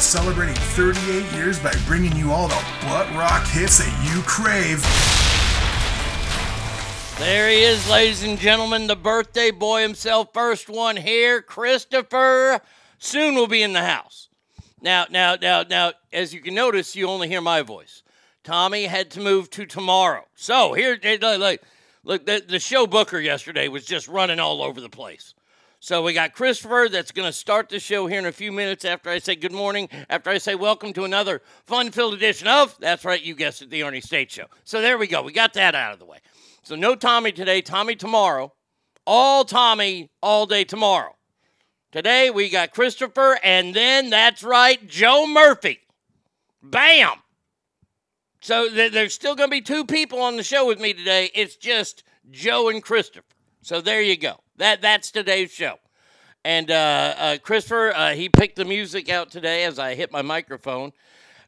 Celebrating 38 years by bringing you all the butt rock hits that you crave. There he is, ladies and gentlemen, the birthday boy himself, first one here, Christopher. Soon will be in the house. Now, now, now, now, as you can notice, you only hear my voice. Tommy had to move to tomorrow. So here, look, look the, the show booker yesterday was just running all over the place. So we got Christopher that's going to start the show here in a few minutes after I say good morning, after I say welcome to another fun-filled edition of, that's right, you guessed it, the Arnie State Show. So there we go. We got that out of the way. So no Tommy today, Tommy tomorrow. All Tommy all day tomorrow. Today we got Christopher, and then that's right, Joe Murphy. Bam! So th- there's still going to be two people on the show with me today. It's just Joe and Christopher. So there you go. That that's today's show. And uh, uh, Christopher, uh, he picked the music out today as I hit my microphone.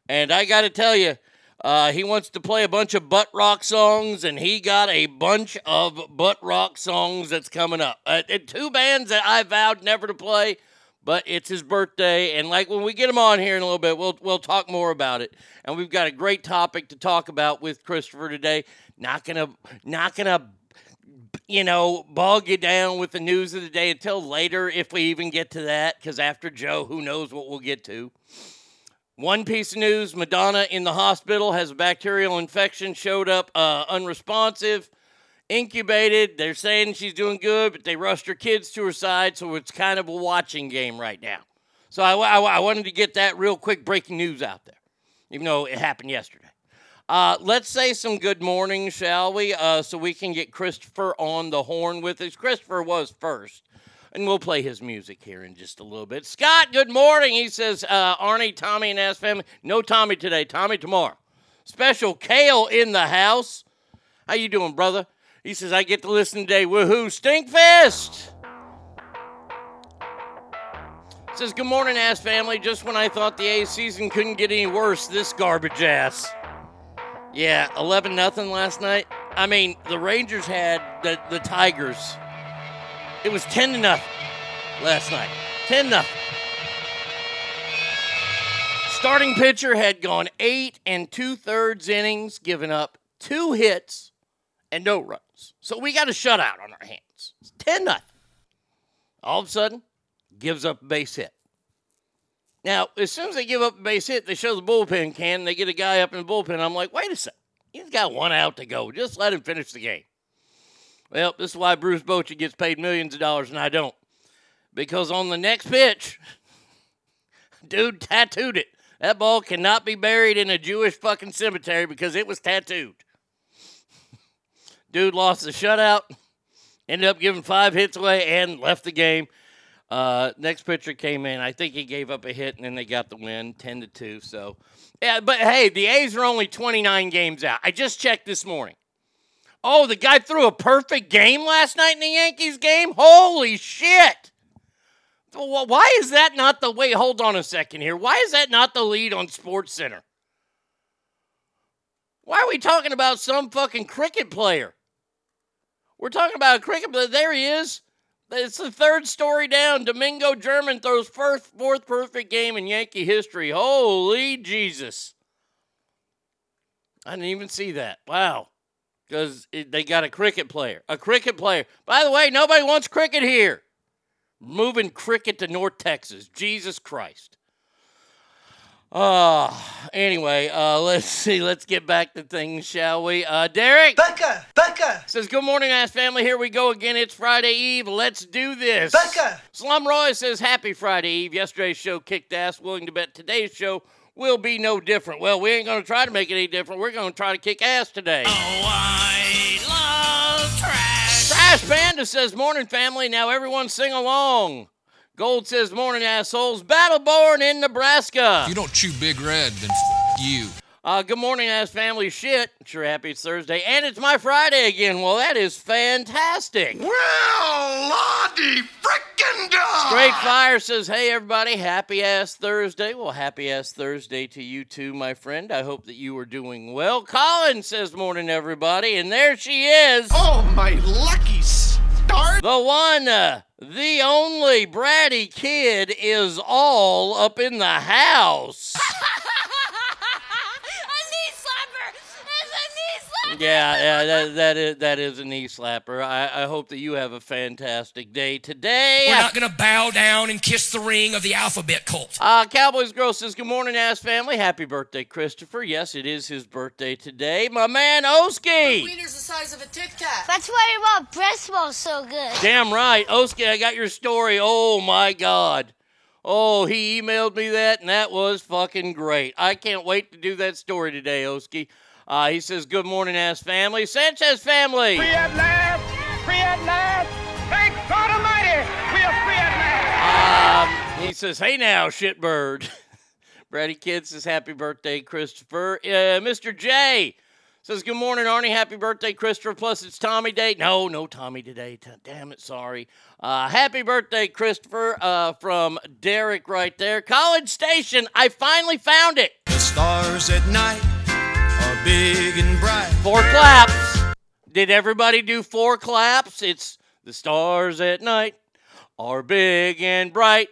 And I got to tell you, uh, he wants to play a bunch of butt rock songs, and he got a bunch of butt rock songs that's coming up. Uh, two bands that I vowed never to play, but it's his birthday, and like when we get him on here in a little bit, we'll we'll talk more about it. And we've got a great topic to talk about with Christopher today. Not gonna not gonna you know, bog you down with the news of the day until later, if we even get to that, because after Joe, who knows what we'll get to. One piece of news Madonna in the hospital has a bacterial infection, showed up uh, unresponsive, incubated. They're saying she's doing good, but they rushed her kids to her side, so it's kind of a watching game right now. So I, I, I wanted to get that real quick breaking news out there, even though it happened yesterday. Uh, let's say some good morning, shall we? Uh, so we can get Christopher on the horn with us. Christopher was first, and we'll play his music here in just a little bit. Scott, good morning. He says, uh, Arnie, Tommy, and Ass family. No Tommy today. Tommy tomorrow. Special Kale in the house. How you doing, brother? He says, I get to listen today. Woohoo, Stinkfest! Says, good morning, ass family. Just when I thought the A season couldn't get any worse, this garbage ass. Yeah, 11 nothing last night. I mean, the Rangers had the, the Tigers. It was 10 to nothing last night. 10 nothing. Starting pitcher had gone eight and two thirds innings, giving up two hits and no runs. So we got a shutout on our hands. It's 10 nothing. All of a sudden, gives up a base hit. Now, as soon as they give up a base hit, they show the bullpen cam. They get a guy up in the bullpen. I'm like, wait a second. He's got one out to go. Just let him finish the game. Well, this is why Bruce Bochy gets paid millions of dollars and I don't. Because on the next pitch, dude tattooed it. That ball cannot be buried in a Jewish fucking cemetery because it was tattooed. Dude lost the shutout, ended up giving five hits away, and left the game. Uh, next pitcher came in. I think he gave up a hit, and then they got the win, ten to two. So, yeah. But hey, the A's are only twenty nine games out. I just checked this morning. Oh, the guy threw a perfect game last night in the Yankees game. Holy shit! Why is that not the way? Hold on a second here. Why is that not the lead on Sports Center? Why are we talking about some fucking cricket player? We're talking about a cricket player. There he is. It's the third story down. Domingo German throws first, fourth perfect game in Yankee history. Holy Jesus. I didn't even see that. Wow. Because they got a cricket player. A cricket player. By the way, nobody wants cricket here. Moving cricket to North Texas. Jesus Christ. Uh, anyway, uh, let's see. Let's get back to things, shall we? Uh, Derek Becca, Becca, says, Good morning, ass family. Here we go again. It's Friday Eve. Let's do this. Becca. Slum Roy says, Happy Friday Eve. Yesterday's show kicked ass. Willing to bet today's show will be no different. Well, we ain't going to try to make it any different. We're going to try to kick ass today. Oh, I love trash. Trash Panda says, Morning, family. Now everyone sing along. Gold says, Morning, assholes. Battleborn in Nebraska. If you don't chew Big Red, then f- you. Uh, good morning, ass family. Shit. Sure happy it's Thursday. And it's my Friday again. Well, that is fantastic. Well, Lottie frickin' dog! Straight Fire says, Hey, everybody, happy ass Thursday. Well, happy ass Thursday to you too, my friend. I hope that you are doing well. Colin says, Morning, everybody. And there she is. Oh, my lucky The one, uh, the only bratty kid is all up in the house. a knee slapper! It's a knee Yeah, yeah, that, that is that is a knee slapper. I, I hope that you have a fantastic day today. We're not going to bow down and kiss the ring of the alphabet cult. Uh, Cowboys Girl says, Good morning, ass family. Happy birthday, Christopher. Yes, it is his birthday today. My man, Oski. Wiener's the size of a Tic Tac. That's why your breast smells so good. Damn right. Oski, I got your story. Oh, my God. Oh, he emailed me that, and that was fucking great. I can't wait to do that story today, Oski. Uh, he says, Good morning, ass family. Sanchez family. Free at last! Free at last! Thank God Almighty! We are free at last! Um, he says, "Hey now, shitbird." Brady Kid says, "Happy birthday, Christopher." Uh, Mr. J says, "Good morning, Arnie. Happy birthday, Christopher." Plus, it's Tommy Day. No, no Tommy today. T- Damn it, sorry. Uh, happy birthday, Christopher, uh, from Derek right there. College Station. I finally found it. The stars at night are big and bright. Four claps. Did everybody do four claps? It's the stars at night are big and bright.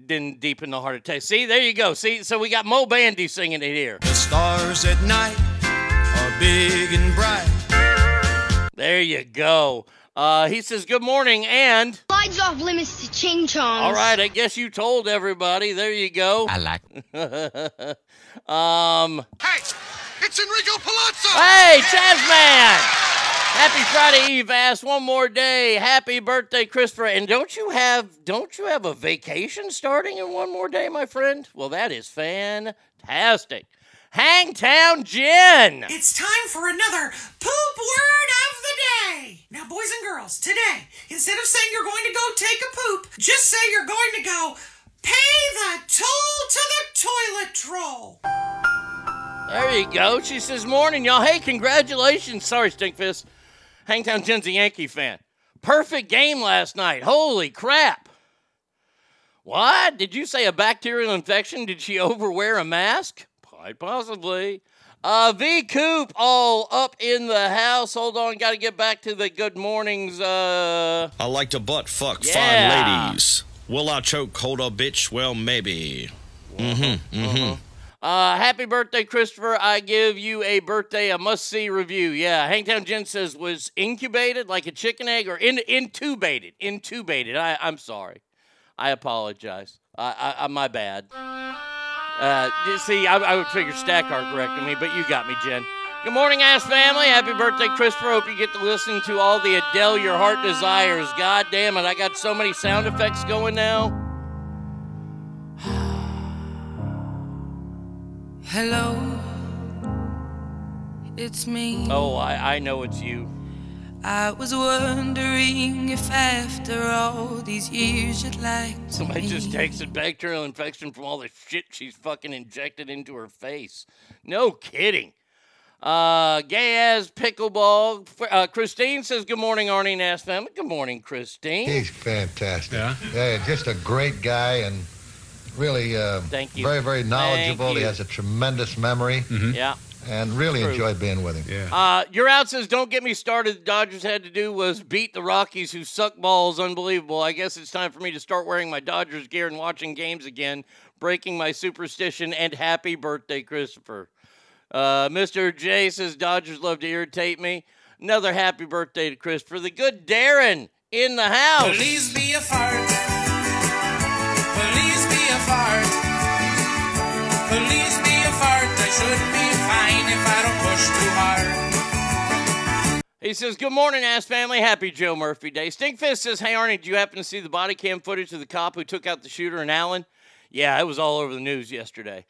Then deep in the heart of Texas. See, there you go. See, so we got Moe Bandy singing it here. The stars at night are big and bright. There you go. Uh, he says, Good morning, and Slides off limits to ching chongs. all right, I guess you told everybody. There you go. I like. um, Hey, it's Enrico Palazzo! Hey, Chazman! Happy Friday Eve, ass. One more day. Happy birthday, Christopher. And don't you have don't you have a vacation starting in one more day, my friend? Well, that is fantastic. Hangtown Jen. It's time for another poop word of the day. Now, boys and girls, today, instead of saying you're going to go take a poop, just say you're going to go pay the toll to the toilet troll. There you go. She says, Morning, y'all. Hey, congratulations. Sorry, Stinkfist. Hangtown Jen's a Yankee fan. Perfect game last night. Holy crap. What? Did you say a bacterial infection? Did she overwear a mask? Quite possibly. Uh, V Coop all up in the house. Hold on, got to get back to the good mornings. Uh, I like to butt fuck Yeah. fine ladies. Will I choke hold a bitch? Well, maybe. Mm-hmm. Mm-hmm. Uh, happy birthday, Christopher. I give you a birthday, a must see review. Yeah, Hangtown Jen says was incubated like a chicken egg or in, intubated. Intubated. I, I'm sorry. I apologize. I, I, I, my bad. Uh, see, I, I would figure Stackar corrected me, but you got me, Jen. Good morning, ass family. Happy birthday, Christopher. Hope you get to listen to all the Adele your heart desires. God damn it, I got so many sound effects going now. Hello, it's me. Oh, I, I know it's you. I was wondering if after all these years you'd like to Somebody meet. just takes a bacterial infection from all the shit she's fucking injected into her face. No kidding. Uh, gay as pickleball. Uh, Christine says, Good morning, Arnie and Ass Family. Good morning, Christine. He's fantastic. Yeah? just a great guy and really uh, Thank you. very, very knowledgeable. He has a tremendous memory Yeah. and really True. enjoyed being with him. Yeah. Uh, your out says, Don't get me started. The Dodgers had to do was beat the Rockies, who suck balls. Unbelievable. I guess it's time for me to start wearing my Dodgers gear and watching games again, breaking my superstition. And happy birthday, Christopher. Uh, Mr. J says, Dodgers love to irritate me. Another happy birthday to Chris for The good Darren in the house. Please be a fart. Please be a fart. Please be a fart. I should be fine if I don't push too hard. He says, Good morning, ass family. Happy Joe Murphy Day. Stinkfist says, Hey, Arnie, did you happen to see the body cam footage of the cop who took out the shooter in Allen? Yeah, it was all over the news yesterday.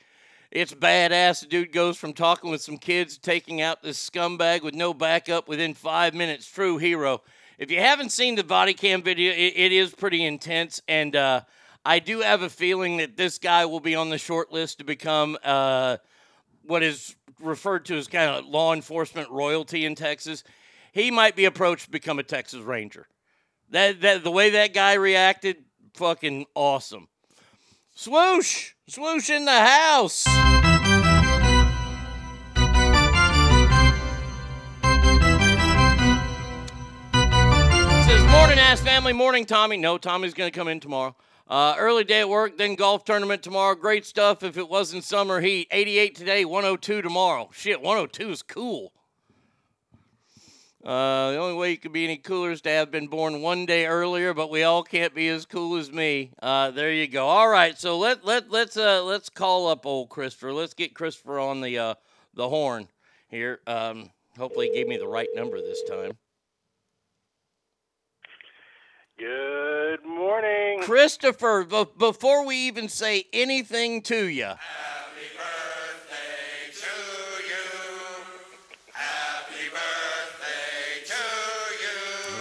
It's badass. Dude goes from talking with some kids taking out this scumbag with no backup within five minutes. True hero. If you haven't seen the body cam video, it, it is pretty intense. And uh, I do have a feeling that this guy will be on the short list to become uh, what is referred to as kind of law enforcement royalty in Texas. He might be approached to become a Texas Ranger. That, that the way that guy reacted, fucking awesome. Swoosh, swoosh in the house. Says morning, ass family. Morning, Tommy. No, Tommy's gonna come in tomorrow. Uh, early day at work, then golf tournament tomorrow. Great stuff if it wasn't summer heat. 88 today, 102 tomorrow. Shit, 102 is cool. Uh, the only way you could be any cooler is to have been born one day earlier, but we all can't be as cool as me. Uh, there you go. All right, so let let let's uh let's call up old Christopher. Let's get Christopher on the uh the horn here. Um, hopefully, he gave me the right number this time. Good morning. Christopher, be- before we even say anything to you,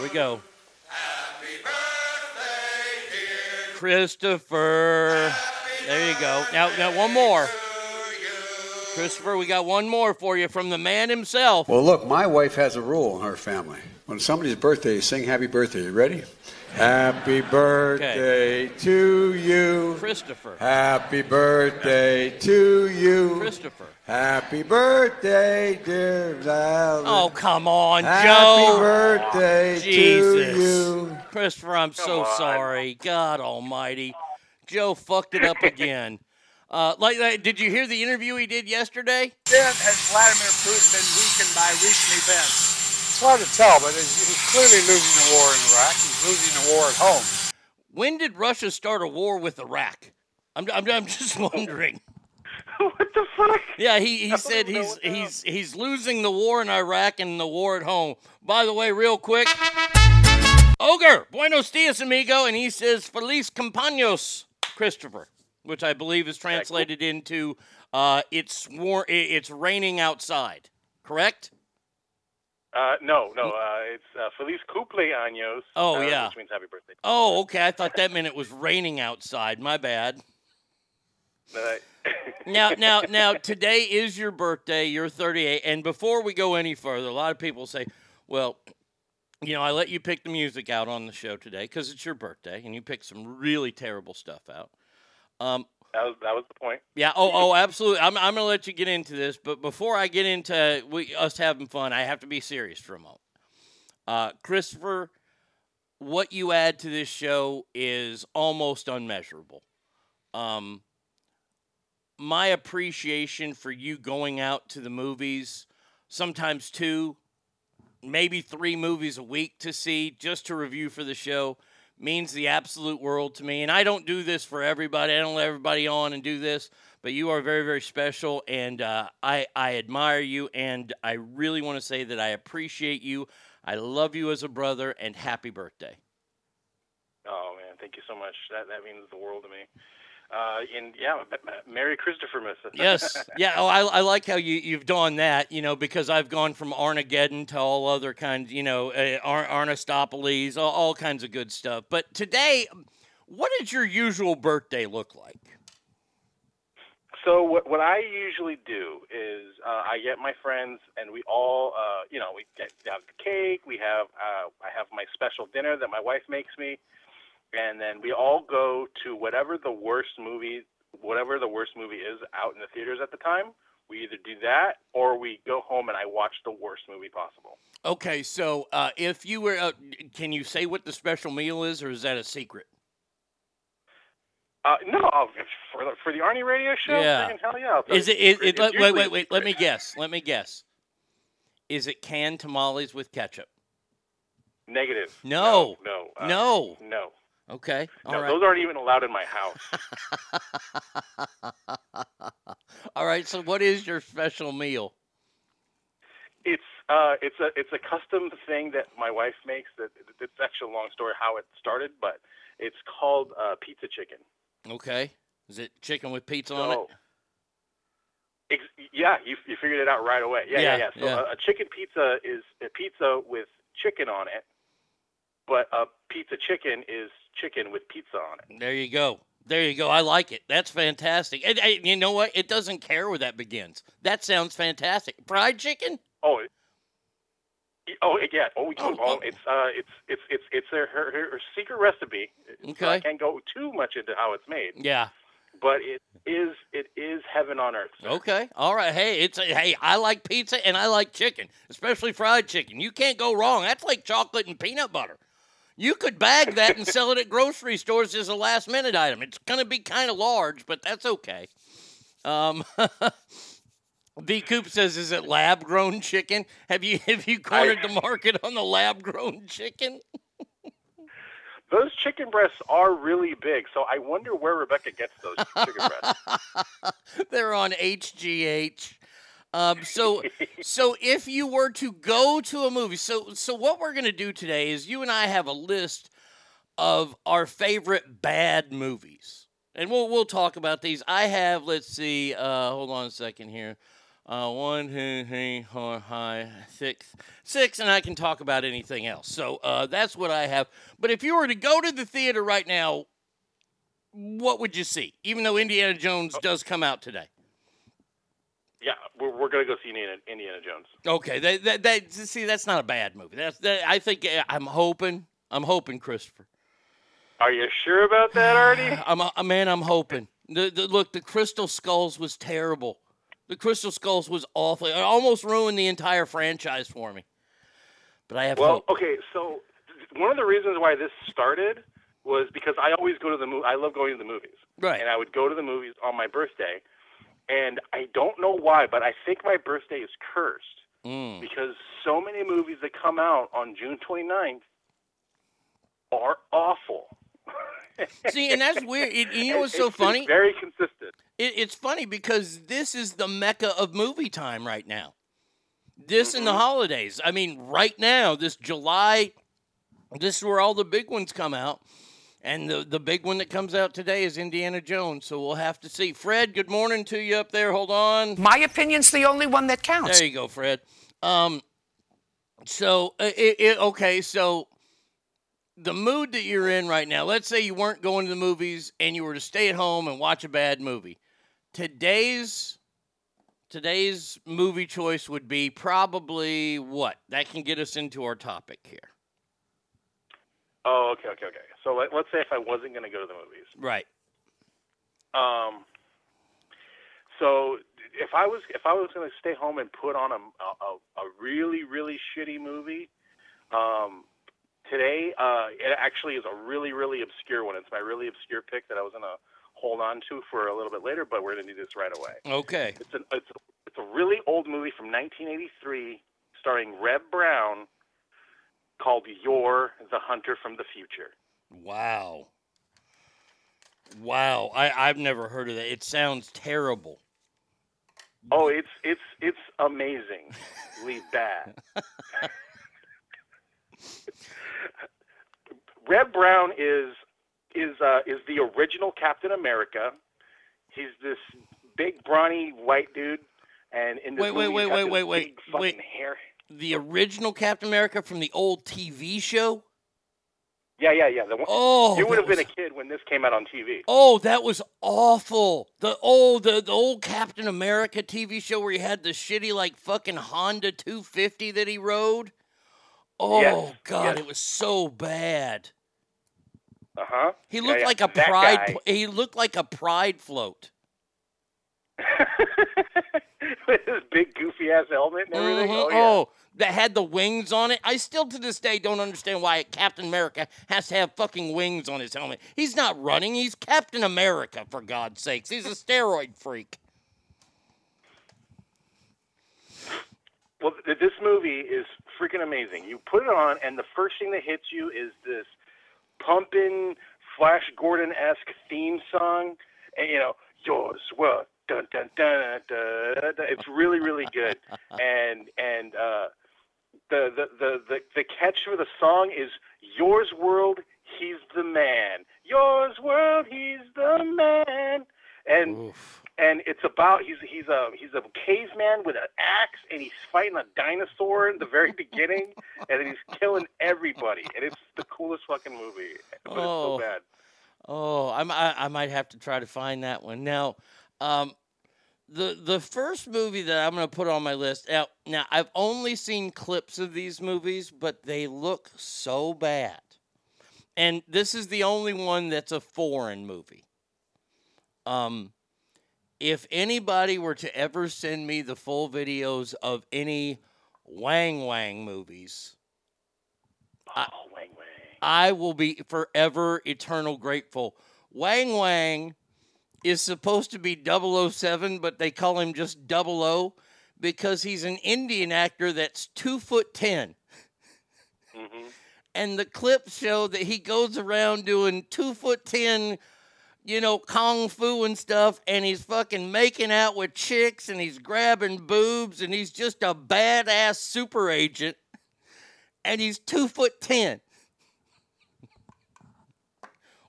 we go. Happy birthday, Christopher. There you go. Now, now one more. Christopher, we got one more for you from the man himself. Well, look, my wife has a rule in her family. When somebody's birthday, you sing happy birthday. You ready? Happy birthday to you. Christopher. Happy birthday to you. Christopher. Happy birthday, dear Valerie. Oh, come on, Joe. Happy Joe. birthday Jesus. to you. Christopher, I'm so on. sorry. God almighty. Joe fucked it up again. Uh, like, like, did you hear the interview he did yesterday? Then has Vladimir Putin been weakened by recent events? It's hard to tell, but he's, he's clearly losing the war in Iraq. He's losing the war at home. When did Russia start a war with Iraq? I'm, I'm, I'm just wondering. what the fuck? Yeah, he, he said he's he's he's losing the war in Iraq and the war at home. By the way, real quick, Ogre, buenos dias, amigo, and he says feliz compaños, Christopher, which I believe is translated into uh, it's war, it's raining outside. Correct? Uh, no, no. Uh, it's uh, Feliz Cumpleaños. Oh, uh, yeah. Which means happy birthday. Oh, okay. I thought that meant it was raining outside. My bad. Uh, now, now, now, today is your birthday. You're 38. And before we go any further, a lot of people say, well, you know, I let you pick the music out on the show today because it's your birthday and you picked some really terrible stuff out. Um, that was that was the point. yeah. Oh, oh, absolutely. I'm, I'm going to let you get into this. But before I get into we, us having fun, I have to be serious for a moment. Uh, Christopher, what you add to this show is almost unmeasurable. Um, my appreciation for you going out to the movies, sometimes two, maybe three movies a week to see just to review for the show means the absolute world to me. And I don't do this for everybody. I don't let everybody on and do this, but you are very, very special, and uh, I I admire you, and I really want to say that I appreciate you. I love you as a brother, and happy birthday. Oh man, thank you so much. That that means the world to me. Uh, and yeah, Merry Christopher, Miss. Yes, yeah. Oh, I, I like how you you've done that. You know, because I've gone from Armageddon to all other kinds. You know, uh, Ar- all, all kinds of good stuff. But today, what does your usual birthday look like? So what what I usually do is uh, I get my friends and we all uh, you know we get have the cake. We have uh, I have my special dinner that my wife makes me, and then we all go to whatever the worst movie whatever the worst movie is out in the theaters at the time. We either do that or we go home and I watch the worst movie possible. Okay, so uh, if you were, uh, can you say what the special meal is, or is that a secret? Uh, no, oh, for the, for the Arnie radio show, Yeah. hell yeah. Is it? Is, it wait, wait, wait. Let me guess. Let me guess. Is it canned tamales with ketchup? Negative. No. No. uh, No. No. Okay. All No, right. those aren't even allowed in my house. All right. So, what is your special meal? It's uh, it's a it's a custom thing that my wife makes. That it's actually a long story how it started, but it's called uh, pizza chicken. Okay. Is it chicken with pizza on it? So, ex- yeah, you you figured it out right away. Yeah, yeah, Yeah, yeah. So yeah. A, a chicken pizza is a pizza with chicken on it, but a pizza chicken is chicken with pizza on it. There you go. There you go. I like it. That's fantastic. And, and you know what? It doesn't care where that begins. That sounds fantastic. Fried chicken? Oh. Oh yeah! Oh, oh, oh, it's uh, it's it's it's it's her, her, her secret recipe. So I can't go too much into how it's made. Yeah. but it is it is heaven on earth. Okay. All right. Hey, it's hey, I like pizza and I like chicken, especially fried chicken. You can't go wrong. That's like chocolate and peanut butter. You could bag that and sell it at grocery stores as a last minute item. It's going to be kind of large, but that's okay. Um, V Coop says, "Is it lab grown chicken? Have you have you cornered the market on the lab grown chicken?" Those chicken breasts are really big, so I wonder where Rebecca gets those chicken breasts. They're on HGH. Um, so, so if you were to go to a movie, so so what we're gonna do today is you and I have a list of our favorite bad movies, and we'll we'll talk about these. I have, let's see, uh, hold on a second here. Uh, one, two, three, four, five, six, six, and I can talk about anything else. So uh, that's what I have. But if you were to go to the theater right now, what would you see? Even though Indiana Jones does come out today. Yeah, we're, we're gonna go see Indiana, Indiana Jones. Okay, that, that, that see that's not a bad movie. That's that, I think uh, I'm hoping I'm hoping Christopher. Are you sure about that, Artie? I'm a, man. I'm hoping. The, the look, the Crystal Skulls was terrible. The Crystal Skulls was awful. It almost ruined the entire franchise for me. But I have well, hope. okay. So one of the reasons why this started was because I always go to the movie. I love going to the movies. Right. And I would go to the movies on my birthday, and I don't know why, but I think my birthday is cursed Mm. because so many movies that come out on June 29th are awful. See, and that's weird. It- you know what's so it's funny? Very consistent. It, it's funny because this is the mecca of movie time right now. This and the Mm-hmm. holidays. I mean, right now, this July, this is where all the big ones come out. And the, the big one that comes out today is Indiana Jones. So we'll have to see. Fred, good morning to you up there. Hold on. My opinion's the only one that counts. There you go, Fred. Um, so uh, it, it, okay, so the mood that you're in right now. Let's say you weren't going to the movies and you were to stay at home and watch a bad movie. Today's today's movie choice would be probably what that can get us into our topic here. Oh, okay, okay, okay. So let, let's say if I wasn't going to go to the movies. Right. Um. So if I was if I was going to stay home and put on a, a a really really shitty movie, um, today uh, it actually is a really really obscure one. It's my really obscure pick that I was going to hold on to for a little bit later, but we're going to do this right away. Okay. It's an it's a, it's a really old movie from 1983 starring Reb Brown called "Yor, the Hunter from the Future." Wow. Wow. I, I've never heard of that. It sounds terrible. Oh, it's it's it's amazingly bad. Reb Brown is is uh, is the original Captain America. He's this big brawny white dude, and in this Wait, wait, movie, wait, wait, wait, wait, big fucking wait. hair. The original Captain America from the old TV show? Yeah, yeah, yeah. The one, Oh, you would have been was- a kid when this came out on TV. Oh, that was awful. The old the, the old Captain America TV show where he had the shitty like fucking Honda 250 that he rode. Oh Yes, god, yes. it was so bad. Uh huh. He looked like a pride pl- he looked like a pride float. with his big goofy ass helmet and everything. Mhm. Oh yeah. Oh, that had the wings on it. I still to this day don't understand why Captain America has to have fucking wings on his helmet. He's not running. He's Captain America for God's sakes. He's a steroid freak. Well, this movie is freaking amazing. You put it on, and the first thing that hits you is this pumping Flash Gordon esque theme song, and you know, Yor's what dun dun dun dun. dun, dun. It's really really good, and and uh, the, the the the the catch for the song is Yor's world, he's the man. Yor's world, he's the man, and and it's about he's he's a he's a caveman with an axe and he's fighting a dinosaur in the very beginning and then he's killing everybody and it's the coolest fucking movie but it's Oh. so bad Oh, I'm, I I might have to try to find that one now. Um, the the first movie that I'm going to put on my list now. Now I've only seen clips of these movies, but they look so bad. And this is the only one that's a foreign movie. Um, if anybody were to ever send me the full videos of any Wang Wang movies, I, I will be forever eternal grateful. Wang Wang is supposed to be 007, but they call him just 00 because he's an Indian actor that's two foot 10. Mm-hmm. And the clips show that he goes around doing two foot 10, you know, kung fu and stuff, and he's fucking making out with chicks and he's grabbing boobs and he's just a badass super agent. And he's two foot 10.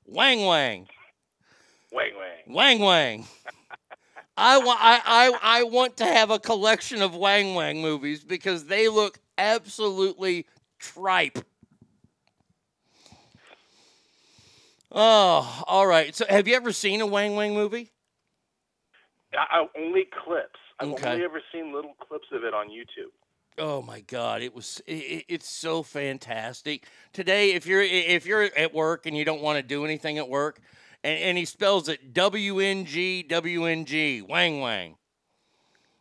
Wang Wang. Wang Wang. Wang Wang. I want I, I I want to have a collection of Wang Wang movies because they look absolutely tripe. Oh, all right. So have you ever seen a Wang Wang movie? I, I, only clips. I've Okay. only ever seen little clips of it on YouTube. Oh my God! It was it- it's so fantastic. Today, if you're if you're at work and you don't want to do anything at work, and, and he spells it W N G W N G Wang Wang,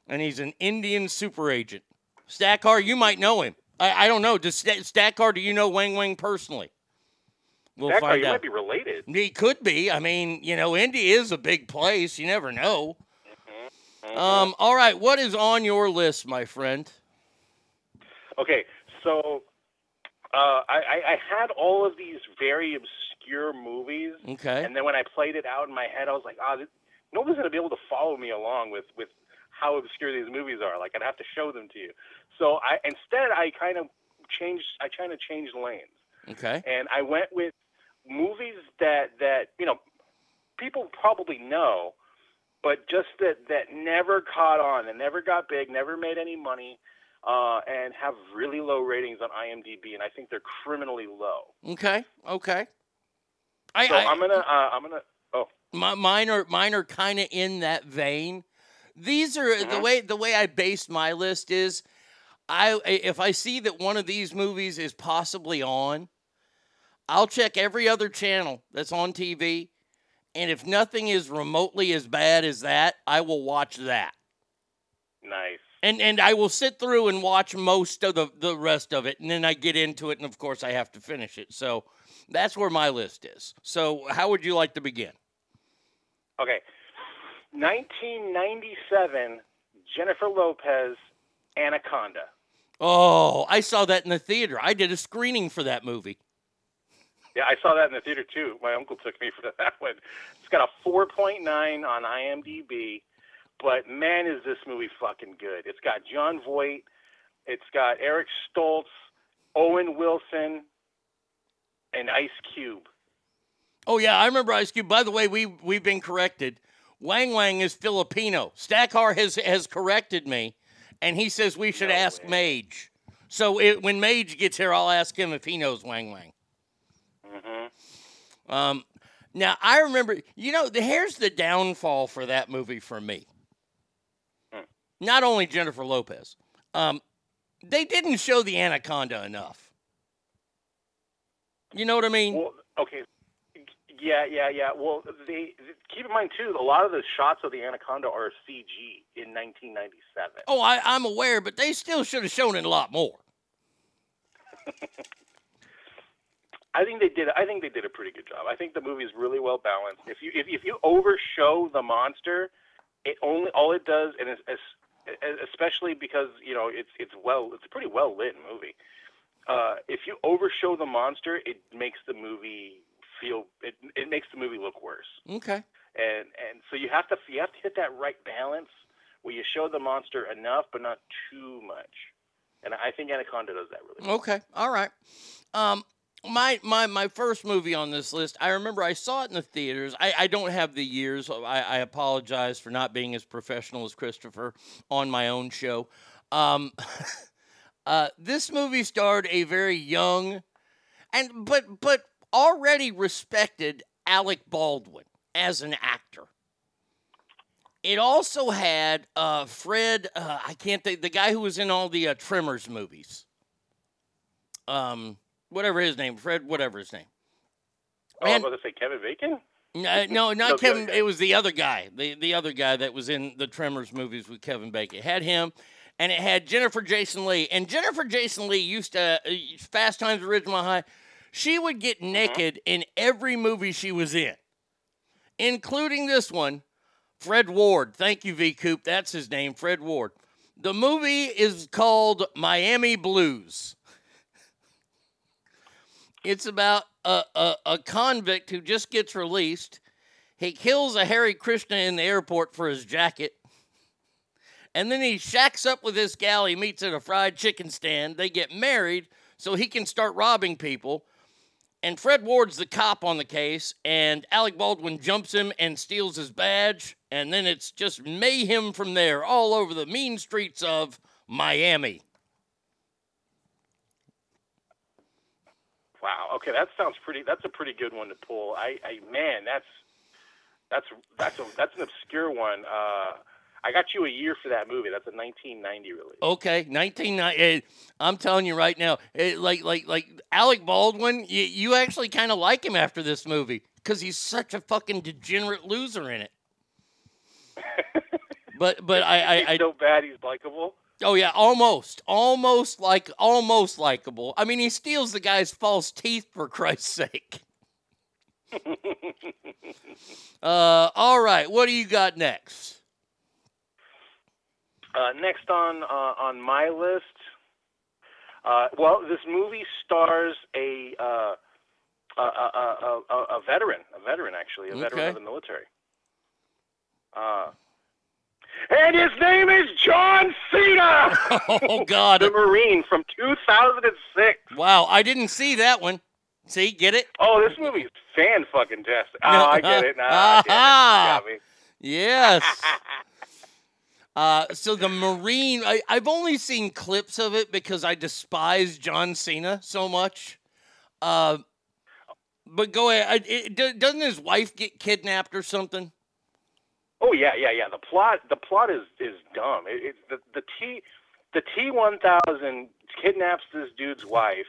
and he's an Indian super agent. Stackar, you might know him. I, I don't know. Does Sta- Stackar? Do you know Wang Wang personally? We'll guy, find you out. might be related. He could be. I mean, you know, Indy is a big place. You never know. Mm-hmm. Um. All right. What is on your list, my friend? Okay, so uh, I, I, I had all of these very obscure movies, Okay. and then when I played it out in my head, I was like, ah, this, nobody's gonna be able to follow me along with with how obscure these movies are. Like, I'd have to show them to you. So I instead I kind of changed. I kind of changed lanes, Okay. and I went with movies that that you know people probably know, but just that that never caught on and never got big, never made any money, uh, and have really low ratings on IMDb, and I think they're criminally low. Okay. Okay. I, so I, I'm gonna uh, I'm gonna oh my, mine are mine are kind of in that vein. These are the Mhm. way the way I based my list is I if I see that one of these movies is possibly on, I'll check every other channel that's on TV, and if nothing is remotely as bad as that, I will watch that. nice. And and I will sit through and watch most of the the rest of it, and then I get into it, and of course I have to finish it. So that's where my list is. So how would you like to begin? Okay, 1997, Jennifer Lopez, Anaconda. Oh, I saw that in the theater. I did a screening for that movie. Yeah, I saw that in the theater too. My uncle took me for that one. It's got a 4.9 on IMDb, but man, is this movie fucking good. It's got Jon Voight, it's got Eric Stoltz, Owen Wilson, and Ice Cube. Oh yeah, I remember Ice Cube. By the way, we we've been corrected. Wang Wang is Filipino. Stackar has has corrected me, and he says we should ask Mage. So it, when Mage gets here, I'll ask him if he knows Wang Wang. Mm-hmm. Um, now I remember, you know, the, here's the downfall for that movie for me. Not only Jennifer Lopez, um, they didn't show the anaconda enough. You know what I mean? Well, okay. Yeah, yeah, yeah. Well, they keep in mind too. A lot of the shots of the anaconda are CG in 1997. Oh, I, I'm aware, but they still should have shown it a lot more. I think they did. I think they did a pretty good job. I think the movie is really well balanced. If you if, if you overshow the monster, it only all it does, and it's, it's, especially because you know it's it's well it's a pretty well lit movie. Uh, if you overshow the monster, it makes the movie feel it it makes the movie look worse. Okay. And and so you have to you have to hit that right balance where you show the monster enough but not too much. And I think Anaconda does that really. well. Okay. All right. Um, my my my first movie on this list. I remember I saw it in the theaters. I, I don't have the years. I, I apologize for not being as professional as Christopher on my own show. Um, uh, this movie starred a very young and but but already respected Alec Baldwin as an actor. It also had uh, Fred. Uh, I can't think the guy who was in all the uh, Tremors movies. Um, whatever his name, Fred, whatever his name. Oh, I was about to say Kevin Bacon. Uh, no, not No, Kevin. It was the other guy, the the other guy that was in the Tremors movies with Kevin Bacon. It had him, and it had Jennifer Jason Lee. And Jennifer Jason Lee used to uh, Fast Times at Ridgemont High. She would get naked in every movie she was in, including this one. Fred Ward. Thank you, V Coop. That's his name, Fred Ward. The movie is called Miami Blues. It's about a, a, a convict who just gets released. He kills a Hare Krishna in the airport for his jacket. And then he shacks up with this gal he meets at a fried chicken stand. They get married so he can start robbing people. And Fred Ward's the cop on the case, and Alec Baldwin jumps him and steals his badge. And then it's just mayhem from there all over the mean streets of Miami. Wow. Okay, that sounds pretty. That's a pretty good one to pull. I, I man, that's that's that's a, that's an obscure one. Uh, I got you a year for that movie. That's a 1990 release. Okay, 1990. eh, I'm telling you right now, eh, like like like Alec Baldwin, you, you actually kind of like him after this movie because he's such a fucking degenerate loser in it. But but I I, he's I so bad he's likable. oh yeah, almost almost like almost likable. I mean, he steals the guy's false teeth for Christ's sake. Uh, all right, what do you got next? Uh, next on uh, on my list, uh, well, this movie stars a uh, a, a, a, veteran, a veteran actually, a veteran of the military. Uh, and his name is John Cena, Oh God! the Marine from 2006. Wow, I didn't see that one. See, get it? Oh, this movie is fan fucking tastic. Oh, I get it. Nah, I get it. Got me. Yes. Uh, so the Marine, I, I've only seen clips of it because I despise John Cena so much. Uh, but go ahead. It, doesn't his wife get kidnapped or something? Oh yeah, yeah, yeah. The plot, the plot is is dumb. It, the the T, the T one thousand kidnaps this dude's wife,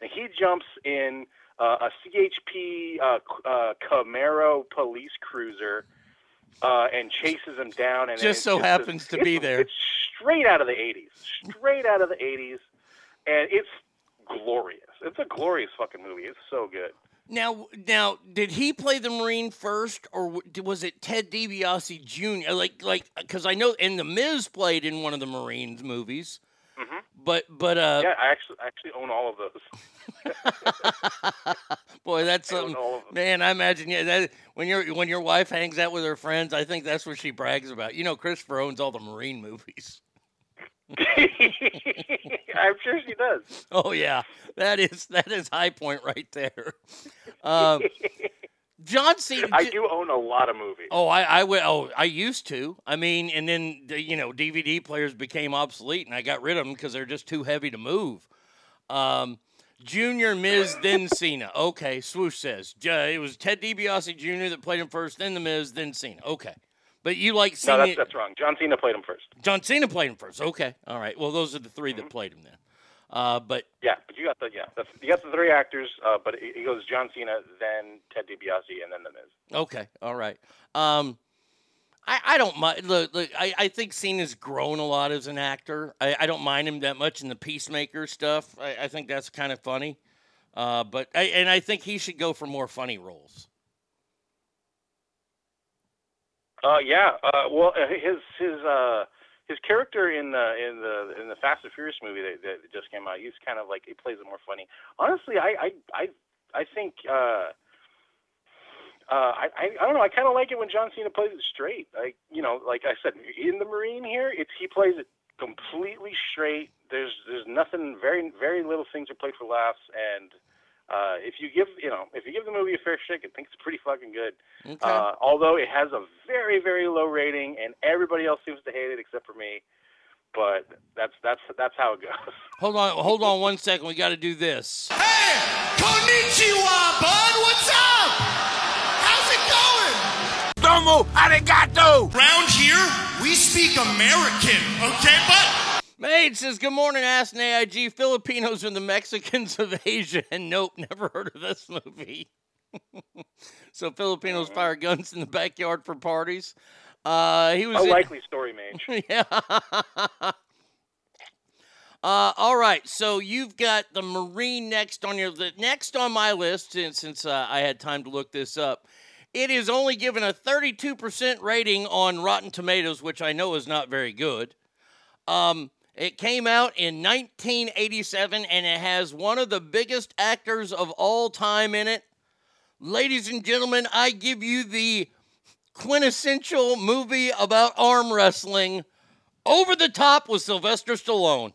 and he jumps in uh, a CHP uh, uh, Camaro police cruiser uh, and chases him down. And Just so a- happens to be there. It's straight out of the '80s, straight out of the '80s, and it's glorious. It's a glorious fucking movie. It's so good. Now, now, did he play the Marine first, or was it Ted DiBiase Jr.? Like, like, because I know, and the Miz played in one of the Marines movies. Mhm. But, but, uh, yeah, I actually I actually own all of those. Boy, that's I something, all of them. man. I imagine yeah, that when your when your wife hangs out with her friends, I think that's what she brags about. You know, Christopher owns all the Marine movies. I'm sure she does. Oh yeah, that is that is high point right there. Um, John Cena. I do own a lot of movies. Oh, I I would. Oh, I used to. I mean, and then the, you know DVD players became obsolete, and I got rid of them because they're just too heavy to move. Um, Junior, Miz, then Cena. Okay, swoosh says J- it was Ted DiBiase Jr. that played him first, then the Miz, then Cena. Okay, but you like No, Cena? that's that's wrong. John Cena played him first. John Cena played him first. Okay, all right. Well, those are the 3 Mm-hmm. that played him then. Uh, but Yeah, but you got the yeah, that's, you got the three actors. Uh, but it, it goes John Cena, then Ted DiBiase, and then the Miz. Okay, all right. Um, I, I don't mind. Look, look I, I think Cena's grown a lot as an actor. I, I don't mind him that much in the Peacemaker stuff. I, I think that's kind of funny. Uh, but I, and I think he should go for more funny roles. Uh, yeah. Uh, well, uh, his his uh his character in the in the in the Fast and Furious movie that, that just came out, he's kind of like he plays it more funny. Honestly, I I I I think. Uh, uh, I, I don't know. I kind of like it when John Cena plays it straight. Like you know, like I said, in the Marine here, it's he plays it completely straight. There's there's nothing very very little things are played for laughs, and uh, if you give you know if you give the movie a fair shake, I think it's pretty fucking good. Okay. Uh, although it has a very very low rating, and everybody else seems to hate it except for me. But that's that's that's how it goes. Hold on, hold on one second. We got to do this. Hey, konnichiwa, bud. What's up? How's it going? Domo arigato. Round here, we speak American, okay, bud? Maid says, Good morning, Ask an AIG. Filipinos are the Mexicans of Asia. And nope, never heard of this movie. so Filipinos fire guns in the backyard for parties. Uh, he was A in- likely story, Mage. yeah. Uh, all right, so you've got the Marine next on your the next on my list, since since uh, I had time to look this up. It is only given a 32% rating on Rotten Tomatoes, which I know is not very good. Um, it came out in 1987, and it has one of the biggest actors of all time in it. Ladies and gentlemen, I give you the quintessential movie about arm wrestling, Over the Top with Sylvester Stallone.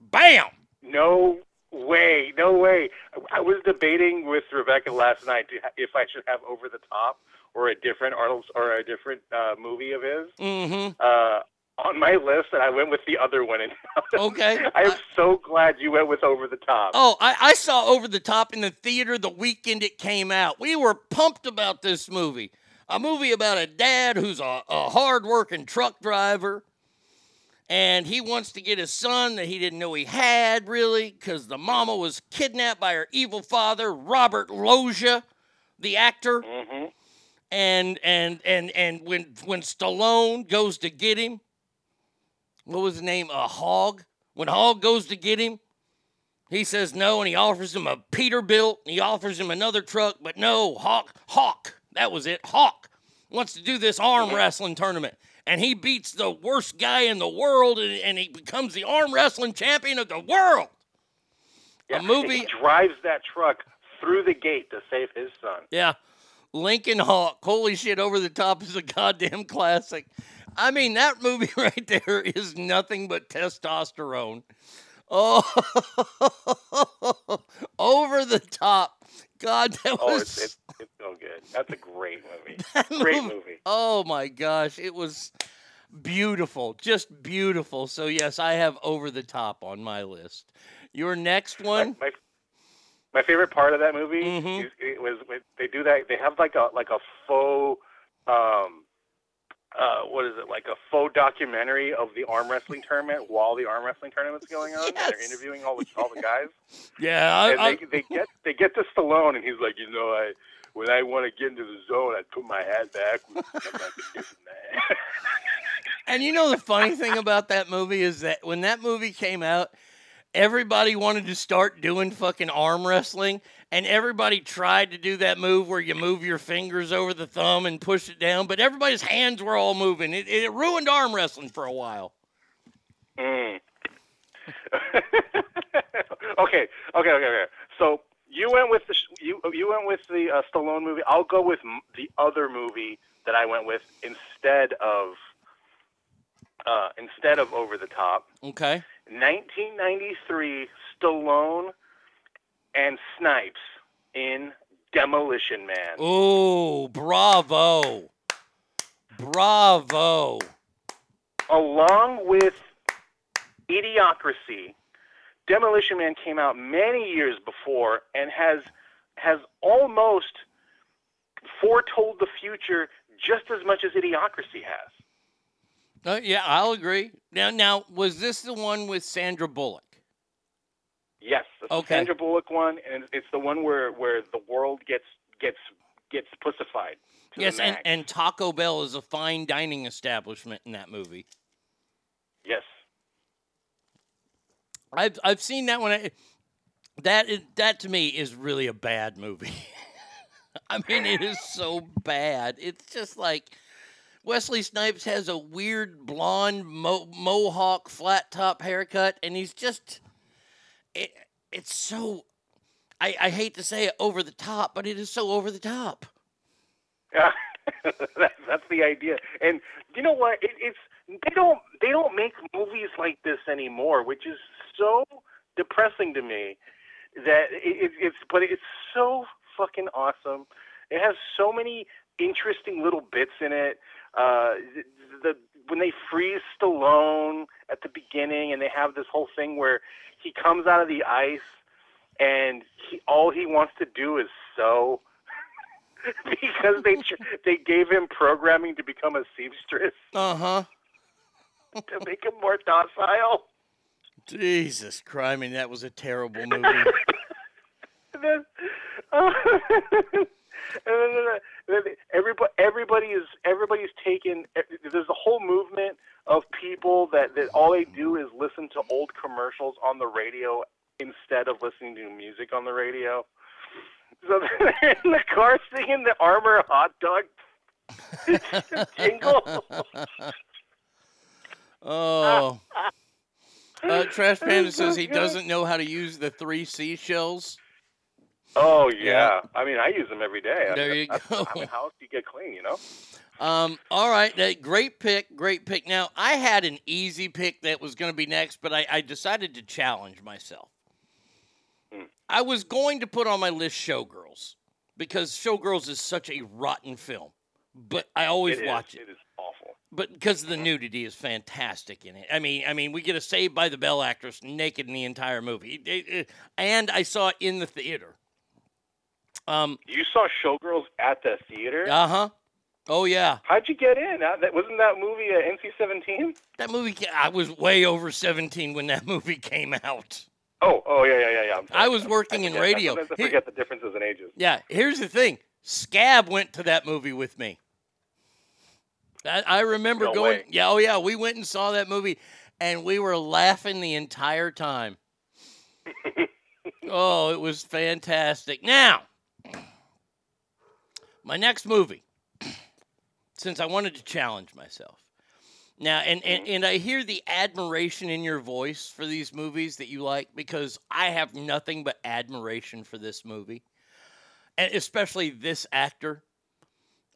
Bam! No way, no way. I was debating with Rebecca last night if I should have Over the Top or a different Arnold or a different uh, movie of his Mm-hmm. uh, on my list, and I went with the other one. Okay. I'm so glad you went with Over the Top. Oh, I, I saw Over the Top in the theater the weekend it came out. We were pumped about this movie. A movie about a dad who's a, a hard-working truck driver, and he wants to get his son that he didn't know he had, really, because the mama was kidnapped by her evil father, Robert Loggia, the actor. Mm-hmm. And and and and when when Stallone goes to get him, what was the name? A hog. When Hog goes to get him, he says no, and he offers him a Peterbilt, and he offers him another truck, but no, Hawk, Hawk, that was it. Hawk wants to do this arm wrestling tournament, and he beats the worst guy in the world, and, and he becomes the arm wrestling champion of the world. Yeah, a movie. He drives that truck through the gate to save his son. Yeah. Lincoln Hawk. Holy shit, Over the Top is a goddamn classic. I mean, that movie right there is nothing but testosterone. Oh, Over the Top. God, that Oh, was. it's, it's, it's so good. That's a great movie. Great movie. Oh my gosh, it was beautiful. Just beautiful. So, yes, I have Over the Top on my list. Your next one? My, my favorite part of that movie Mm-hmm. is, it was they do that. They have like a like a faux, um, uh, what is it? Like a faux documentary of the arm wrestling tournament while the arm wrestling tournament's going on. And they're interviewing all the all the guys. Yeah, I, and I- they they get they get to Stallone, and he's like, you know, I when I want to get into the zone, I put my hat back. I'm not gonna do that. And you know the funny thing about that movie is that when that movie came out, everybody wanted to start doing fucking arm wrestling, and everybody tried to do that move where you move your fingers over the thumb and push it down, but everybody's hands were all moving. It, it ruined arm wrestling for a while. Mm. okay, okay, okay, okay. So you went with the you you went with the uh, Stallone movie. I'll go with m- the other movie that I went with instead of uh, instead of Over the Top. Okay. 1993, Stallone and Snipes in Demolition Man. Oh, bravo. Bravo. along with Idiocracy, Demolition Man came out many years before and has has almost foretold the future just as much as Idiocracy has. Uh, yeah, I'll agree. Now, now, was this the one with Sandra Bullock? Yes, the Okay. Sandra Bullock one, and it's the one where where the world gets gets gets pussified. Yes, and, and Taco Bell is a fine dining establishment in that movie. yes. I've I've seen that one. I- That is, that to me is really a bad movie. I mean, it is so bad. It's just like Wesley Snipes has a weird blonde mo- mohawk flat top haircut, and he's just it, it's so. I, I hate to say it over the top, but it is so over the top. Yeah, that's, that's the idea. And you know what? It, it's they don't they don't make movies like this anymore, which is so depressing to me. That it, it's but it's so fucking awesome. It has so many interesting little bits in it. Uh, the, the when they freeze Stallone at the beginning, and they have this whole thing where he comes out of the ice, and he all he wants to do is sew because they they gave him programming to become a seamstress Uh huh. to make him more docile. Jesus Christ! I mean, that was a terrible movie. Then, uh, everybody everybody is everybody's taken. There's a whole movement of people that that all they do is listen to old commercials on the radio instead of listening to music on the radio. So they're in the car singing the Armour hot dog jingle. Oh. Uh, Trash Panda says he doesn't know how to use the three seashells. Oh yeah. I mean, I use them every day. There mean, you that's- go. I mean, how else do you get clean? You know. Um, all right, uh, great pick, great pick. Now, I had an easy pick that was going to be next, but I, I decided to challenge myself. Hmm. I was going to put on my list Showgirls because Showgirls is such a rotten film, but I always It is. watch it. It is awful. But because the nudity is fantastic in it. I mean, I mean, we get a Saved by the Bell actress naked in the entire movie, It- it- and I saw it in the theater. Um, You saw Showgirls at the theater. uh huh. Oh yeah. How'd you get in? Uh, wasn't that movie uh, NC-17? That movie, I was way over 17 when that movie came out. Oh, oh yeah, yeah, yeah, yeah. I was working in forget- radio. Sometimes I Here- forget the differences in ages. Yeah, here's the thing Scab went to that movie with me. I, I remember No going, way. yeah, oh, yeah, we went and saw that movie, and we were laughing the entire time. oh, it was fantastic. Now, my next movie, since I wanted to challenge myself. Now, and, and, and I hear the admiration in your voice for these movies that you like because I have nothing but admiration for this movie, and especially this actor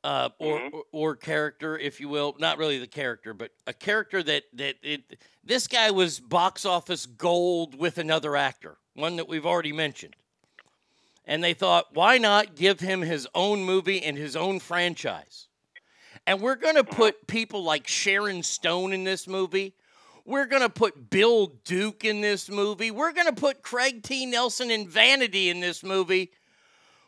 uh, or, or or character, if you will. Not really the character, but a character that that it. This guy was box office gold with another actor, one that we've already mentioned. And they thought, why not give him his own movie and his own franchise? And we're going to put people like Sharon Stone in this movie. We're going to put Bill Duke in this movie. We're going to put Craig T. Nelson and Vanity in this movie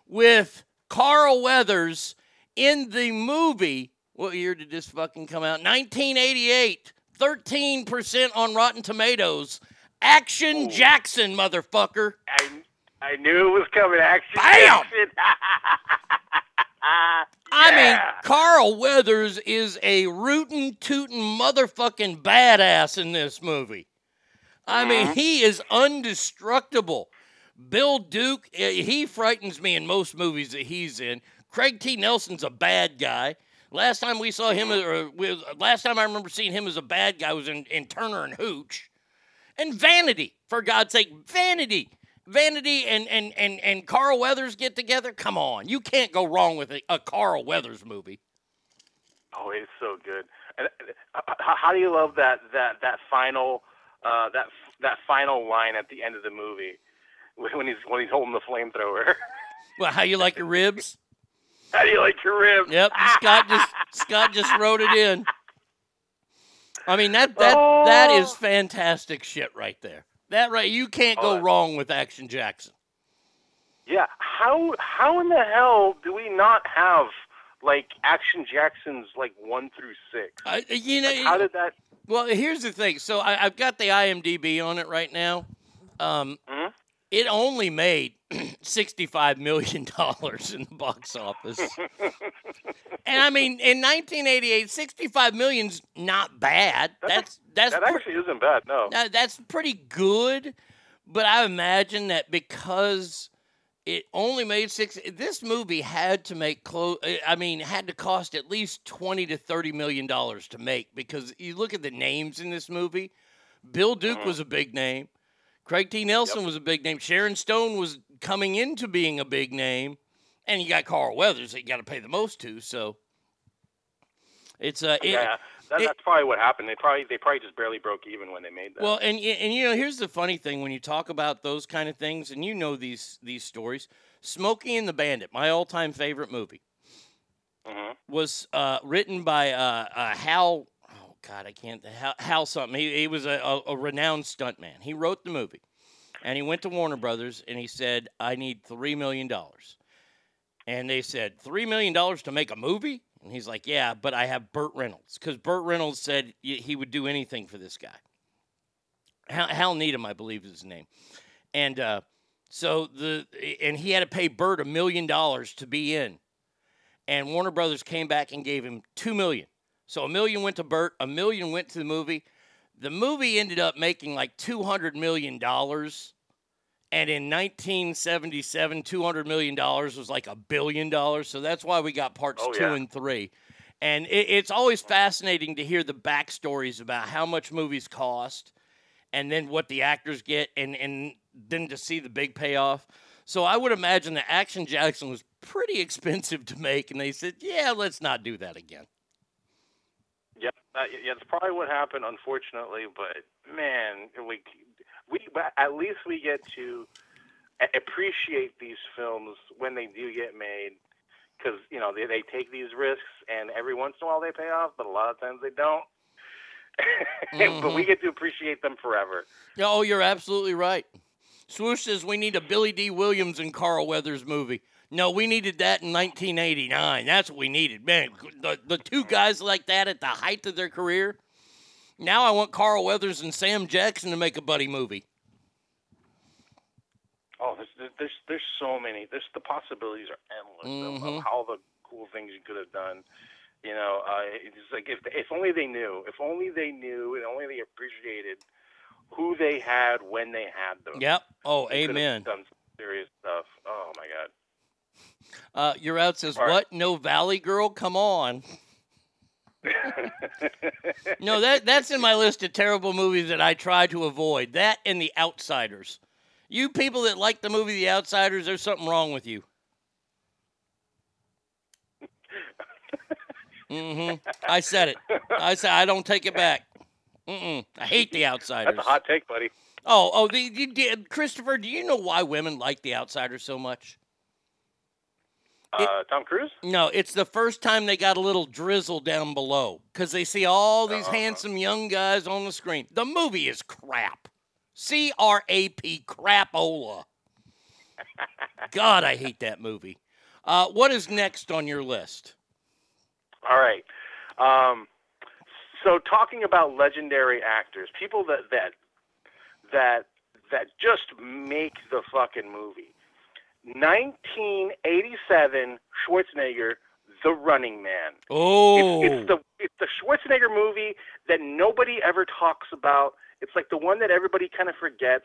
with Carl Weathers in the movie. What year did this fucking come out? 1988. 13% on Rotten Tomatoes. Action oh. Jackson, motherfucker. I I knew it was coming. Action. Bam! action. I mean, Carl Weathers is a rootin' tootin' motherfucking badass in this movie. I mean, he is undestructible. Bill Duke, eh, he frightens me in most movies that he's in. Craig T. Nelson's a bad guy. Last time we saw him, or we- last time I remember seeing him as a bad guy was in, in Turner and Hooch. And Vanity, for God's sake, Vanity. Vanity and, and, and, and Carl Weathers get together. Come on. You can't go wrong with a, a Carl Weathers movie. Oh, it's so good. And uh, how, how do you love that that that final uh, that that final line at the end of the movie when he's when he's holding the flamethrower? Well, how you like your ribs? how do you like your ribs? Yep, Scott just Scott just wrote it in. I mean that that that is fantastic shit right there. That right, you can't go wrong with Action Jackson. Yeah. How how in the hell do we not have like Action Jacksons like one through six? I, you know, Like, how did that? Well, here's the thing. So I, I've got the IMDb on it right now. Um, Hmm? It only made sixty-five million dollars in the box office, and I mean, in 1988, 65 million's not bad. That's that's that pre- actually isn't bad. No. Now, that's pretty good, but I imagine that because it only made six, this movie had to make close. Eh, I mean, had to cost at least twenty to thirty million dollars to make because you look at the names in this movie. Bill Duke mm-hmm. was a big name. Craig T. Nelson was a big name. Sharon Stone was coming into being a big name, and you got Carl Weathers that you got to pay the most to. So it's uh, it- yeah, that, it- that's probably what happened. They probably they probably just barely broke even when they made that. Well, and and you know, here's the funny thing when you talk about those kind of things, and you know these these stories. Smokey and the Bandit, my all-time favorite movie, Mhm. was uh, written by uh, uh, Hal. God, I can't. Hal, Hal something. He, he was a, a, a renowned stuntman. He wrote the movie, and he went to Warner Brothers and he said, "I need three million dollars." And they said, three million dollars to make a movie? And he's like, yeah, but I have Burt Reynolds because Burt Reynolds said he would do anything for this guy. Hal, Hal Needham, I believe, is his name. And uh, so the and he had to pay Burt a million dollars to be in. and Warner Brothers came back and gave him two million. So a million went to Burt, a million went to the movie. The movie ended up making like two hundred million dollars. And in 1977, $200 million was like a billion dollars. So that's why we got parts Oh, two yeah. and three. And it, it's always fascinating to hear the backstories about how much movies cost and then what the actors get and, and then to see the big payoff. So I would imagine that Action Jackson was pretty expensive to make. And they said, yeah, let's not do that again. Yeah, uh, yeah, that's probably what happened, unfortunately. But man, we we at least we get to appreciate these films when they do get made, because you know they they take these risks, and every once in a while they pay off, but a lot of times they don't. but we Mhm. get to appreciate them forever. Oh, you're absolutely right. Swoosh says we need a Billy Dee Williams and Carl Weathers movie. No, we needed that in 1989. That's what we needed. Man, the, the two guys like that at the height of their career. Now I want Carl Weathers and Sam Jackson to make a buddy movie. Oh, there's there's- there's so many. There's the possibilities are endless of, Mhm. of how the cool things you could have done. You know, uh, it's like if if only they knew, if only they knew, and only they appreciated who they had when they had them. Yep. Oh, They amen. Done some serious stuff. Oh my god. Uh, your out says, All right. "What? No Valley Girl? Come on." no, that that's in my list of terrible movies that I try to avoid. That and The Outsiders. You people that like the movie The Outsiders, there's something wrong with you. Mm-hmm. I said it. I said I don't take it back. Mm-mm. I hate The Outsiders. That's a hot take, buddy. Oh, oh, the, you did, Christopher. Do you know why women like The Outsiders so much? Uh, Tom Cruise? No, it's the first time they got a little drizzle down below because they see all these Uh-huh. handsome young guys on the screen. The movie is crap. C R A P, crapola. God, I hate that movie. Uh, what is next on your list? All right. Um, so talking about legendary actors, people that that that that just make the fucking movie. 1987 Schwarzenegger, The Running Man. Oh, It's, it's the it's the Schwarzenegger movie that nobody ever talks about. It's like the one that everybody kind of forgets.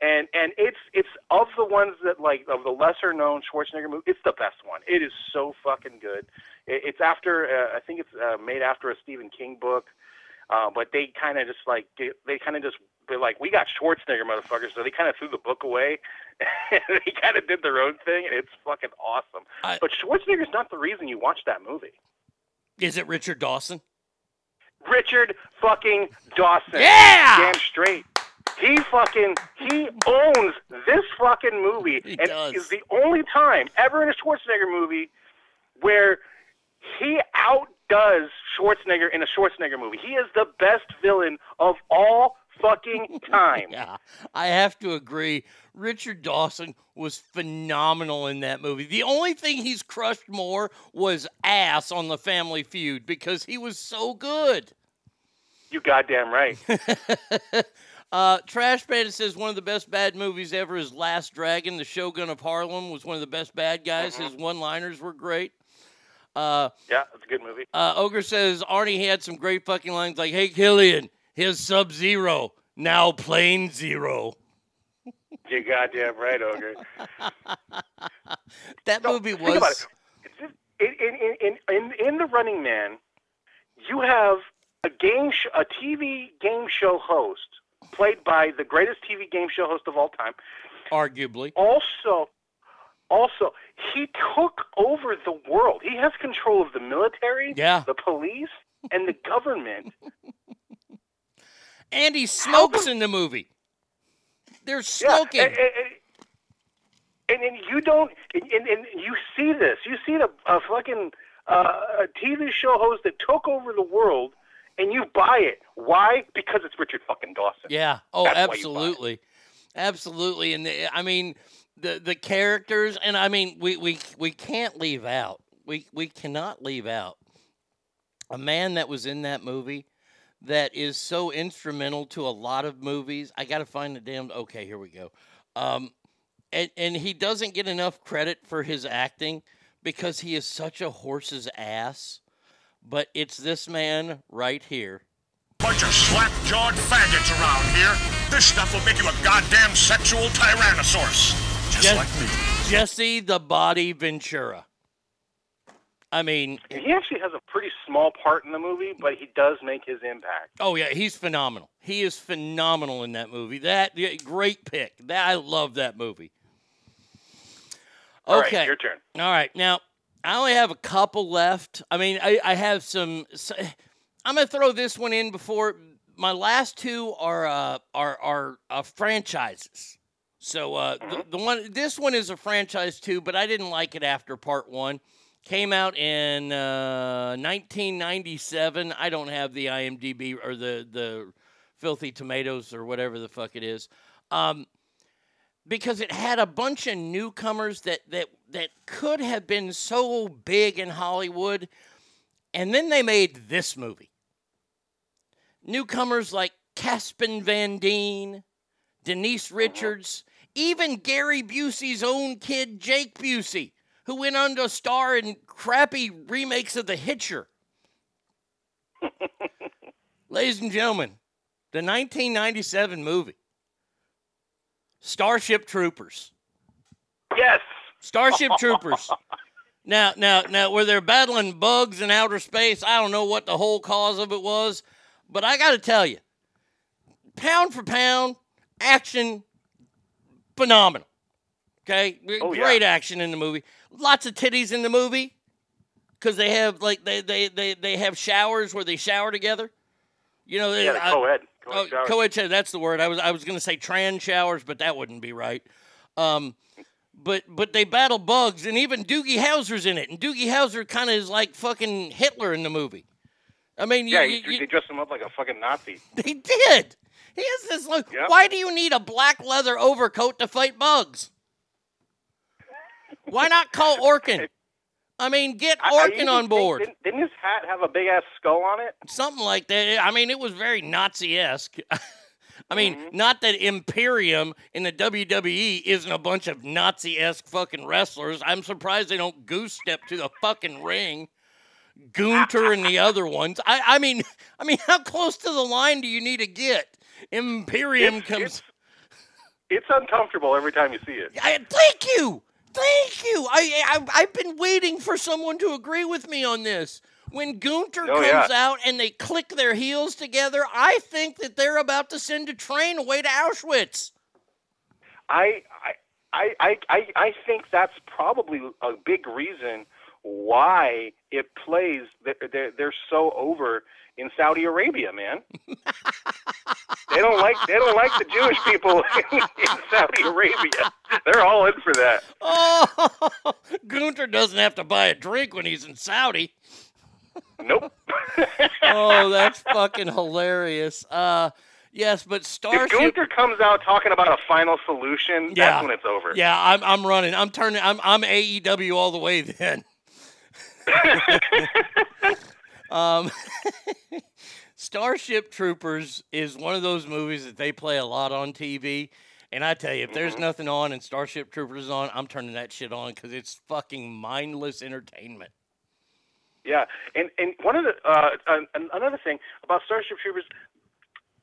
And and it's it's of the ones that like of the lesser known Schwarzenegger movie. It's the best one. It is so fucking good. It, it's after uh, I think it's uh, made after a Stephen King book. Uh, but they kind of just like they, they kind of just they're like we got Schwarzenegger motherfuckers, so they kind of threw the book away. they kind of did their own thing, and it's fucking awesome. I- but Schwarzenegger's not the reason you watch that movie. is it Richard Dawson? Richard fucking Dawson. Yeah! Damn straight. He fucking he owns this fucking movie He and does. is the only time ever in a Schwarzenegger movie where he outdoes Schwarzenegger in a Schwarzenegger movie. He is the best villain of all fucking time. Yeah, I have to agree. Richard Dawson was phenomenal in that movie. The only thing he's crushed more was ass on the Family Feud because he was so good. You goddamn right. uh, Trash Bandit says one of the best bad movies ever is Last Dragon. The Shogun of Harlem was one of the best bad guys. His one-liners were great. Uh, Yeah, it's a good movie. uh, Ogre says Arnie had some great fucking lines like, "Hey Killian, here's Sub Zero, now Plain Zero. You goddamn right, Ogre. That movie Think about was. it. In, in, in, in, in The Running Man, you have a game, sh- a TV game show host played by the greatest TV game show host of all time. Arguably. Also, also, he took over the world. He has control of the military, Yeah. the police, and the government. And he smokes in the movie. They're smoking. Yeah, and, and, and, and you don't, and, and, you see this. You see the a fucking uh, a TV show host that took over the world, and you buy it. Why? Because it's Richard fucking Dawson. Yeah. Oh, That's why you buy it. absolutely, absolutely. And the, I mean, the the characters, and I mean, we we we can't leave out. We we cannot leave out a man that was in that movie that is so instrumental to a lot of movies. I got to find the damn. Okay, here we go. Um, and and he doesn't get enough credit for his acting, because he is such a horse's ass. But it's this man right here. Bunch of slap-jawed faggots around here. This stuff will make you a goddamn sexual tyrannosaurus. Just Jes- like me. Jesse the Body Ventura. I mean, He actually has a pretty small part in the movie, but he does make his impact. oh yeah, he's phenomenal. He is phenomenal in that movie. That yeah, great pick. That I love that movie. All right, Okay, your turn. All right, now I only have a couple left. I mean, I, I have some. I'm gonna throw this one in before my last two are uh, are are uh, franchises. So uh, the, the one this one is a franchise too, but I didn't like it after part one. Came out in uh, 1997. I don't have the IMDb or the the Filthy Tomatoes or whatever the fuck it is. Um, because it had a bunch of newcomers that that that could have been so big in Hollywood, and then they made this movie. Newcomers like Casper Van Dien, Denise Richards, even Gary Busey's own kid Jake Busey, who went on to star in crappy remakes of The Hitcher. Ladies and gentlemen, the 1997 movie Starship Troopers. Yes. Starship Troopers. Now, now, now, where they're battling bugs in outer space, I don't know what the whole cause of it was, but I got to tell you, pound for pound, action, phenomenal. Okay, Oh, yeah. great action in the movie. Lots of titties in the movie because they have like they, they they they have showers where they shower together. You know, they- Yeah, the I- co-ed. Co-ed Oh, showers. co-ed shower, That's the word. I was I was going to say trans showers, but that wouldn't be right. Um, but but they battle bugs, and even Doogie Howser's in it, and Doogie Howser kind of is like fucking Hitler in the movie. I mean, you, Yeah, you- you- they dressed him up like a fucking Nazi. they did. He has this look. Yep. Why do you need a black leather overcoat to fight bugs? Why not call Orkin? I mean, get Orkin on think- board. Didn't, didn't his hat have a big ass skull on it? Something like that. I mean, it was very Nazi esque. I mean, Mm-hmm. not that Imperium in the WWE isn't a bunch of Nazi esque fucking wrestlers. I'm surprised they don't goose step to the fucking ring. Gunther and the other ones. I, I mean, I mean, how close to the line do you need to get? Imperium It's- comes. it's- It's uncomfortable every time you see it. I, thank you, thank you. I, I I've been waiting for someone to agree with me on this. When Gunther Oh, comes yeah. out and they click their heels together, I think that they're about to send a train away to Auschwitz. I, I, I, I, I think that's probably a big reason why it plays. They're, they're, they're so over in Saudi Arabia, man. they don't like they don't like the Jewish people in, in Saudi Arabia. They're all in for that. Oh, Gunther doesn't have to buy a drink when he's in Saudi. Nope. oh, that's fucking hilarious. Uh, yes, but If Starship. Gunther comes out talking about a final solution, Yeah. that's when it's over. Yeah, I'm I'm running. I'm turning. I'm I'm AEW all the way then. um, Starship Troopers is one of those movies that they play a lot on TV. And I tell you, if there's nothing on and Starship Troopers is on, I'm turning that shit on because it's fucking mindless entertainment. Yeah, and and one of the uh, an, an- another thing about Starship Troopers,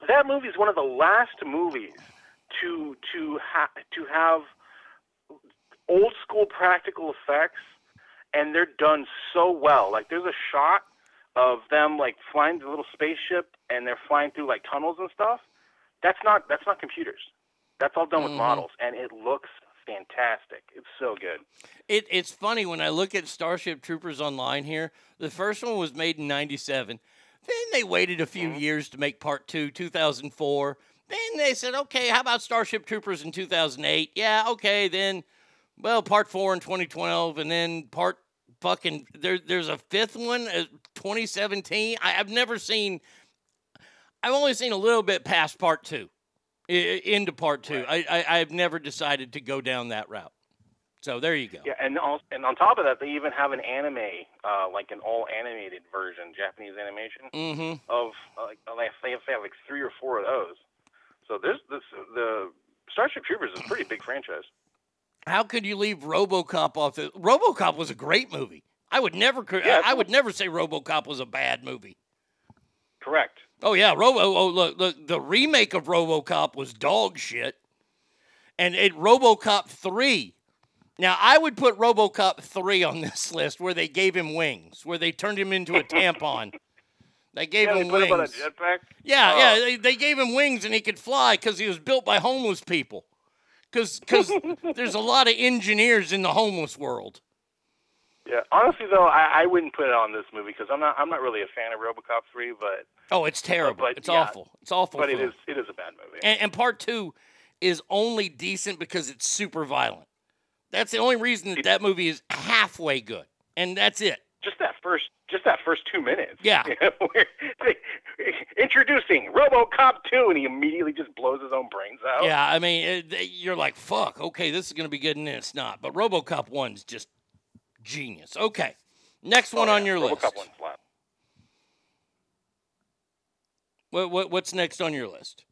that movie is one of the last movies to to ha- to have old school practical effects, and they're done so well. Like there's a shot of them like flying the little spaceship, and they're flying through like tunnels and stuff. That's not that's not computers. That's all done with Mhm. models, and it looks fantastic. It's so good. It, it's funny when I look at Starship Troopers online here. The first one was made in 97. Then they waited a few years to make part two, 2004. Then they said, okay, how about Starship Troopers in 2008? Yeah, okay. Then, well, part four in 2012. And then part fucking, there, there's a fifth one, uh, 2017. I, I've never seen, I've only seen a little bit past part two, into part two. I, I, I've never decided to go down that route. So there you go. Yeah, and also, and on top of that, they even have an anime, uh, like an all animated version, Japanese animation Mm-hmm. of uh, like they have, they have have like three or four of those. So this this the Starship Troopers is a pretty big franchise. How could you leave RoboCop off? The, RoboCop was a great movie. I would never. Yeah, I would never say RoboCop was a bad movie. Correct. Oh yeah, Robo. Oh look, look. The remake of RoboCop was dog shit, and it RoboCop three. Now I would put RoboCop three on this list where they gave him wings, where they turned him into a tampon. They gave yeah, they him him a wings. jetpack. Yeah, Oh. yeah. They, they gave him wings and he could fly because he was built by homeless people. Because there's a lot of engineers in the homeless world. Yeah, honestly though, I, I wouldn't put it on this movie because I'm not I'm not really a fan of RoboCop three, but Oh, it's terrible. but it's yeah, awful. It's awful. But it is it is a bad movie. And, and part two is only decent because it's super violent. That's the only reason that that movie is halfway good, and that's it. just that first just that first two minutes. Yeah. You know, introducing RoboCop two, and he immediately just blows his own brains out. Yeah, I mean, it, you're like, fuck. Okay, this is gonna be good, and then it's not. But RoboCop one's just genius. Okay, next one on your Oh, RoboCop list. one's. What, what what's next on your list?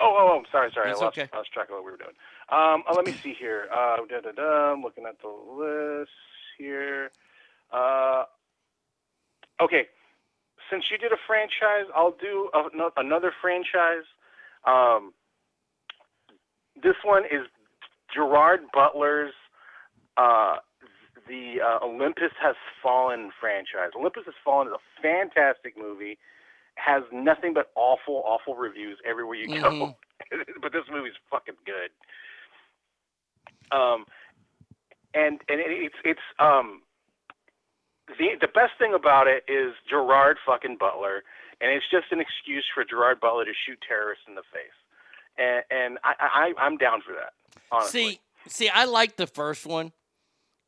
Oh, oh, oh, sorry, sorry. That's I lost, okay. I lost track of what we were doing. Um, uh, let me see here. Uh, da, da, da, I'm looking at the list here. Uh, okay, since you did a franchise, I'll do a, no- another franchise. Um, this one is Gerard Butler's uh, the uh, Olympus Has Fallen franchise. Olympus Has Fallen is a fantastic movie. Has nothing but awful, awful reviews everywhere you go. Mhm. but this movie's fucking good. Um, and and it, it's it's um the the best thing about it is Gerard fucking Butler, and it's just an excuse for Gerard Butler to shoot terrorists in the face, and and I, I I'm down for that. Honestly. See, see, I like the first one,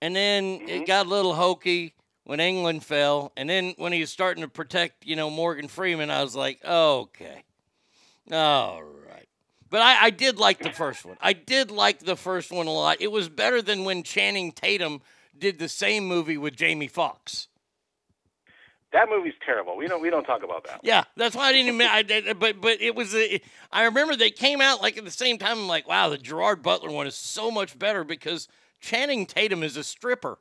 and then Mm-hmm. it got a little hokey when England fell, and then when he was starting to protect, you know, Morgan Freeman, I was like, okay, all right. But I, I did like the first one. I did like the first one a lot. It was better than when Channing Tatum did the same movie with Jamie Foxx. That movie's terrible. We don't we don't talk about that. Yeah, that's why I didn't even. I, did- but but it was. A, I remember they came out like at the same time. I'm like, wow, the Gerard Butler one is so much better because Channing Tatum is a stripper.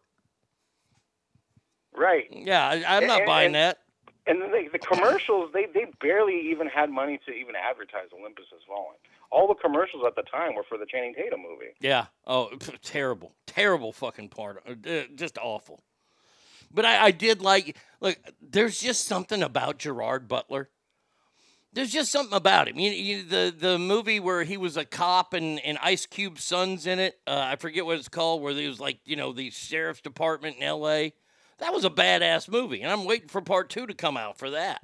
Right. Yeah, I, I'm not And- buying and- that. And they, the commercials, they they barely even had money to even advertise Olympus Has Fallen. All the commercials at the time were for the Channing Tatum movie. Yeah. Oh, terrible, terrible fucking part. Uh, Just awful. But I, I did like. Look, there's just something about Gerard Butler. There's just something about him. You, you, the the movie where he was a cop and, and Ice Cube's son's in it. Uh, I forget what it's called. Where he was like, you know, the sheriff's department in L.A. That was a badass movie, and I'm waiting for part two to come out for that.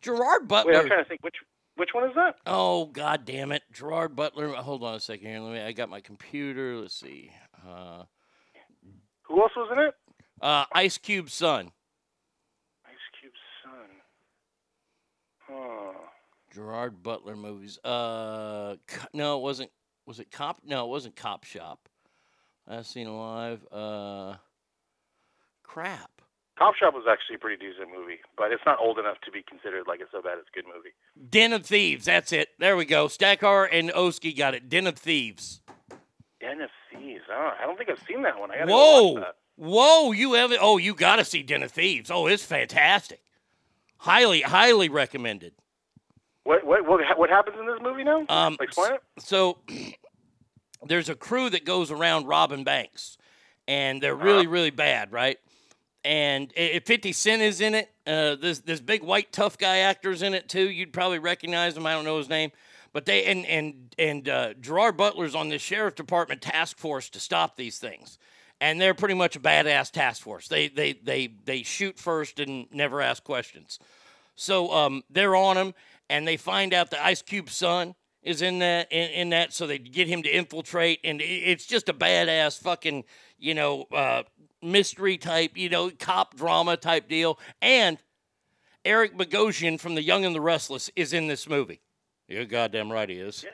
Gerard Butler. Wait, I'm trying to think which which one is that? Oh God damn it, Gerard Butler. Hold on a second here. Let me. I got my computer. Let's see. Uh, Who else was in it? uh, Ice Cube's son. Ice Cube's son. Huh. Gerard Butler movies. Uh, no, it wasn't. Was it Cop? No, it wasn't Cop Shop. Last seen alive. Uh, crap. Cop Shop was actually a pretty decent movie, but it's not old enough to be considered like it's so bad it's a good movie. Den of Thieves. That's it. There we go. Stackar and Oski got it. Den of Thieves. Den of Thieves. Oh, I don't think I've seen that one. I gotta Whoa. watch that. Whoa, you have it. Oh, you got to see Den of Thieves. Oh, it's fantastic. Highly, highly recommended. What what what what happens in this movie now? Um, Explain it. So there's a crew that goes around robbing banks, and they're really, really bad, right? And if 50 Cent is in it, uh, this this big white tough guy actor's in it too. You'd probably recognize him. I don't know his name, but they and and and uh, Gerard Butler's on the sheriff department task force to stop these things, and they're pretty much a badass task force. They they they they shoot first and never ask questions. So um, they're on him, and they find out the Ice Cube son is in that in, in that, so they get him to infiltrate, and it's just a badass fucking you know uh, mystery type, you know, cop drama type deal. And Eric Bogosian from The Young and the Restless is in this movie. You're goddamn right he is. Yeah.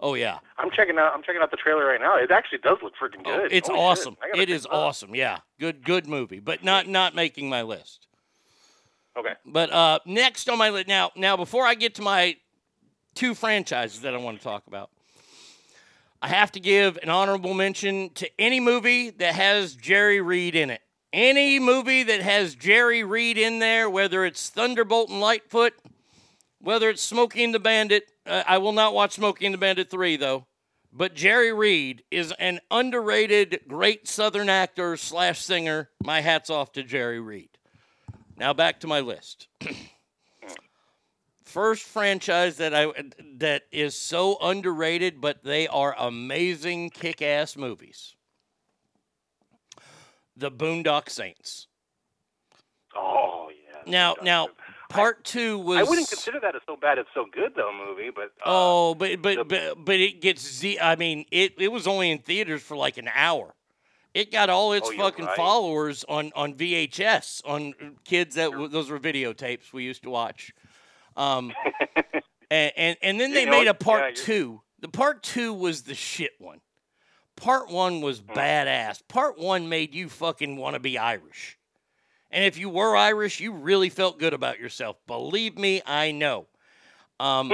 Oh yeah. I'm checking out. I'm checking out the trailer right now. It actually does look freaking Oh, good. it's Holy awesome. It is awesome. Yeah. Good good movie, but not not making my list. Okay. But uh, next on my list now, now before I get to my two franchises that I want to talk about, I have to give an honorable mention to any movie that has Jerry Reed in it. Any movie that has Jerry Reed in there, whether it's Thunderbolt and Lightfoot, whether it's Smokey and the Bandit. Uh, I will not watch Smokey and the Bandit 3, though. But Jerry Reed is an underrated, great Southern actor slash singer. My hat's off to Jerry Reed. Now back to my list. First franchise that I that is so underrated, but they are amazing, kick-ass movies. The Boondock Saints. Oh yeah. Now, now, part two was. I wouldn't consider that as so bad. It's so good though, movie. But uh, Oh, but but but but it gets z. I mean, it it was only in theaters for like an hour. It got all its Oh, fucking right. followers on on VHS on kids that w- those were videotapes we used to watch. Um, and, and and then You they know, made a part you're- two. The part two was the shit one. Part one was Hmm. badass. Part one made you fucking want to be Irish. And if you were Irish, you really felt good about yourself. Believe me, I know. Um,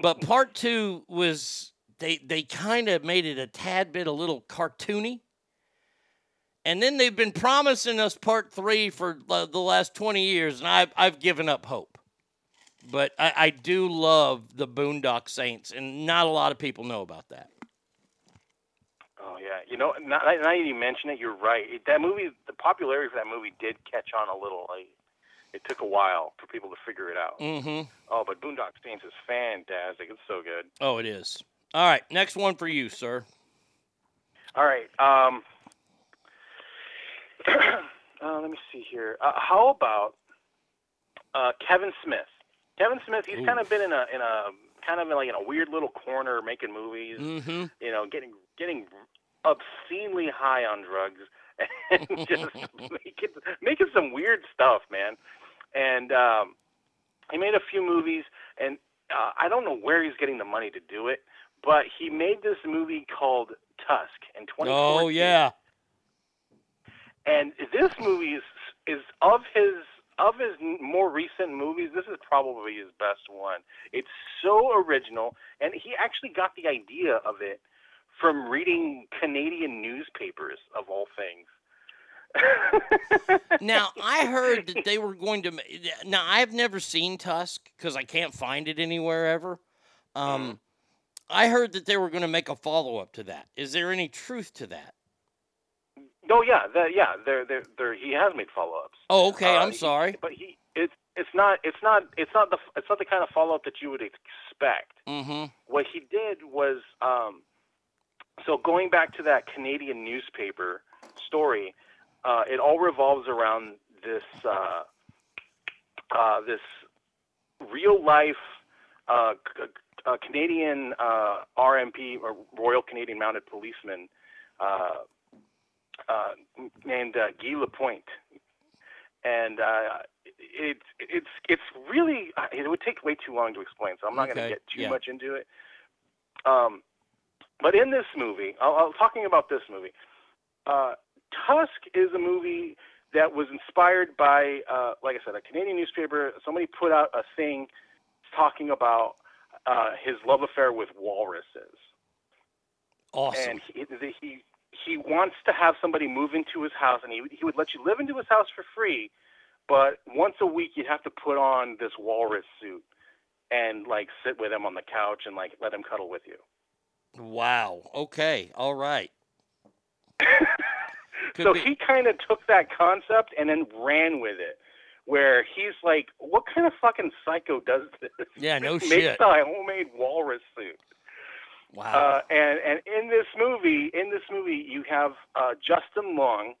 but part two was they they kind of made it a tad bit a little cartoony. And then they've been promising us part three for the last twenty years, and I've I've given up hope. But I, I do love the Boondock Saints, and not a lot of people know about that. Oh yeah, you know, now, that you mention it, you're right. It, that movie, the popularity for that movie did catch on a little. Like, it took a while for people to figure it out. Mm-hmm. Oh, but Boondock Saints is fantastic. It's so good. Oh, it is. All right, next one for you, sir. All right. Um, uh, let me see here. Uh, how about uh, Kevin Smith? Kevin Smith. He's kind of been in a in a kind of in like in a weird little corner making movies. Mm-hmm. You know, getting getting obscenely high on drugs and just making making some weird stuff, man. And um, he made a few movies, and uh, I don't know where he's getting the money to do it, but he made this movie called Tusk in 2014. Oh yeah. And this movie is is of his of his more recent movies. This is probably his best one. It's so original, and he actually got the idea of it from reading Canadian newspapers of all things. now I heard that they were going to. Now I've never seen Tusk because I can't find it anywhere ever. Um, I heard that they were going to make a follow up to that. Is there any truth to that? Oh yeah, that, yeah. There, there, there. He has made follow-ups. Oh, okay. Uh, I'm he- sorry. but he, it's, it's not, it's not, it's not the, it's not the kind of follow-up that you would expect. Mm-hmm. what he did was um, so going back to that Canadian newspaper story, uh, it all revolves around this uh, uh, this real life uh, c- uh, Canadian uh, RMP or Royal Canadian Mounted Policeman uh, uh, named uh, Guy Lapointe, and uh, it's it's it's really uh, it would take way too long to explain, so I'm not going to get too yeah. much into it. Um, but in this movie, I'll, I'll talking about this movie. Uh, Tusk is a movie that was inspired by, uh, like I said, a Canadian newspaper. Somebody put out a thing talking about uh, his love affair with walruses. Awesome. And he, he he wants to have somebody move into his house, and he he would let you live into his house for free, but once a week you'd have to put on this walrus suit and like sit with him on the couch and like let him cuddle with you. Wow. Okay. All right. So be- he kind of took that concept and then ran with it. Where he's like, "What kind of fucking psycho does this? Yeah, no Makes shit. a homemade walrus suit." Wow. Uh, and and in this movie, in this movie, you have uh, Justin Long.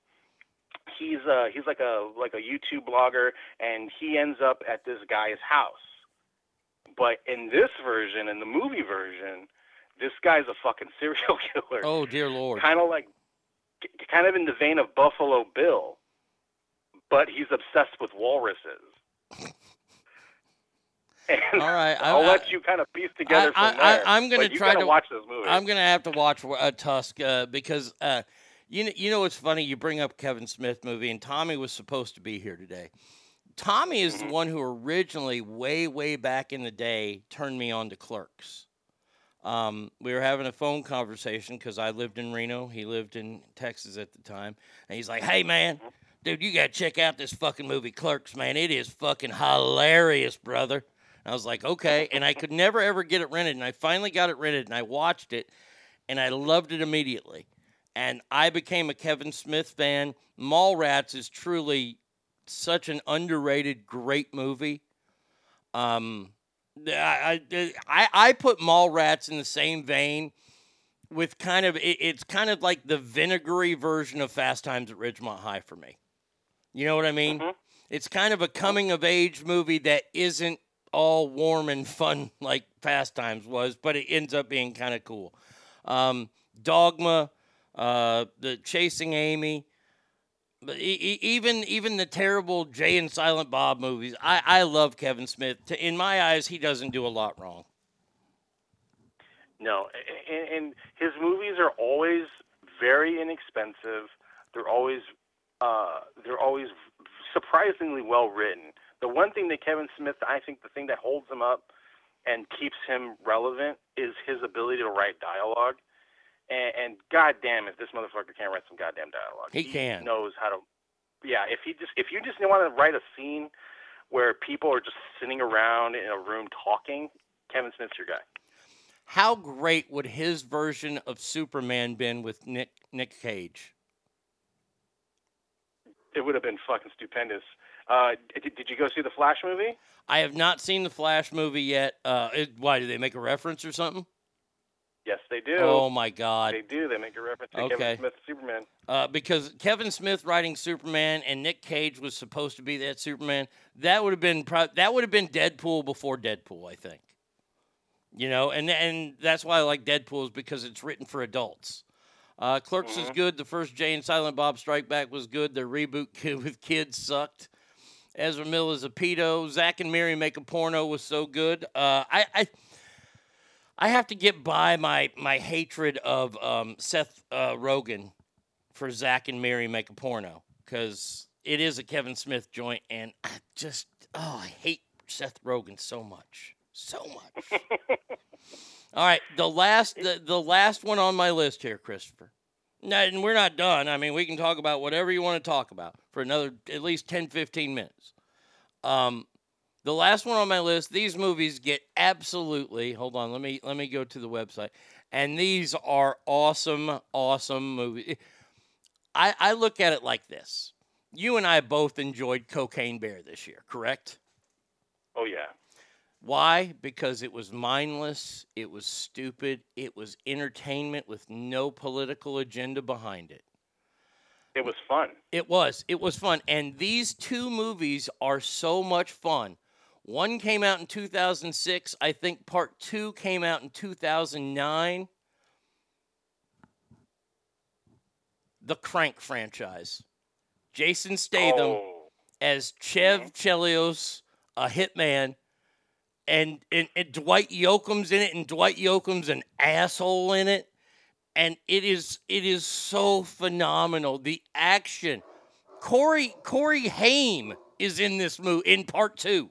He's uh he's like a like a YouTube blogger, and he ends up at this guy's house. But in this version, in the movie version, this guy's a fucking serial killer. oh dear lord. Kind of like, kind of in the vein of Buffalo Bill, but he's obsessed with walruses. And All right, I- I'll I- let you kind of piece together I, from I, there. I, am going to try gotta to watch this movie. I'm going to have to watch uh, Tusk uh, because uh, you know, you know what's funny? You bring up Kevin Smith movie, and Tommy was supposed to be here today. Tommy is Mm-hmm. the one who originally, way way back in the day, turned me on to Clerks. Um, we were having a phone conversation because I lived in Reno. He lived in Texas at the time. And he's like, hey, man, dude, you got to check out this fucking movie, Clerks, man. It is fucking hilarious, brother. And I was like, okay. And I could never, ever get it rented. And I finally got it rented and I watched it and I loved it immediately. And I became a Kevin Smith fan. Mallrats is truly such an underrated, great movie. Um, I, I, I put Mallrats in the same vein with kind of it, it's kind of like the vinegary version of Fast Times at Ridgemont High for me. You know what I mean? It's kind of a coming of age movie that isn't all warm and fun like Fast Times was, but it ends up being kind of cool. Um, Dogma, uh, the Chasing Amy, but even even the terrible Jay and Silent Bob movies. I I love Kevin Smith. In my eyes, he doesn't do a lot wrong. No, and, and his movies are always very inexpensive. They're always uh, they're always surprisingly well written. The one thing that Kevin Smith, I think, the thing that holds him up and keeps him relevant is his ability to write dialogue. And, and goddamn, if this motherfucker can't write some goddamn dialogue, He can. knows how to. Yeah, if he just if you just want to write a scene where people are just sitting around in a room talking, Kevin Smith's your guy. How great would his version of Superman been with Nick Nick Cage? It would have been fucking stupendous. Uh, did, did you go see the Flash movie? I have not seen the Flash movie yet. Uh, it, why do they make a reference or something? Yes, they do. Oh my God! They do. They make a reference to Okay. Kevin Smith, Superman. Uh, because Kevin Smith writing Superman and Nick Cage was supposed to be that Superman. That would have been pro- that would have been Deadpool before Deadpool, I think. You know, and and that's why I like Deadpool is because it's written for adults. Uh, Clerks is good. The first Jay and Silent Bob Strike Back was good. The reboot kid with kids sucked. Ezra Miller's a pedo. Zack and Miri make a porno was so good. Uh, I, I I have to get by my my hatred of um, Seth uh, Rogen for Zack and Miri make a porno because it is a Kevin Smith joint, and I just oh I hate Seth Rogen so much, so much. All right, the last the, the last one on my list here, Christopher. And we're not done. I mean, we can talk about whatever you want to talk about for another at least 10, 15 minutes. Um, the last one on my list, these movies get absolutely. Hold on, let me let me go to the website. And these are awesome, awesome movies. I, I look at it like this. You and I both enjoyed Cocaine Bear this year, correct? Oh yeah. Why? Because it was mindless, it was stupid, it was entertainment with no political agenda behind it. It was fun. It was. It was fun. And these two movies are so much fun. One came out in 2006. I think part two came out in 2009. The Crank franchise. Jason Statham oh. as Chev mm-hmm. Chelios, a hitman, and, and, and Dwight Yoakam's in it, and Dwight Yoakam's an asshole in it and it is it is so phenomenal. The action. Corey Corey Haim is in this movie in part two.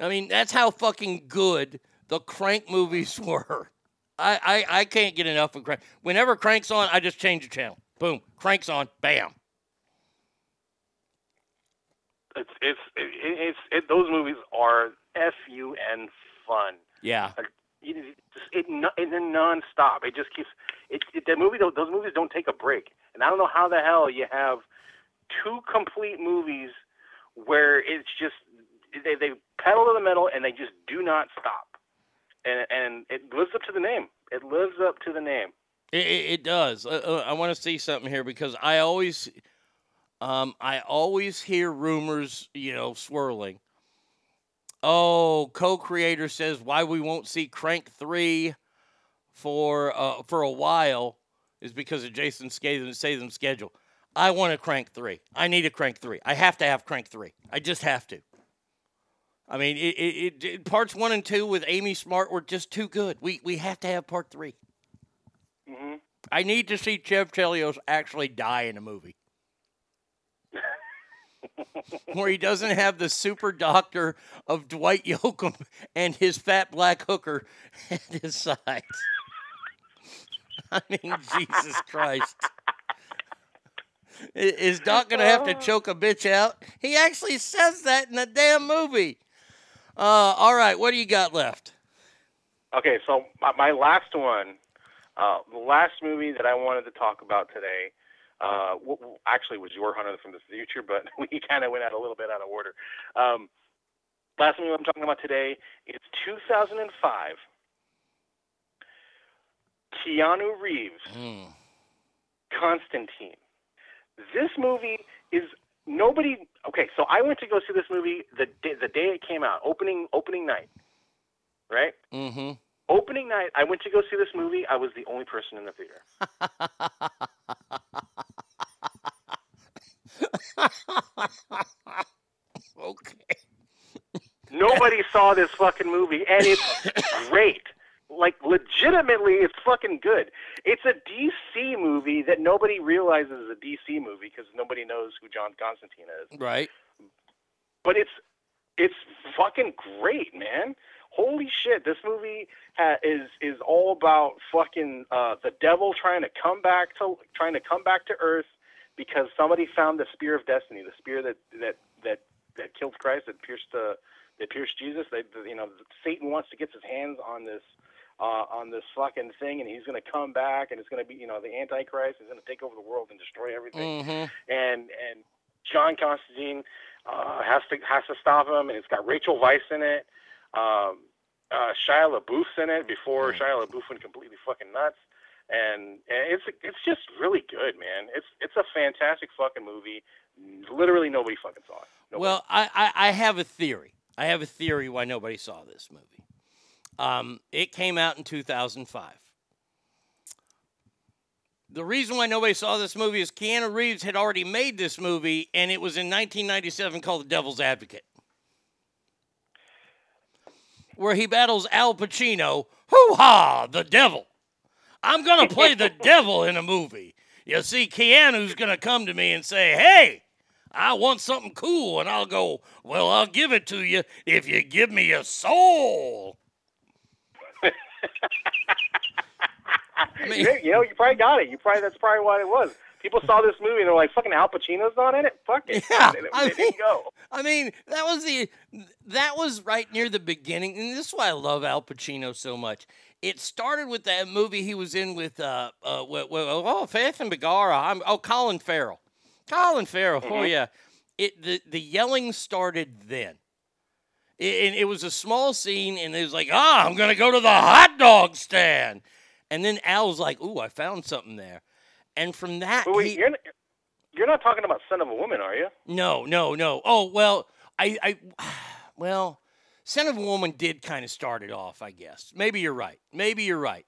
I mean, that's how fucking good the Crank movies were. I, I, I can't get enough of Crank. Whenever Crank's on, I just change the channel. Boom, Crank's on. Bam. It's it's it, it's it, those movies are fun fun. Yeah. Like, it, it it, nonstop. It just keeps it. it that movie, those movies don't take a break. And I don't know how the hell you have two complete movies where it's just they they pedal to the metal and they just do not stop. And and it lives up to the name. It lives up to the name. It, it, it does. Uh, uh, I want to see something here because I always, um, I always hear rumors, you know, swirling. Oh, co-creator says why we won't see Crank three for uh, for a while is because of Jason Statham Statham's schedule. I want a Crank three. I need a Crank three. I have to have Crank three. I just have to. I mean, it, it, it parts one and two with Amy Smart were just too good. We we have to have part 3 hmm I need to see Chev Chelios actually die in a movie. Where he doesn't have the super doctor of Dwight Yoakam and his fat black hooker at his side. I mean, Jesus Christ. Is Doc gonna have to choke a bitch out? He actually says that in the damn movie. Uh, all right, what do you got left? Okay, so my, my last one, uh, the last movie that I wanted to talk about today, uh, w- actually was Yor Hunter from the Future, but we kind of went out a little bit out of order. Um, last movie I'm talking about today is 2005. Keanu Reeves, Constantine. This movie is nobody. Okay, so I went to go see this movie the day, the day it came out, opening opening night, right? Mm-hmm. Opening night, I went to go see this movie. I was the only person in the theater. okay. Nobody saw this fucking movie, and it's great. Like, legitimately, it's fucking good. It's a DC movie that nobody realizes is a DC movie because nobody knows who John Constantine is. Right. But it's it's fucking great, man. Holy shit! This movie ha- is is all about fucking uh, the devil trying to come back to trying to come back to Earth because somebody found the spear of destiny, the spear that that that that killed Christ, that pierced the that pierced Jesus. They, you know, Satan wants to get his hands on this uh, on this fucking thing, and he's going to come back, and it's going to be you know the Antichrist is going to take over the world and destroy everything Mm-hmm. and and John Constantine uh, has to has to stop him, and it's got Rachel Weisz in it. Um, uh, Shia LaBeouf's in it before Shia LaBeouf went completely fucking nuts, and, it's it's just really good, man. It's it's a fantastic fucking movie. Literally nobody fucking saw it. Well, I, I, I have a theory. I have a theory why nobody saw this movie. Um, it came out in 2005. The reason why nobody saw this movie is Keanu Reeves had already made this movie, and it was in 1997 called The Devil's Advocate, where he battles Al Pacino. Hoo ha, the devil. I'm going to play the devil in a movie. You see, Keanu's going to come to me and say, hey, I want something cool. And I'll go, well, I'll give it to you if you give me a soul. I mean, you know, you probably got it. You probably that's probably what it was. People saw this movie and they're like, "Fucking Al Pacino's not in it." Fuck it. Yeah, they, they I didn't go. I mean, that was the that was right near the beginning, and this is why I love Al Pacino so much. It started with that movie he was in with uh uh oh Faith and Begara. I'm oh Colin Farrell. Colin Farrell. Oh Mhm. yeah. It the the yelling started then. It, and it was a small scene, and it was like, ah, I'm gonna go to the hot dog stand, and then Al was like, ooh, I found something there, and from that, wait, he- you're not, you're not talking about Scent of a Woman, are you? no, no, no. Oh well, I, I, well, Scent of a Woman did kind of start it off, I guess. Maybe you're right. Maybe you're right.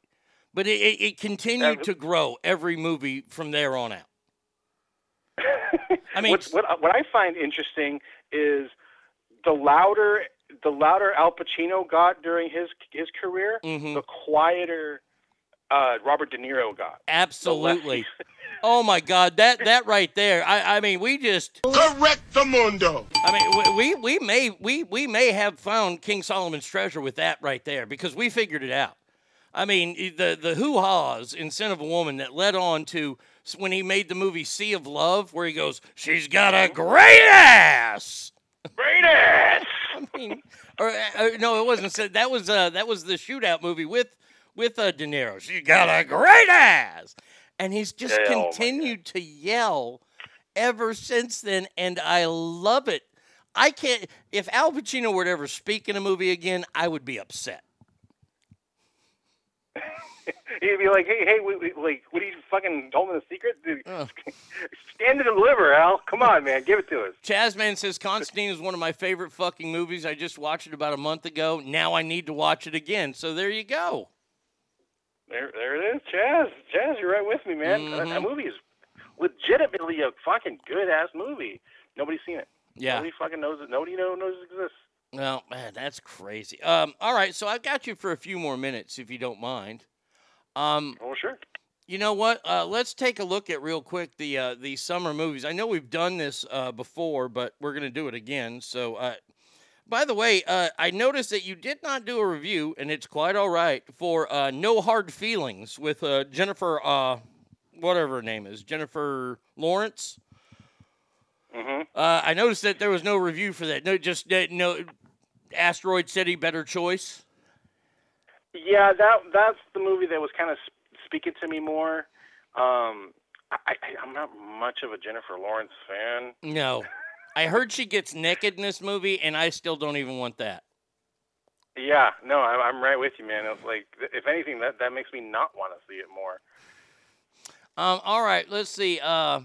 But it, it, it continued to grow every movie from there on out. I mean, What's, what what I find interesting is the louder the louder Al Pacino got during his his career, Mm-hmm. the quieter uh, Robert De Niro got. absolutely. oh my God, that that right there. I, I mean, we just correct the mundo. I mean, we, we we may we we may have found King Solomon's treasure with that right there because we figured it out. I mean, the the hoo ha's in Scent of a Woman that led on to when he made the movie Sea of Love, where he goes, "She's got a great ass." Great ass. I mean, or, uh, no, it wasn't. said- That was uh, that was the shootout movie with with uh, De Niro. She's got a great ass, and he's just Yeah, oh continued to yell ever since then, and I love it. I can't. If Al Pacino were to ever speak in a movie again, I would be upset. He'd be like, "Hey, hey, we, we, like, what are you fucking told me the secret? Dude, Stand and deliver, Al. Come on, man, give it to us." Chazman says Constantine is one of my favorite fucking movies. I just watched it about a month ago. Now I need to watch it again. So there you go. There, there it is, Chaz. Chaz, you're right with me, man. That, that movie is legitimately a fucking good ass movie. Nobody's seen it. Yeah. Nobody fucking knows it. Nobody knows it exists. Well, man, that's crazy. Um, all right, so I've got you for a few more minutes, if you don't mind. Um, oh, sure. You know what? Uh, let's take a look at real quick the uh, the summer movies. I know we've done this uh, before, but we're gonna do it again. So, uh, by the way, uh, I noticed that you did not do a review, and it's quite all right for uh, No Hard Feelings with uh, Jennifer, uh, whatever her name is, Jennifer Lawrence. hmm Uh, I noticed that there was no review for that. No, just uh, no. Asteroid City, better choice. Yeah, that that's the movie that was kind of speaking to me more. Um, I, I, I'm not much of a Jennifer Lawrence fan. No, I heard she gets naked in this movie, and I still don't even want that. Yeah, no, I'm, I'm right with you, man. It's like, if anything, that that makes me not want to see it more. Um, all right, let's see. Uh,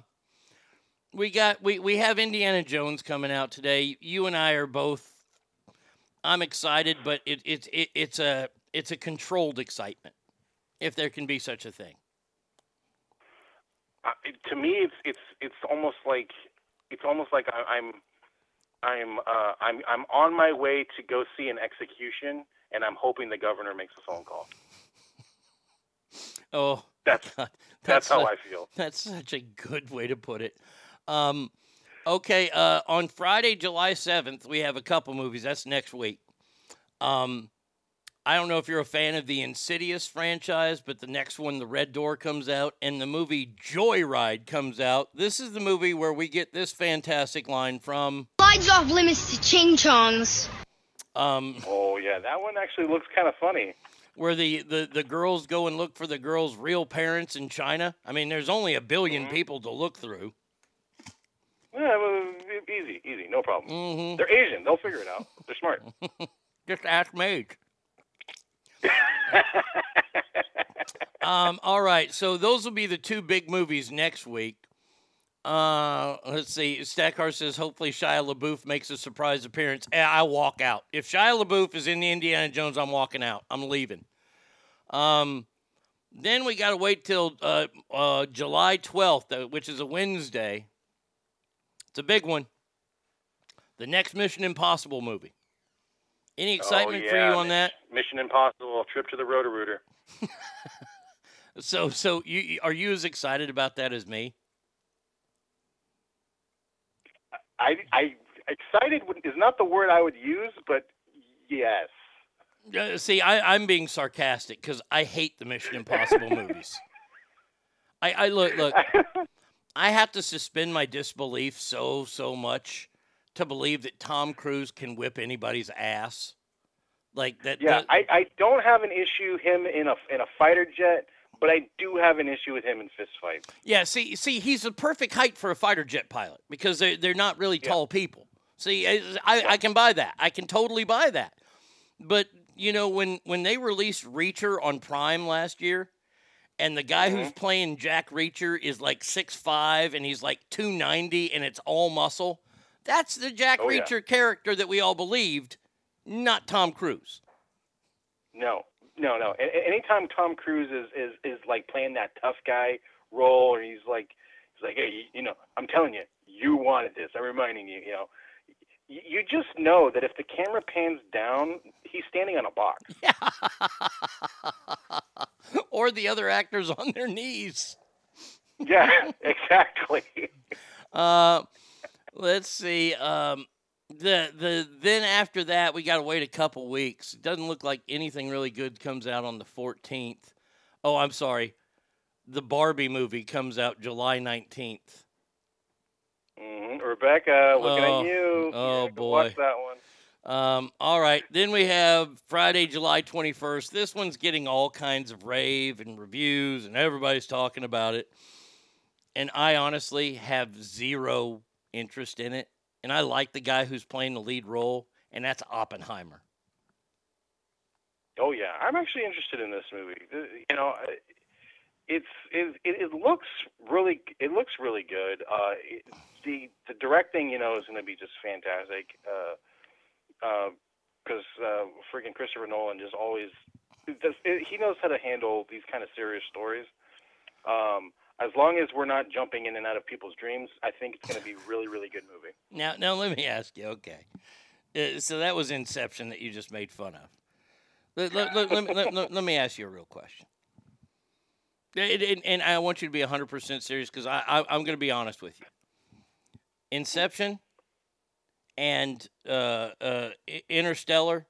we got we we have Indiana Jones coming out today. You and I are both. I'm excited, but it, it, it it's a it's a controlled excitement, if there can be such a thing. Uh, it- to me, it's it's it's almost like it's almost like I, I'm I'm uh, I'm I'm on my way to go see an execution, and I'm hoping the governor makes a phone call. Oh, That's God, that's how a- I feel. That's such a good way to put it. Um, okay, uh, on Friday, July 7th, we have a couple movies. That's next week. Um, I don't know if you're a fan of the Insidious franchise, but the next one, The Red Door, comes out, and the movie Joyride comes out. This is the movie where we get this fantastic line from. Slides off limits to Ching Chongs. Um, Oh yeah, that one actually looks kind of funny. where the, the, the girls go and look for the girls' real parents in China. I mean, there's only a 1000000000 people to look through. Yeah, well, easy, easy, no problem. Mhm. They're Asian; they'll figure it out. They're smart. Just ask Mage. um, all right, so those will be the two big movies next week. Uh, let's see. Stackar says hopefully Shia LaBeouf makes a surprise appearance. Eh, I walk out. If Shia LaBeouf is in the Indiana Jones, I'm walking out. I'm leaving. Um, then we got to wait till uh, uh, July 12th, uh, which is a Wednesday. It's a big one. The next Mission Impossible movie. Any excitement oh, for you on that? Mission Impossible: Trip to the Roto-Rooter. So, so you are you as excited about that as me? I, I excited is not the word I would use, but yes. Uh, see, I, I'm being sarcastic because I hate the Mission Impossible movies. I, I look, look. I have to suspend my disbelief so, so much to believe that Tom Cruise can whip anybody's ass. Like that. Yeah, that- I, I don't have an issue him in a in a fighter jet, but I do have an issue with him in fist fights. Yeah, see, see, he's the perfect height for a fighter jet pilot because they they're not really tall people. See, I, I, I can buy that. I can totally buy that. But you know, when when they released Reacher on Prime last year, and the guy who's mm-hmm. playing Jack Reacher is like six five and he's like two ninety and it's all muscle. That's the Jack Oh, yeah. Reacher character that we all believed, not Tom Cruise. No, no, no. Anytime Tom Cruise is, is is like playing that tough guy role, or he's like he's like, hey, you, you know, I'm telling you, you wanted this. I'm reminding you, you know. You just know that if the camera pans down, he's standing on a box. Yeah. or the other actors on their knees. Yeah, exactly. Uh, let's see. Um, the the then after that we got to wait a couple weeks. It doesn't look like anything really good comes out on the 14th. Oh, I'm sorry. The Barbie movie comes out July 19th. hmm Rebecca, looking Oh, at you. oh, go boy. Watch that one. Um, all right. Then we have Friday, July 21st. This one's getting all kinds of rave and reviews, and everybody's talking about it. And I honestly have zero interest in it. And I like the guy who's playing the lead role, and that's Oppenheimer. Oh yeah, I'm actually interested in this movie. Uh, You know, uh, it's it, it, it looks really it looks really good. Uh, it, the the directing, you know, is going to be just fantastic. Uh, because uh, freaking Christopher Nolan just always does. He knows how to handle these kind of serious stories. Um, as long as we're not jumping in and out of people's dreams, I think it's going to be really, really good movie. Now, now let me ask you. Okay, uh, so that was Inception that you just made fun of. Let, let, let, let, let, let- me ask you a real question. And, and- and I want you to be 100% serious because I, I, I'm going to be honest with you. Inception and uh, uh, Interstellar,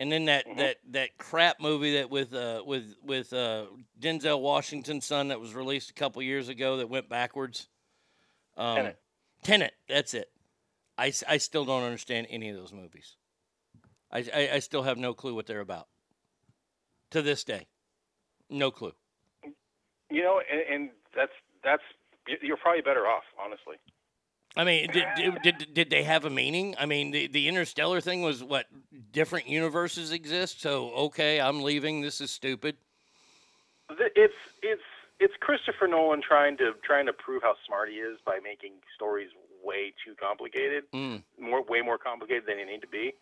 and then that, that, that crap movie that with uh, with with uh, Denzel Washington's son that was released a couple years ago that went backwards. Um, Tenet. Tenet, that's it. I, I still don't understand any of those movies. I, I, I still have no clue what they're about. To this day, no clue. You know, and, and that's that's you're probably better off, honestly. I mean, did, did, did, they have a meaning? I mean, the, the interstellar thing was what different universes exist. So okay, I'm leaving. This is stupid. It's it's it's Christopher Nolan trying to trying to prove how smart he is by making stories way too complicated, Mm. more way more complicated than they need to be.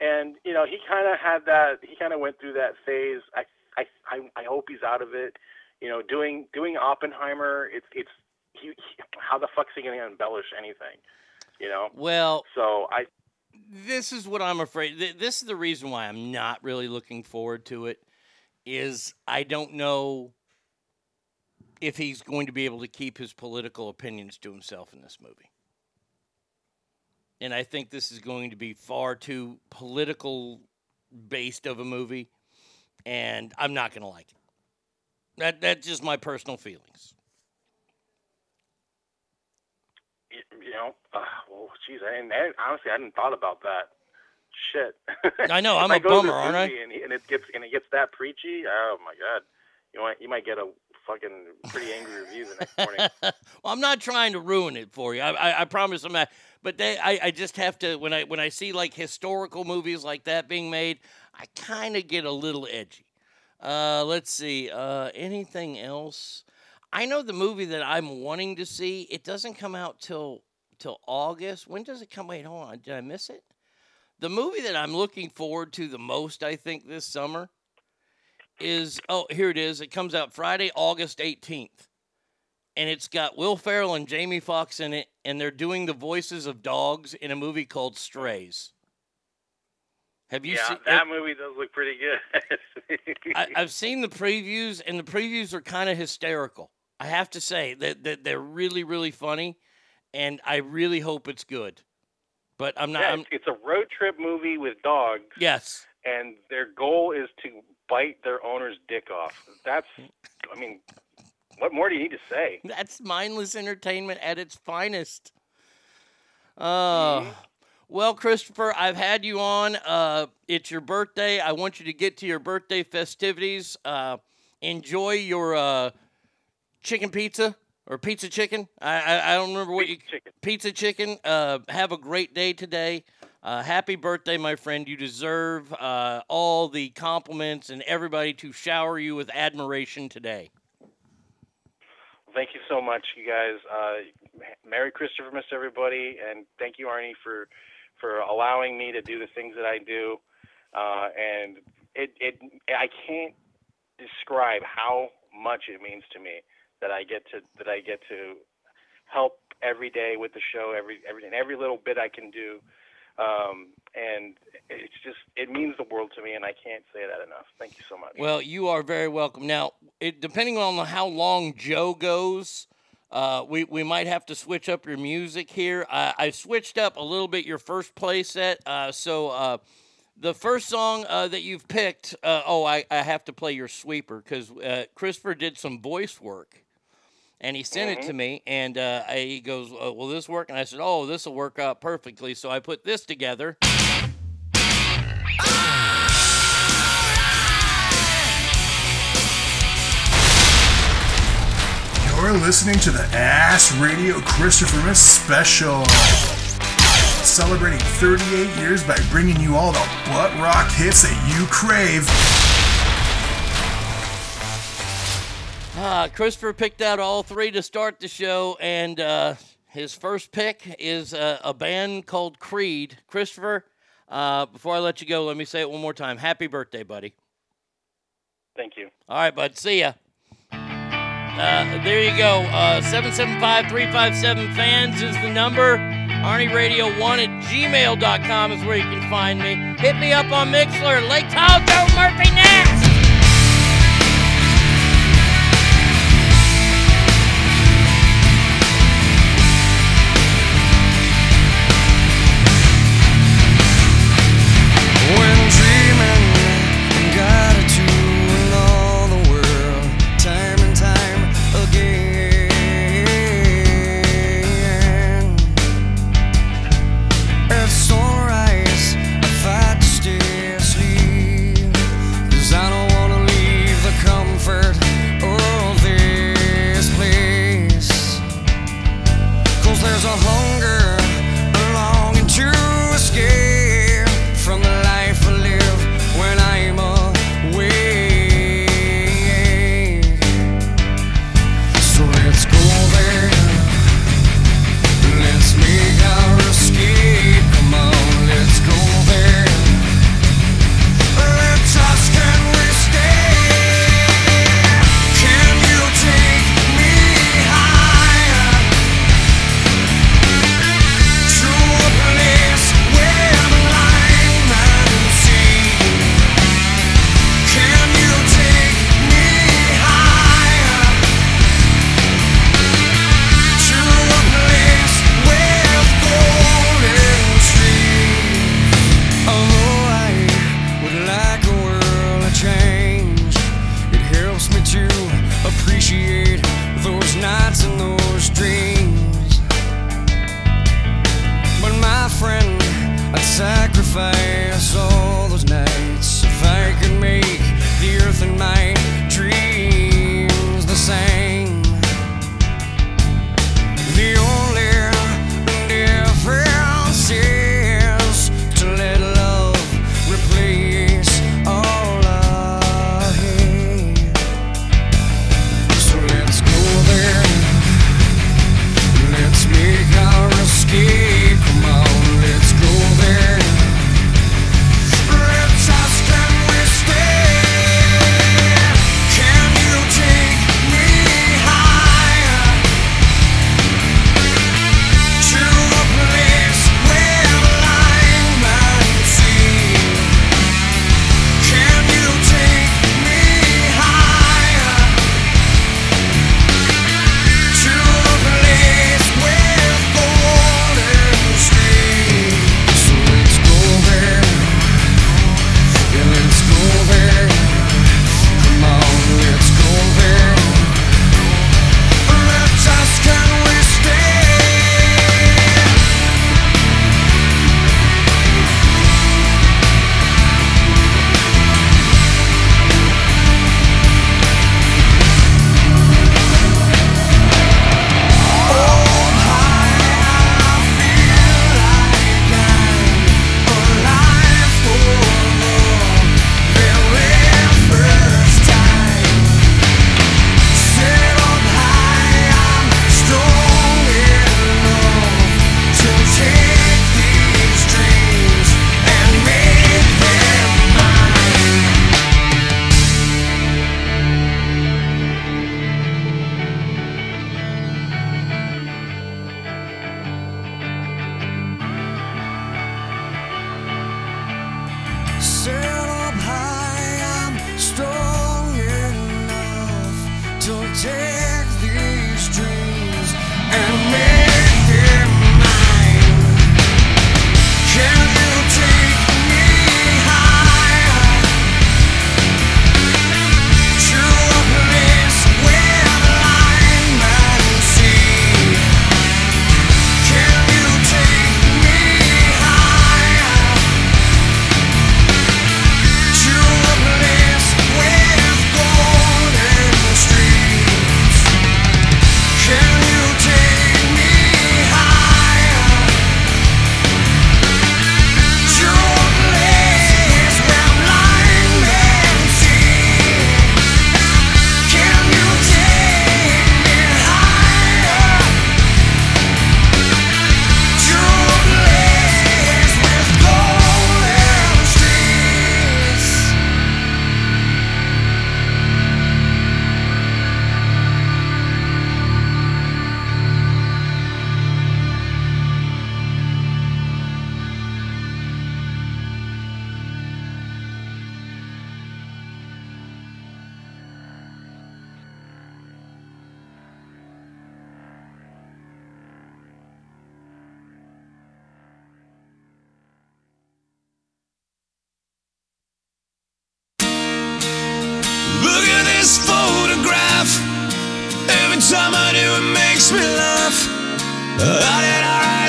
And you know, he kind of had that. He kind of went through that phase. I, I I I hope he's out of it. You know, doing doing Oppenheimer. It's it's he, how the fuck's he going to embellish anything? You know. Well, So I this is what I'm afraid. th- This is the reason why I'm not really looking forward to it. Is I don't know if he's going to be able to keep his political opinions to himself in this movie. And I think this is going to be far too political based of a movie, and I'm not going to like it. That that's just my personal feelings. y- you know, uh, well, geez, I, didn't, I honestly I hadn't thought about that. Shit. I know, I'm a bummer, aren't I? And, and it gets and it gets that preachy. Oh my god, you might you might get a fucking pretty angry review the next morning. well, I'm not trying to ruin it for you. I, I, I promise I'm not. But they, I, I just have to when I when I see like historical movies like that being made, I kind of get a little edgy. Uh, let's see. Uh, anything else? I know the movie that I'm wanting to see. It doesn't come out till till August. When does it come? Wait, hold on. Did I miss it? The movie that I'm looking forward to the most, I think, this summer is oh here it is. It comes out Friday, August 18th and it's got Will Ferrell and Jamie Foxx in it, and they're doing the voices of dogs in a movie called Strays. Have you yeah, seen? that movie does look pretty good. I, I've seen the previews, and the previews are kind of hysterical. I have to say that, that they're really, really funny, and I really hope it's good. But I'm not. yeah, I'm, it's, a road trip movie with dogs, yes. and their goal is to bite their owner's dick off. That's, I mean, what more do you need to say? That's mindless entertainment at its finest. Uh, Well, Christopher, I've had you on. Uh, it's your birthday. I want you to get to your birthday festivities. Uh, enjoy your uh, chicken pizza or pizza chicken. I, I, I don't remember what you pizza chicken. Uh, have a great day today. Uh, happy birthday, my friend. You deserve uh, all the compliments and everybody to shower you with admiration today. Thank you so much, you guys. Uh, Merry Christophermas, everybody, and thank you, Arnie, for for allowing me to do the things that I do. Uh, and it, it, I can't describe how much it means to me that I get to that I get to help every day with the show, every every and every little bit I can do. Um, and it's just it means the world to me, and I can't say that enough. Thank you so much. Well, you are very welcome. Now, it, depending on how long Joe goes, uh, we, we might have to switch up your music here. I, I switched up a little bit your first play set. Uh, so uh, the first song uh, that you've picked, uh, oh, I, I have to play your sweeper because Christopher did some voice work. And he sent it to me, and uh, I- he goes, uh, "Will this work?" And I said, "Oh, this will work out perfectly." So I put this together. You're listening to the Ass Radio Christophermas Special. Celebrating 38 years by bringing you all the butt rock hits that you crave. Uh, Christopher picked out all three to start the show, and uh, his first pick is uh, a band called Creed. Christopher, uh, before I let you go, let me say it one more time. Happy birthday, buddy. Thank you. All right, bud. See ya. Uh, there you go. Uh, 775 357 fans is the number. ArnieRadio1 at gmail.com is where you can find me. Hit me up on Mixlr. Lake Tahoe, Joe Murphy next.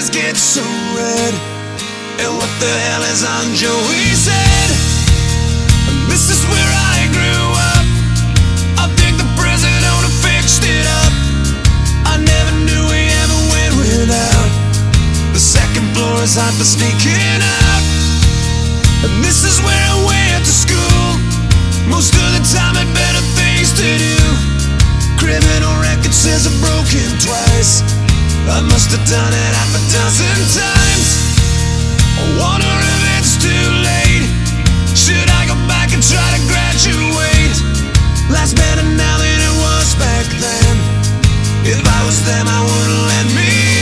eyes get so red. And what the hell is on Joey's head? This is where I grew up I think the prison owner fixed it up. I never knew we ever went without. The second floor is hot for sneaking out. And this is where I went to school. Most of the time had better things to do. Criminal record says I've broken twice. I must have done it half a dozen times. I wonder if it's too late. Should I go back and try to graduate? Life's better now than it was back then. If I was them, I wouldn't let me.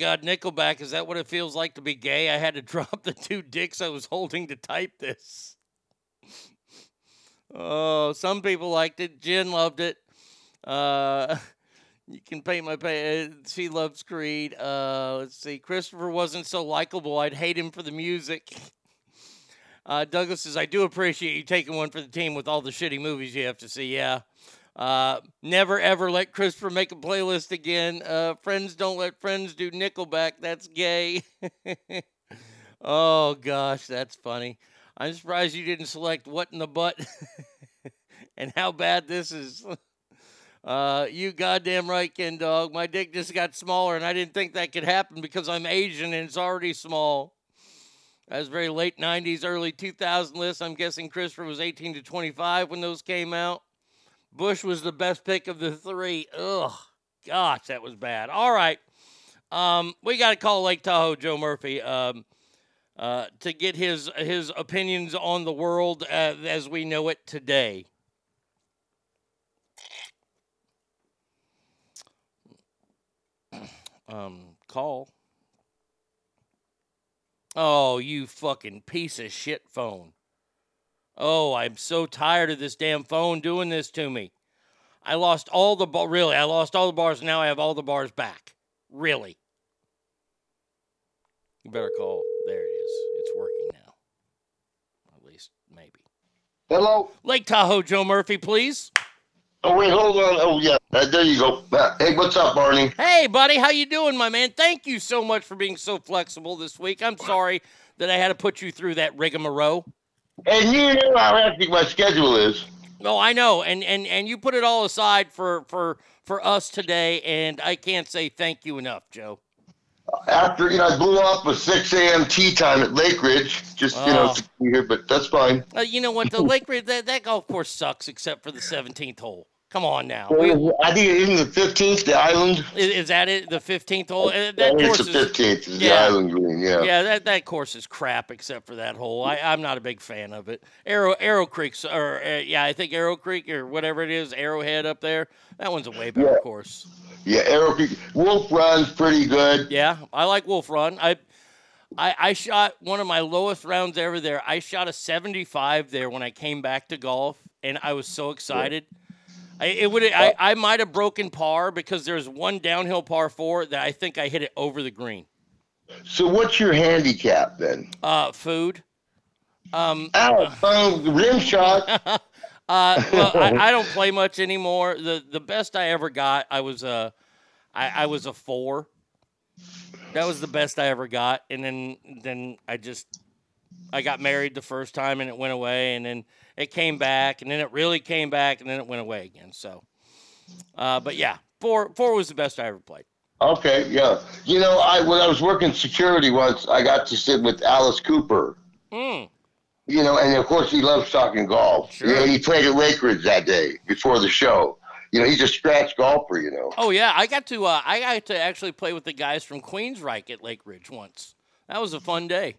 God, Nickelback, is that what it feels like to be gay? I had to drop the two dicks I was holding to type this. Oh, some people liked it. Jen loved it. Uh, you can paint my pa- uh, She loves Creed. Uh, let's see. Christopher wasn't so likable. I'd hate him for the music. Uh, Douglas says, I do appreciate you taking one for the team with all the shitty movies you have to see. Yeah. Uh, never ever let Christopher make a playlist again. Uh, friends don't let friends do Nickelback. That's gay. oh gosh, that's funny. I'm surprised you didn't select what in the butt and how bad this is. Uh, you goddamn right, Ken Dog. My dick just got smaller, and I didn't think that could happen because I'm Asian and it's already small. That was very late 90s, early 2000 list. I'm guessing Christopher was 18 to 25 when those came out. Bush was the best pick of the three. Ugh, gosh, that was bad. All right, um, we got to call Lake Tahoe Joe Murphy um, uh, to get his his opinions on the world uh, as we know it today. Um, call. Oh, you fucking piece of shit phone. Oh, I'm so tired of this damn phone doing this to me. I lost all the bar. Really, I lost all the bars. Now I have all the bars back. Really. You better call. There it is. It's working now. At least maybe. Hello. Lake Tahoe, Joe Murphy, please. Oh wait, hold on. Oh yeah, uh, there you go. Uh, hey, what's up, Barney? Hey, buddy, how you doing, my man? Thank you so much for being so flexible this week. I'm sorry that I had to put you through that rigmarole. And you know how hectic my schedule is. No, I know, and and and you put it all aside for for for us today, and I can't say thank you enough, Joe. After you know, I blew off a 6 a.m. tea time at Lake Ridge, just you know, Oh. to be here, but that's fine. Uh, you know what? The Lake Ridge that, that golf course sucks, except for the 17th hole. Come on now. I think it is the 15th, the island. is, is that it? The 15th hole? Uh, That course it's the is 15th, is the island green. Yeah. Yeah, that, that course is crap except for that hole. I, I'm not a big fan of it. Arrow Arrow Creek's or uh, yeah, I think Arrow Creek or whatever it is, Arrowhead up there. That one's a way better Yeah. course. Yeah, Arrow Creek. Wolf Run's pretty good. Yeah, I like Wolf Run. I, I I shot one of my lowest rounds ever there. I shot a 75 there when I came back to golf, and I was so excited. I, it would I, I might have broken par because there's one downhill par four that I think I hit it over the green. So what's your handicap then? Uh, food. Um, Ow, oh, rim shot. uh, well, I, I don't play much anymore. The the best I ever got, I was a, I, I was a four. That was the best I ever got, and then then I just, I got married the first time and it went away, and then it came back, and then it really came back, and then it went away again. So, uh, but yeah, four four was the best I ever played. Okay, yeah. You know, I when I was working security once, I got to sit with Alice Cooper. Mm. You know, and of course he loves talking golf. Sure. Yeah, he played at Lake Ridge that day before the show. You know, he's a scratch golfer. You know. Oh yeah, I got to uh, I got to actually play with the guys from Queensryche at Lake Ridge once. That was a fun day.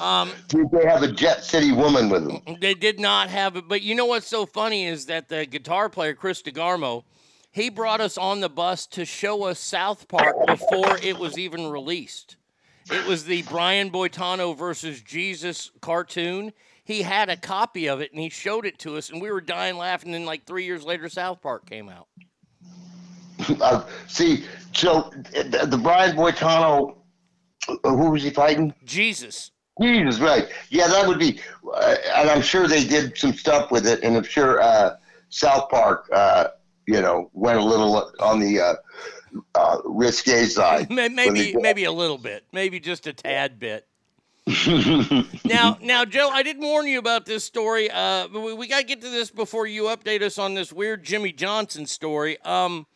Um, Did they have a Jet City woman with them? They did not have it, but you know what's so funny is that the guitar player Chris DeGarmo, he brought us on the bus to show us South Park before it was even released. It was the Brian Boitano versus Jesus cartoon. He had a copy of it and he showed it to us, and we were dying laughing. And like three years later, South Park came out. uh, see, so the, Brian Boitano, who was he fighting? Jesus. Jesus, right? Yeah, that would be, uh, and I'm sure they did some stuff with it, and I'm sure uh, South Park, uh, you know, went a little on the uh, uh, risque side. Maybe, maybe a little bit, maybe just a tad bit. now, now, Joe, I did warn you about this story. Uh, but we, we got to get to this before you update us on this weird Jimmie Johnson story. Um,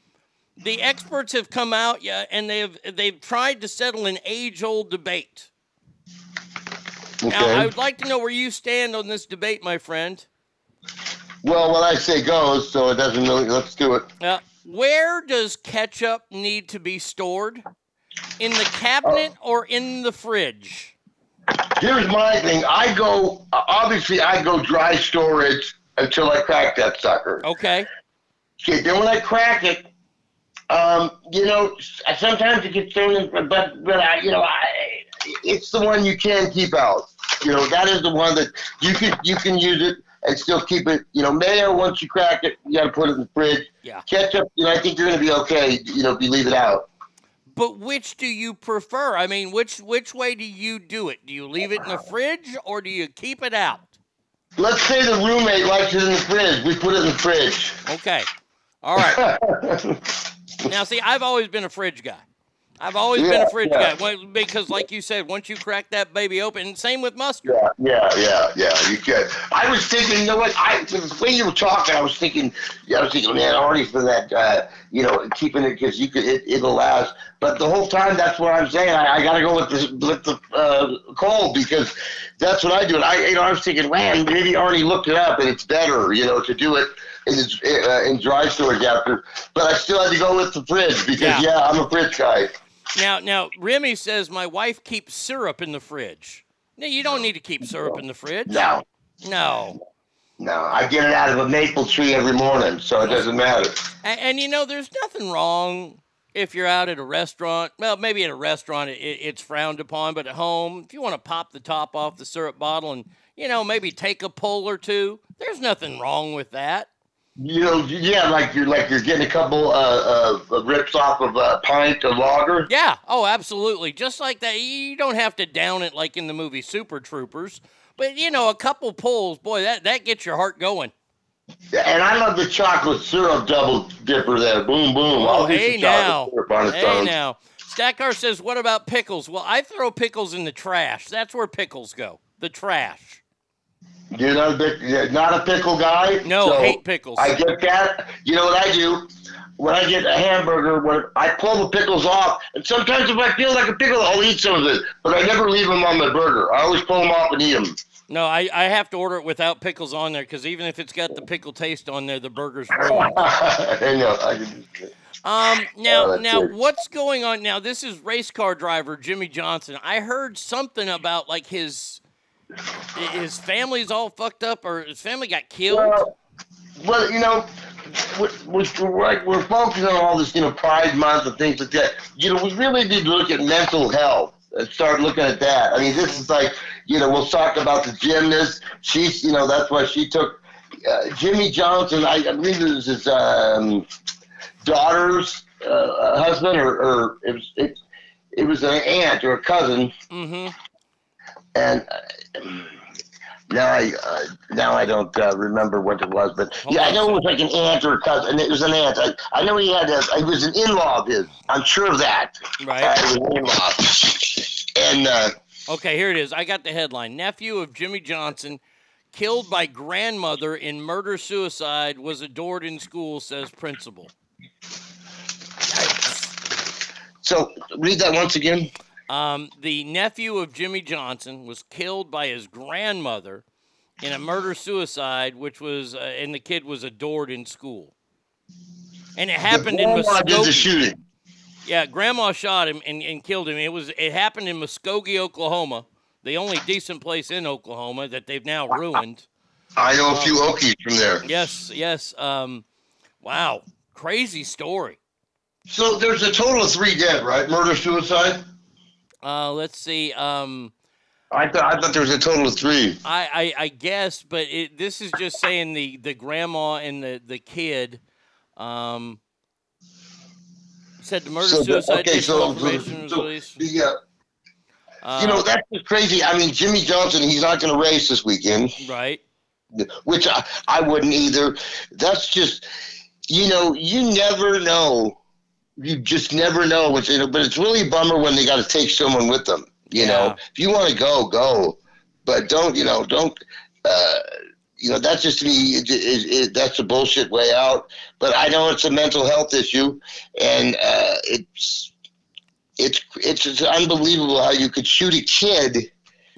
the experts have come out, yeah, and they've they've tried to settle an age-old debate. Now, I would like to know where you stand on this debate, my friend. Well, what I say goes, so it doesn't really. Let's do it. Now, where does ketchup need to be stored? In the cabinet uh. or in the fridge? Here's my thing. I go. Obviously, I go dry storage until I crack that sucker. Okay. Okay. Then when I crack it, um, you know, sometimes it gets thrown in, but but I, you know, I, it's the one you can keep out. You know, that is the one that you can you can use it and still keep it. You know, mayo once you crack it, you got to put it in the fridge. Yeah. Ketchup, you know, I think you're gonna be okay. You know, if you leave it out. But which do you prefer? I mean, which which way do you do it? Do you leave it in the fridge or do you keep it out? Let's say the roommate likes it in the fridge. We put it in the fridge. Okay. All right. now, see, I've always been a fridge guy. I've always been a fridge yeah. guy Well, because, like you said, once you crack that baby open, same with mustard. Yeah, yeah, yeah, yeah. You could. I was thinking, you know what? I the way you were talking, I was thinking, yeah, I was thinking, man, already for that, uh, you know, keeping it because you could, it, it'll last. But the whole time, that's what I'm saying. I, I got to go with the with the uh, cold because that's what I do. And I, you know, I was thinking, man, maybe already looked it up, and it's better, you know, to do it in uh, in dry storage after. But I still had to go with the fridge because, Yeah. yeah, I'm a fridge guy. Now, now, Remy says my wife keeps syrup in the fridge. No, you don't need to keep syrup in the fridge. No. No. No, I get it out of a maple tree every morning, so it doesn't matter. And, and you know, there's nothing wrong if you're out at a restaurant. Well, maybe at a restaurant it, it's frowned upon, but at home, if you want to pop the top off the syrup bottle and you know maybe take a pull or two, there's nothing wrong with that. You know, yeah, like you're like you're getting a couple uh, uh, rips off of a pint of lager. Yeah. Oh, absolutely. Just like that. You don't have to down it like in the movie Super Troopers, but you know, a couple pulls, boy, that that gets your heart going. And I love the chocolate syrup double dipper there. Boom, boom. Oh, I'll do hey now. chocolate syrup on Hey now. Stackar says, "What about pickles?" Well, I throw pickles in the trash. That's where pickles go. The trash. You're not a big, not a pickle guy. No, so hate pickles. I get that. You know what I do? When I get a hamburger, when I pull the pickles off, and sometimes if I feel like a pickle, I'll eat some of it. But I never leave them on the burger. I always pull them off and eat them. No, I, I have to order it without pickles on there because even if it's got the pickle taste on there, the burger's ruined. I know. I can, Um, now, Oh, now, what's going on now? This is race car driver Jimmie Johnson. I heard something about like his his family's all fucked up, or his family got killed. Well, well, you know, we're, like, we're focusing on all this, you know, Pride Month and things like that. You know, we really need to look at mental health and start looking at that. I mean, this is like, you know, we'll talk about the gymnast. She's, you know, that's why she took uh, Jimmie Johnson. I, I believe it was his um, daughter's uh, husband, or, or it was it, it was an aunt or a cousin Mm-hmm. and uh, now I uh, now I don't uh, remember what it was, but yeah, I know it was like an aunt or a cousin. It was an aunt. I, I know he had a, it was an in-law of his. I'm sure of that. Right. Uh, it was an in-law. And uh, Okay, here it is. I got the headline. Nephew of Jimmie Johnson killed by grandmother in murder suicide was adored in school, says principal. so read that once again. Um, the nephew of Jimmie Johnson was killed by his grandmother in a murder suicide, which was, uh, and the kid was adored in school. And it happened in grandma did the Muskogee. shooting. Yeah, grandma shot him and, and killed him. It was it happened in Muskogee, Oklahoma, the only decent place in Oklahoma that they've now ruined. I know a few Okies from there. Yes, yes. Um, wow, crazy story. So there's a total of three dead, right? Murder suicide. Uh, let's see. Um, I thought I thought there was a total of three. I, I, I guess, but it, this is just saying the, the grandma and the, the kid um, said the murder So suicide okay, so- information was so- released. Yeah. Uh, you know that's just crazy. I mean, Jimmie Johnson, he's not going to race this weekend. right? which I, I wouldn't either. That's just, you know, you never know. You just never know. Which, you know, but it's really a bummer when they got to take someone with them. You know, if you want to go, go, but don't, you know, don't. Uh, you know, that's just to me. It, it, it, that's a bullshit way out. But I know it's a mental health issue, and uh, it's it's it's it's unbelievable how you could shoot a kid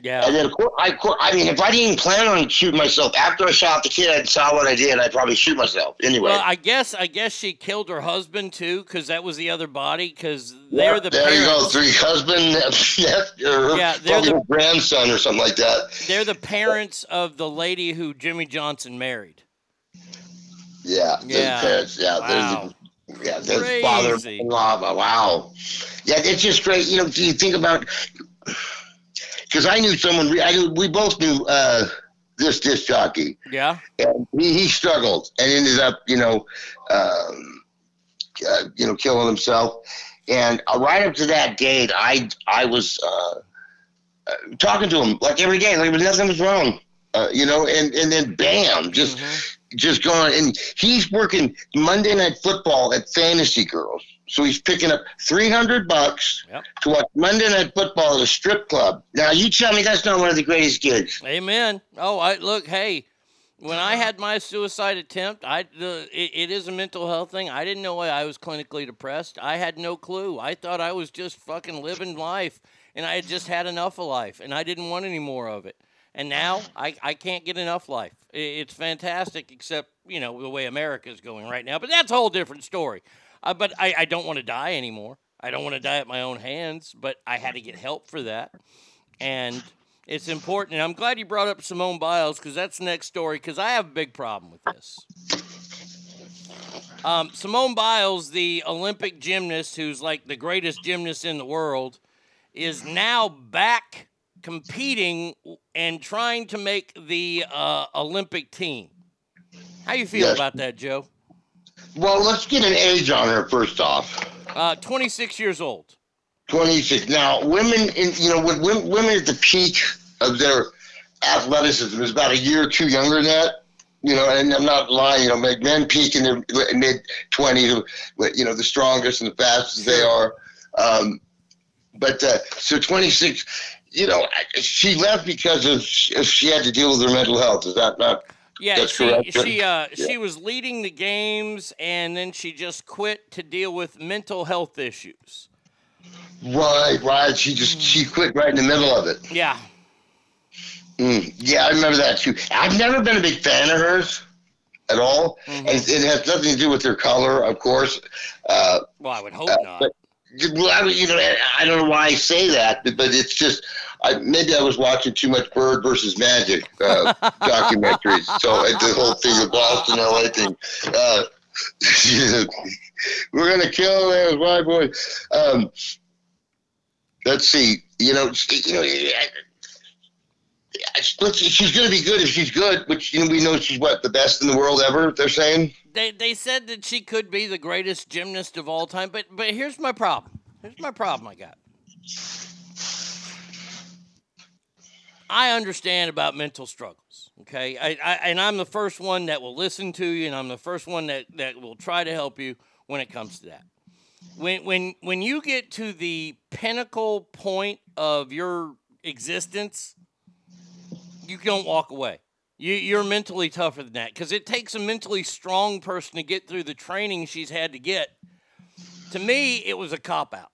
Yeah. And then, of course, I, of course, I mean, if I didn't plan on shooting myself after I shot the kid, I saw what I did. I'd probably shoot myself anyway. Well, I guess I guess she killed her husband too, because that was the other body. Because they're the there you go, three husband, nephew, or Yeah, they're the- grandson or something like that. They're the parents of the lady who Jimmie Johnson married. Yeah, Yeah. parents. Yeah, Wow. there's yeah, their father-in-law. Wow. Yeah, it's just great. You know, do you think about? Because I knew someone. I knew we both knew uh, this disc jockey. Yeah. and he, he struggled and ended up, you know, um, uh, you know, killing himself. And uh, right up to that date, I I was uh, uh, talking to him like every day, like nothing was wrong, uh, you know. And and then bam, just just going. And he's working Monday Night Football at Fantasy Girls, so he's picking up three hundred bucks Yep. to watch Monday Night Football at a strip club. Now you tell me that's not one of the greatest gigs. Amen. Oh, I look. Hey, when I had my suicide attempt, I the it, it is a mental health thing. I didn't know why I was clinically depressed. I had no clue. I thought I was just fucking living life, and I had just had enough of life, and I didn't want any more of it. And now I, I can't get enough life. It's fantastic, except you know the way America's going right now. But that's a whole different story. Uh, but I, I don't want to die anymore. I don't want to die at my own hands. But I had to get help for that and it's important. And I'm glad you brought up Simone Biles because that's the next story. Because I have a big problem with this. Um, Simone Biles, the Olympic gymnast who's like the greatest gymnast in the world, is now back competing and trying to make the uh, Olympic team. How you feel Yes. about that, Joe? Well, let's get an age on her first off. Uh, 26 years old. 26. Now, women, in, you know, when women, at the peak of their athleticism is about a year or two younger than that. You know, and I'm not lying. You know, men peak in their mid 20s, you know, the strongest and the fastest they are. Um, but uh, so 26, you know, she left because of she had to deal with her mental health. Is that not? Yeah, That's she correct. she uh, Yeah. she was leading the games, and then she just quit to deal with mental health issues. Right, right. She just she quit right in the middle of it. Yeah, Mm, yeah, I remember that too. I've never been a big fan of hers at all, Mm-hmm. and it has nothing to do with her color, of course. Uh, well, I would hope uh, not. But, well, I, you know, I don't know why I say that, but, but it's just I, maybe I was watching too much Bird versus Magic uh, documentaries, so uh, the whole thing, the Boston LA thing. Uh, we're gonna kill those white boys. Um, let's see. You know, you know. I- she's going to be good if she's good, which you know we know she's what the best in the world ever. They're saying. They they said that she could be the greatest gymnast of all time, but but here's my problem. Here's my problem I got. I understand about mental struggles. Okay, I, I and I'm the first one that will listen to you, and I'm the first one that that will try to help you when it comes to that. When when when you get to the pinnacle point of your existence, you don't walk away. You, you're mentally tougher than that because it takes a mentally strong person to get through the training she's had to get. To me, it was a cop out.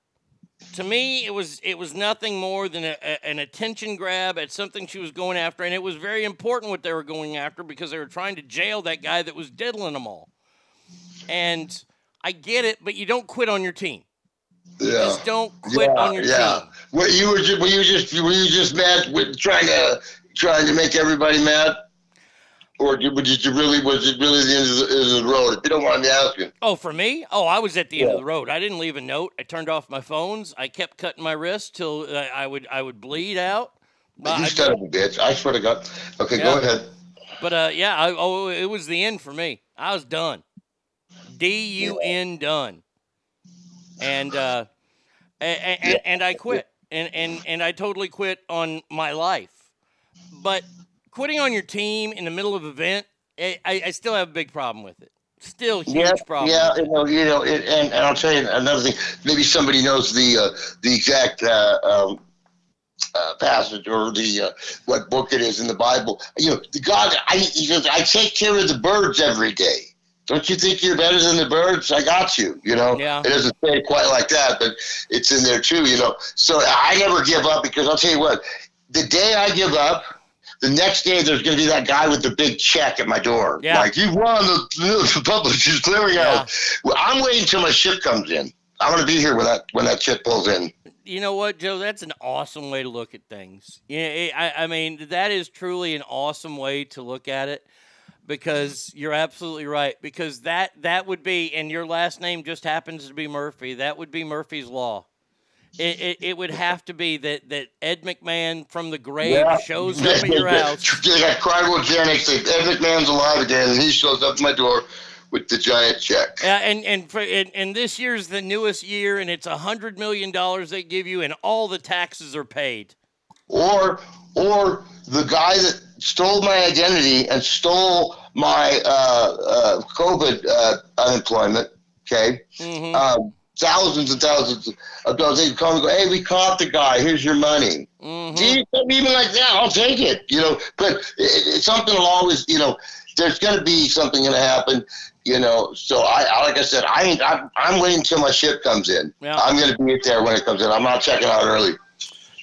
To me, it was it was nothing more than a, a- an attention grab at something she was going after, and it was very important what they were going after because they were trying to jail that guy that was diddling them all. And I get it, but you don't quit on your team. Yeah. Just don't quit yeah, on your yeah. team. Were you were just, were you just were you just mad with trying to trying to make everybody mad, or did, did you really was it really the end of the, end of the road? If you don't mind me asking. Oh, for me? Oh, I was at the end of the road. I didn't leave a note. I turned off my phones. I kept cutting my wrist till uh, I would I would bleed out. But you son of a bitch! I swear to God. Okay, go ahead. But uh, yeah, I, oh, it was the end for me. I was done. D U N done. And uh, and, and, and I quit. And, and and I totally quit on my life. But quitting on your team in the middle of an event, I, I I still have a big problem with it. Still huge Yeah, problem. yeah, you know, you know, it, and, and I'll tell you another thing. Maybe somebody knows the uh, the exact uh, um, uh, passage or the uh, what book it is in the Bible. You know, the God, I he says, I take care of the birds every day. Don't you think you're better than the birds? I got you. You know, Yeah. it doesn't say it quite like that, but it's in there too. You know, so I never give up because I'll tell you what. the day I give up, the next day there's going to be that guy with the big check at my door. Yeah. Like, you won the, the Publishers Clearinghouse. Well, I'm waiting until my ship comes in. I want to be here when that when that ship pulls in. You know what, Joe? That's an awesome way to look at things. Yeah, it- I, I mean, that is truly an awesome way to look at it because you're absolutely right. Because that that would be, and your last name just happens to be Murphy. That would be Murphy's law. It, it, it would have to be that, that Ed McMahon from the grave shows up at your house. They got cryogenics. Ed McMahon's alive again, and he shows up at my door with the giant check. Yeah, and and, for, and and this year's the newest year, and it's a hundred million dollars they give you, and all the taxes are paid. Or or the guy that stole my identity and stole my uh, uh, COVID uh, unemployment. Okay, Mm-hmm. um, thousands and thousands of dollars. They come and go, "Hey, we caught the guy. Here's your money." Mm-hmm. Even like that, I'll take it. You know, but it, it, something will always, you know, there's going to be something going to happen. You know, so I, I like I said, I ain't. I'm, I'm waiting until my ship comes in. Yeah. I'm going to be there when it comes in. I'm not checking out early.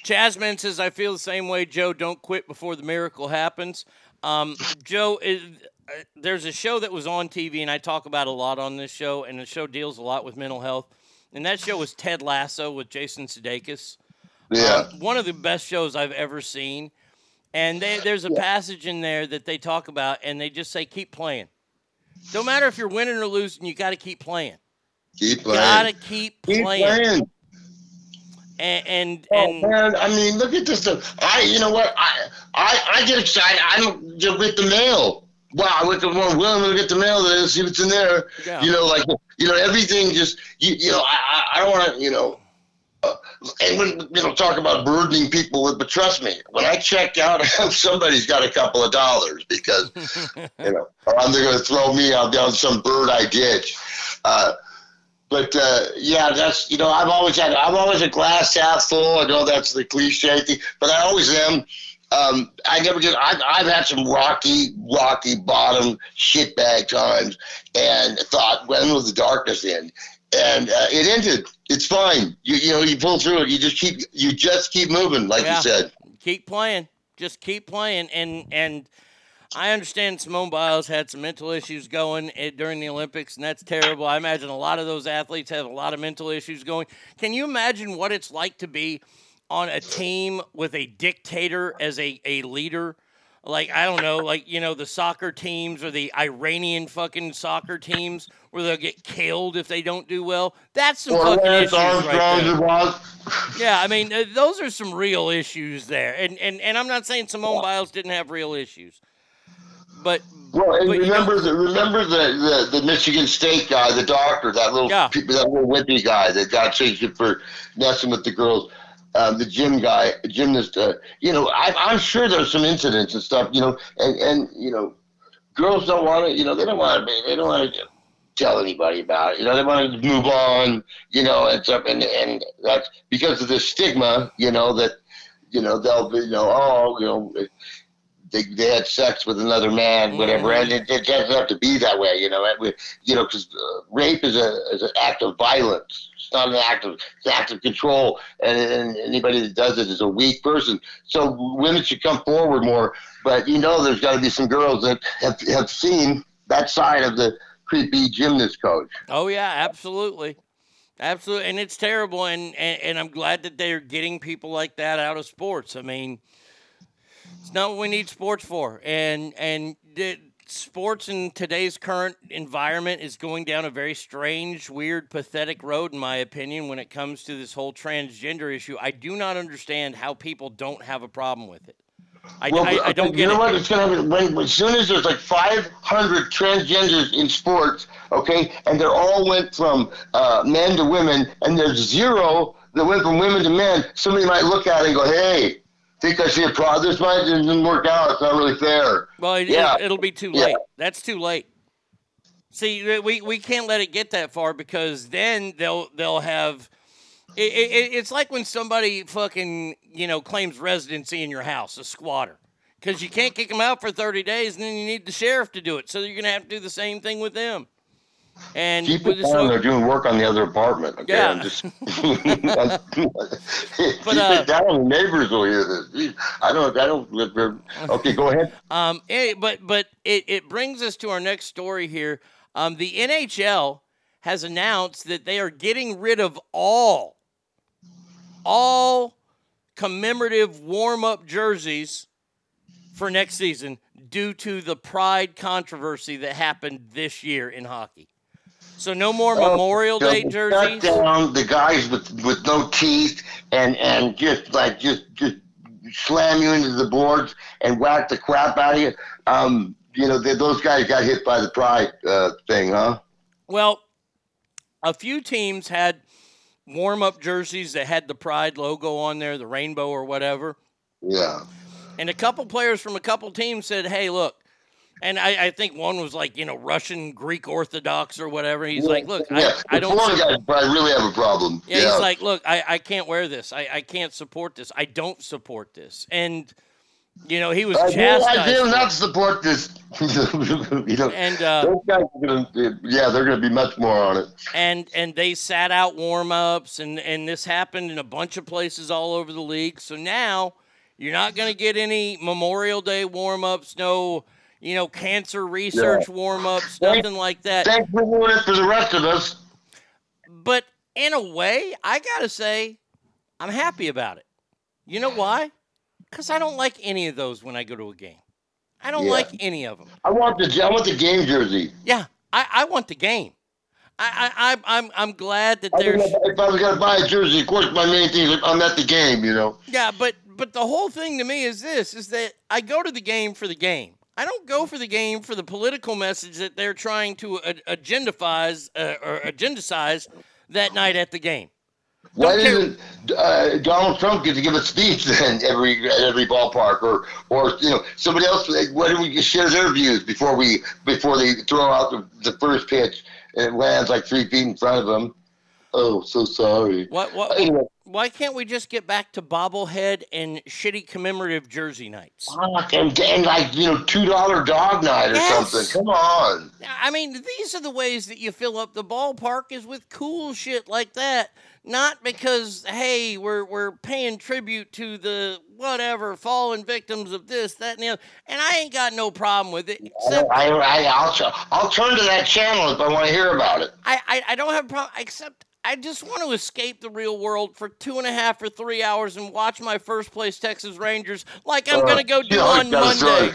Jasmine says, I feel the same way, Joe. Don't quit before the miracle happens. Um, Joe, is, uh, there's a show that was on TV, and I talk about a lot on this show, and the show deals a lot with mental health. And that show was Ted Lasso with Jason Sudeikis. Yeah. Um, one of the best shows I've ever seen. And they, there's a passage in there that they talk about, and they just say, keep playing. Don't matter if you're winning or losing, you got to keep playing. Keep playing. Gotta keep Keep playing. playing. And and, Oh and man, I mean, look at this stuff. I, you know what? I, I, I get excited. I don't just with the mail. Wow, I wake up one willing to get the mail there, see what's in there. Yeah. You know, like you know, everything just you, you know. I, I don't want to, you know. Uh, and when you know, talk about burdening people with, but trust me, when I check out, somebody's got a couple of dollars because you know, or I'm they're going to throw me out down some bird I ditch. Uh, but uh, yeah, that's you know I've always had I'm always a glass half full. I know that's the cliche thing, but I always am. Um, I never get. I've, I've had some rocky, rocky bottom shitbag times, and thought when will the darkness end? And uh, it ended. It's fine. You you know you pull through it. You just keep you just keep moving, like Yeah. you said. keep playing. Just keep playing. And and I understand Simone Biles had some mental issues going eh, during the Olympics, and that's terrible. I imagine a lot of those athletes have a lot of mental issues going. Can you imagine what it's like to be on a team with a dictator as a, a leader? Like, I don't know, like, you know, the soccer teams or the Iranian fucking soccer teams where they'll get killed if they don't do well. That's some Or fucking issues right there. Yeah, I mean, uh, those are some real issues there, and and and I'm not saying Simone Biles didn't have real issues, but Well, and But you remember the remember the, the, the Michigan State guy, the doctor, that little Yeah. that little wimpy guy that got chased for messing with the girls. Um, the gym guy, gymnast. Uh, you know, I, I'm sure there's some incidents and stuff. You know, and and you know, girls don't want to. You know, they don't want to. They don't want to tell anybody about it. You know, they want to move on. You know, and stuff. And and that's because of the stigma. You know that. You know they'll be. You know, oh, you know they, they had sex with another man, whatever, and it, it doesn't have to be that way, you know. We- you know, because uh, rape is a is an act of violence. Not an act of it's an act of control, and, and anybody that does it is a weak person. So women should come forward more. But you know, there's got to be some girls that have have seen that side of the creepy gymnast coach. oh yeah, absolutely, absolutely, and it's terrible, and and, and I'm glad that they're getting people like that out of sports. I mean, it's not what we need sports for, and and sports in today's current environment is going down a very strange, weird, pathetic road, in my opinion, when it comes to this whole transgender issue. I do not understand how people don't have a problem with it. I, Well, I, I don't you get know it. what? It's gonna happen when as soon as there's like 500 transgenders in sports, okay, and they all went from uh, men to women, and there's zero that went from women to men. Somebody might look at it and go, "Hey, think I see a problem? This might didn't work out. It's not really fair." Well, it, Yeah. will be too Yeah. late. That's too late. See, we, we can't let it get that far because then they'll they'll have. It, it, it's like when somebody fucking you know claims residency in your house, a squatter, because you can't kick them out for thirty days, and then you need the sheriff to do it. So you're gonna have to do the same thing with them. And Keep it down. They're doing work on the other apartment. Okay, Yeah. Just keep uh, it down. The neighbors will hear this. I don't. I don't. Okay, go ahead. Um, eh, but but it, it brings us to our next story here. Um, the NHL has announced that they are getting rid of all all commemorative warm up jerseys for next season due to the pride controversy that happened this year in hockey. So no more Memorial Day jerseys. Shut down the guys with with no teeth and and just like just just slam you into the boards and whack the crap out of you. Um, you know, they, those guys got hit by the pride uh, thing, huh? Well, a few teams had warm up jerseys that had the pride logo on there, the rainbow or whatever. Yeah. And a couple players from a couple teams said, "Hey, look." And I, I think one was like, you know, Russian Greek Orthodox or whatever. He's like, look, yeah, I, I don't. su- guys probably really have a problem. yeah, he's like, look, I, I can't wear this. I, I can't support this. I don't support this. And, you know, he was I do. I do not support this. you know, And, uh, those guys are gonna, yeah, they're gonna be much more on it. and and they sat out warm ups and and this happened in a bunch of places all over the league. So now you're not going to get any Memorial Day warm ups, no you know cancer research Yeah. warm ups, nothing like that. Thanks for doing it for the rest of us. But in a way, I got to say I'm happy about it. You know why? Cuz I don't like any of those when I go to a game. I don't Yeah. like any of them. I want the I want the game jersey. Yeah, I, I want the game. I, I, I'm I'm glad that there's if I was gonna buy a jersey, of course my main thing is I'm at the game. You know. Yeah, but but the whole thing to me is this: is that I go to the game for the game. I don't go for the game for the political message that they're trying to uh, agendifize uh, or agendicize that night at the game. Why doesn't uh, Donald Trump get to give a speech then every at every ballpark, or or you know somebody else? like, Why don't we share their views before we before they throw out the, the first pitch and it lands like three feet in front of them? Oh, so sorry. What what? Anyway. Why can't we just get back to bobblehead and shitty commemorative jersey nights? Fuck, and, and like you know two dollar dog night or Yes. something. Come on. I mean, these are the ways that you fill up the ballpark is with cool shit like that. Not because hey, we're we're paying tribute to the whatever fallen victims of this, that, and the other. And I ain't got no problem with it. Except I, I, I'll, I'll turn to that channel if I want to hear about it. I, I, I don't have a problem, except I just want to escape the real world for two and a half or three hours and watch my first place Texas Rangers like I'm going to go do on Monday. right.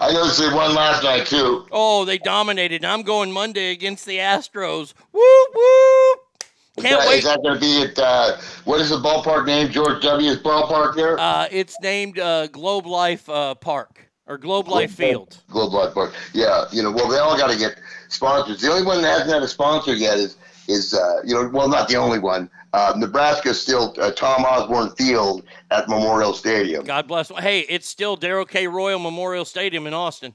I noticed they one last night too. Oh, they dominated. I'm going Monday against the Astros. Woo, woo. Can't that, wait. Is that going to be at uh, what is the ballpark name? George W.'s ballpark there. Uh, it's named uh, Globe Life uh, Park or Globe Life Field. Globe Life Park. Yeah, you know, well, they all got to get sponsors. The only one that hasn't had a sponsor yet is is uh, you know, well, not the only one. Uh, Nebraska's still uh, Tom Osborne Field at Memorial Stadium. God bless. Hey, it's still Darrell K. Royal Memorial Stadium in Austin.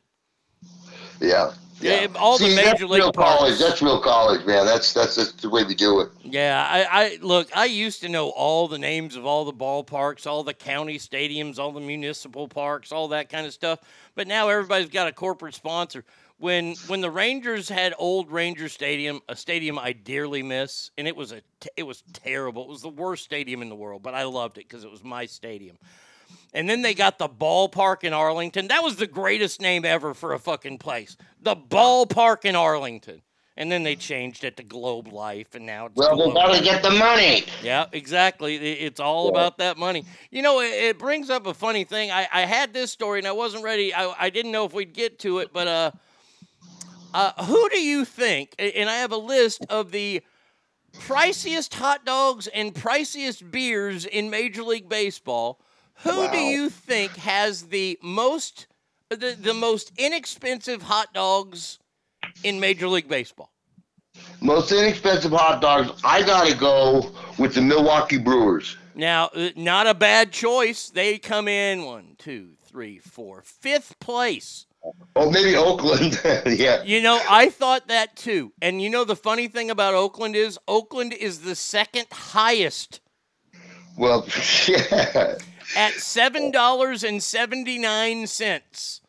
Yeah. Yeah, all the See, major that's league real parks. college. That's real college, man. That's that's, that's the way we do it. Yeah, I, I look. I used to know all the names of all the ballparks, all the county stadiums, all the municipal parks, all that kind of stuff. But now everybody's got a corporate sponsor. When when the Rangers had old Ranger Stadium, a stadium I dearly miss, and it was a it was terrible. It was the worst stadium in the world, but I loved it because it was my stadium. And then they got the ballpark in Arlington. That was the greatest name ever for a fucking place. The ballpark in Arlington. And then they changed it to Globe Life, and now it's Well, they Globe got to Life. get the money. Yeah, exactly. It's all about that money. You know, it, it brings up a funny thing. I, I had this story and I wasn't ready. I, I didn't know if we'd get to it, but uh, uh, who do you think? And I have a list of the priciest hot dogs and priciest beers in Major League Baseball. Who do you think has the most the, the most inexpensive hot dogs in Major League Baseball? Most inexpensive hot dogs. I got to go with the Milwaukee Brewers. Now, uh, not a bad choice. They come in one, two, three, four, fifth place. Oh, maybe Oakland. yeah. You know, I thought that too. And you know, the funny thing about Oakland is Oakland is the second highest Well, yeah. at seven dollars and seventy nine cents.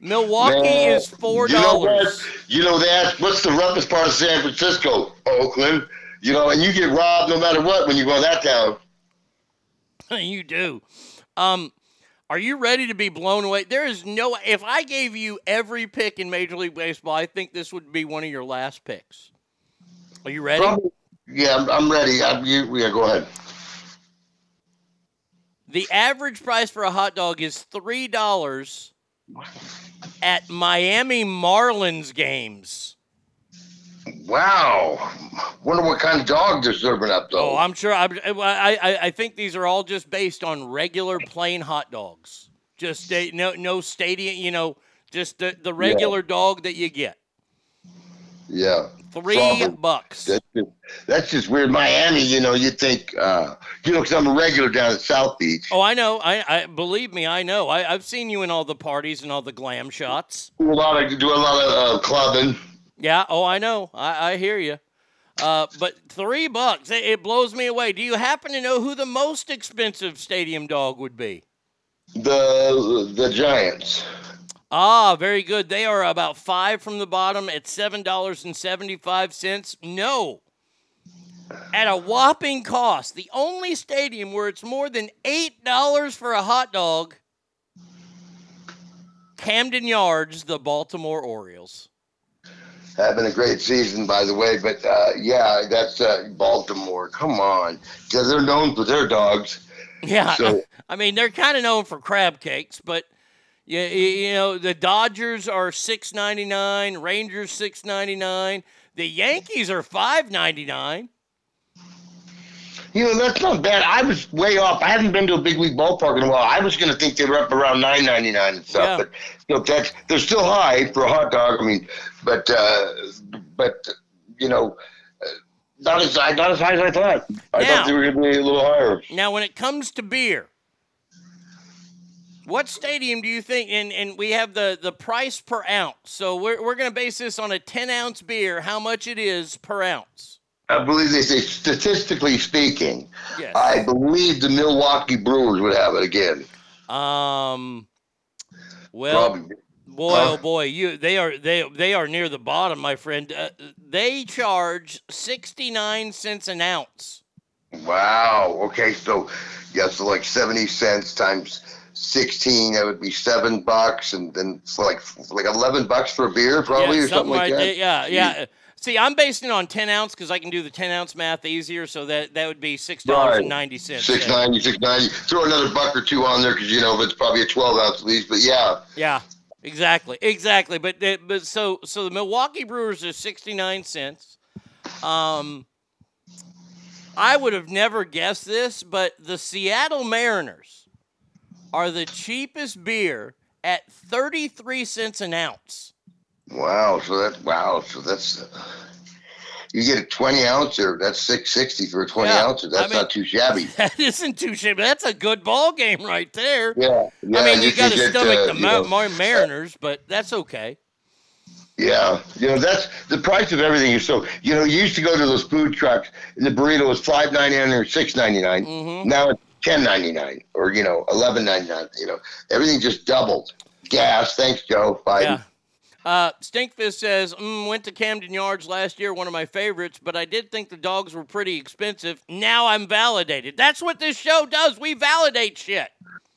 Milwaukee is four You know what? dollars. You know that. What's the roughest part of San Francisco? Oakland. You know, and you get robbed no matter what when you go that town. you do. Um, are you ready to be blown away? There is no. If I gave you every pick in Major League Baseball, I think this would be one of your last picks. Are you ready? Probably- yeah, I'm, I'm ready. I'm, you, yeah, go ahead. The average price for a hot dog is three dollars at Miami Marlins games. Wow. Wonder what kind of dog they're serving up though. Oh, I'm sure. I'm, I, I I think these are all just based on regular plain hot dogs. Just no no stadium. You know, just the the regular dog that you get. yeah. Three Probably. bucks. That's just, that's just weird. Miami, you know, you think, uh, you know, because I'm a regular down at South Beach. Oh, I know. I, I believe me. I know. I, I've seen you in all the parties and all the glam shots. Do a lot of do a lot of uh, clubbing. Yeah. Oh, I know. I, I hear you. Uh, but three bucks. It, it blows me away. Do you happen to know who the most expensive stadium dog would be? The the Giants. Ah, very good. They are about five from the bottom at seven dollars and seventy-five cents. No, at a whopping cost. The only stadium where it's more than eight dollars for a hot dog. Camden Yards, the Baltimore Orioles. Having a great season, by the way. But uh, yeah, that's uh, Baltimore. Come on, because they're known for their dogs. Yeah, So- I mean they're kind of known for crab cakes, but yeah, you, you know the Dodgers are six ninety nine, Rangers six ninety nine, the Yankees are five ninety nine. You know, that's not bad. I was way off. I haven't been to a big league ballpark in a while. I was going to think they were up around nine ninety nine and stuff, Yeah. but you know, that's they're still high for a hot dog. I mean, but uh, but you know, not as not as high as I thought. I Now- thought they were going to be a little higher. Now, when it comes to beer, what stadium do you think? And and we have the the price per ounce. So we're we're going to base this on a ten ounce beer. How much it is per ounce? I believe they say, statistically speaking, Yes. I believe the Milwaukee Brewers would have it again. Um. Well, Probably. Boy, oh boy, you they are they they are near the bottom, my friend. Uh, they charge sixty nine cents an ounce. Wow. Okay, so yeah, so like seventy cents times sixteen, that would be seven bucks, and then for like like eleven bucks for a beer, probably yeah, or something like right that. Yeah, yeah. See, I'm basing it on ten ounce because I can do the ten ounce math easier. So that that would be six dollars and ninety cents. Six ninety, six ninety. Throw another buck or two on there because you know it's probably a twelve ounce at least. But yeah, Yeah, exactly, exactly. But but so so the Milwaukee Brewers are sixty nine cents. Um, I would have never guessed this, but the Seattle Mariners are the cheapest beer at thirty three cents an ounce. wow. So that wow. So that's you get a twenty ouncer. That's six sixty for a twenty Yeah, ouncer. That's I mean- not too shabby. That isn't too shabby. That's a good ball game right there. Yeah. yeah I mean, you can got to stomach uh, the you Ma- know, Mariners, but that's okay. Yeah, you know that's the price of everything is so. You know, you used to go to those food trucks, and the burrito was five ninety nine or six ninety Mhm. Now it's ten ninety nine or you know eleven ninety nine. You know, everything just doubled. Gas, thanks, Joe Biden. Yeah. Uh, Stinkfist says, mm, went to Camden Yards last year, one of my favorites, but I did think the dogs were pretty expensive. Now I'm validated. That's what this show does. We validate shit.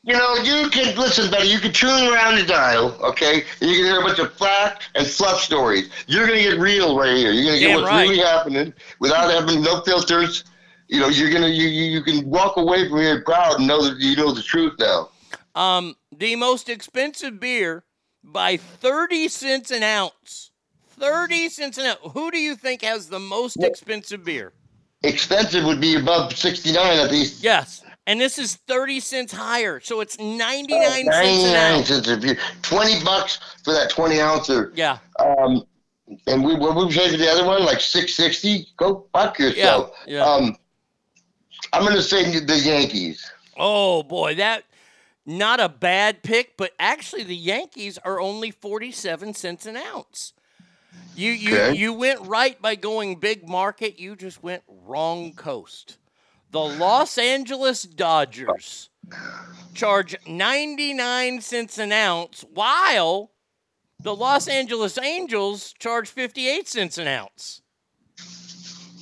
You know, you can listen, buddy. You can tune around the dial, okay? And you can hear a bunch of fact and fluff stories. You're gonna get real right here. You're gonna get what's right. really happening without having no filters. You know, you're gonna you, you you can walk away from here proud and know that you know the truth now. Um, the most expensive beer by 30 cents an ounce. 30 cents an ounce. Who do you think has the most expensive beer? Expensive would be above sixty nine at least. Yes. And this is 30 cents higher. So it's 99 cents an 99 ounce. cents a beer. 20 bucks for that 20 ouncer. Yeah. Um, and we what we say for the other one, like 660. Go fuck yourself. Yeah, yeah. Um, I'm gonna say the Yankees. Oh boy, that not a bad pick, but actually the Yankees are only 47 cents an ounce. You you Okay. you went right by going big market, you just went wrong coast. The Los Angeles Dodgers charge 99 cents an ounce while The Los Angeles Angels charge 58 cents an ounce.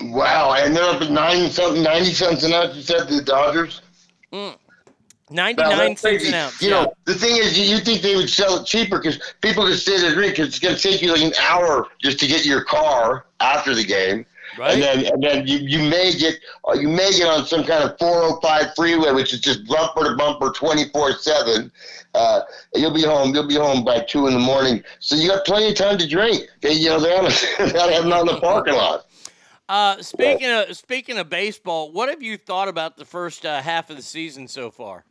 Wow, and they're up at nine something, ninety cents an ounce. You said the Dodgers. Mm. Wow, 99 cents an ounce. You yeah. know, the thing is, you, you think they would sell it cheaper because people just stay there drink. it's going to take you like an hour just to get your car after the game, Right. and then and then you, you may get uh, you may get on some kind of 405 freeway, which is just bumper to bumper, 24 seven. Uh, you'll be home. You'll be home by two in the morning, so you got plenty of time to drink. You know they're on a, they have them in the parking lot. Uh, speaking of speaking of baseball, what have you thought about the first uh, half of the season so far?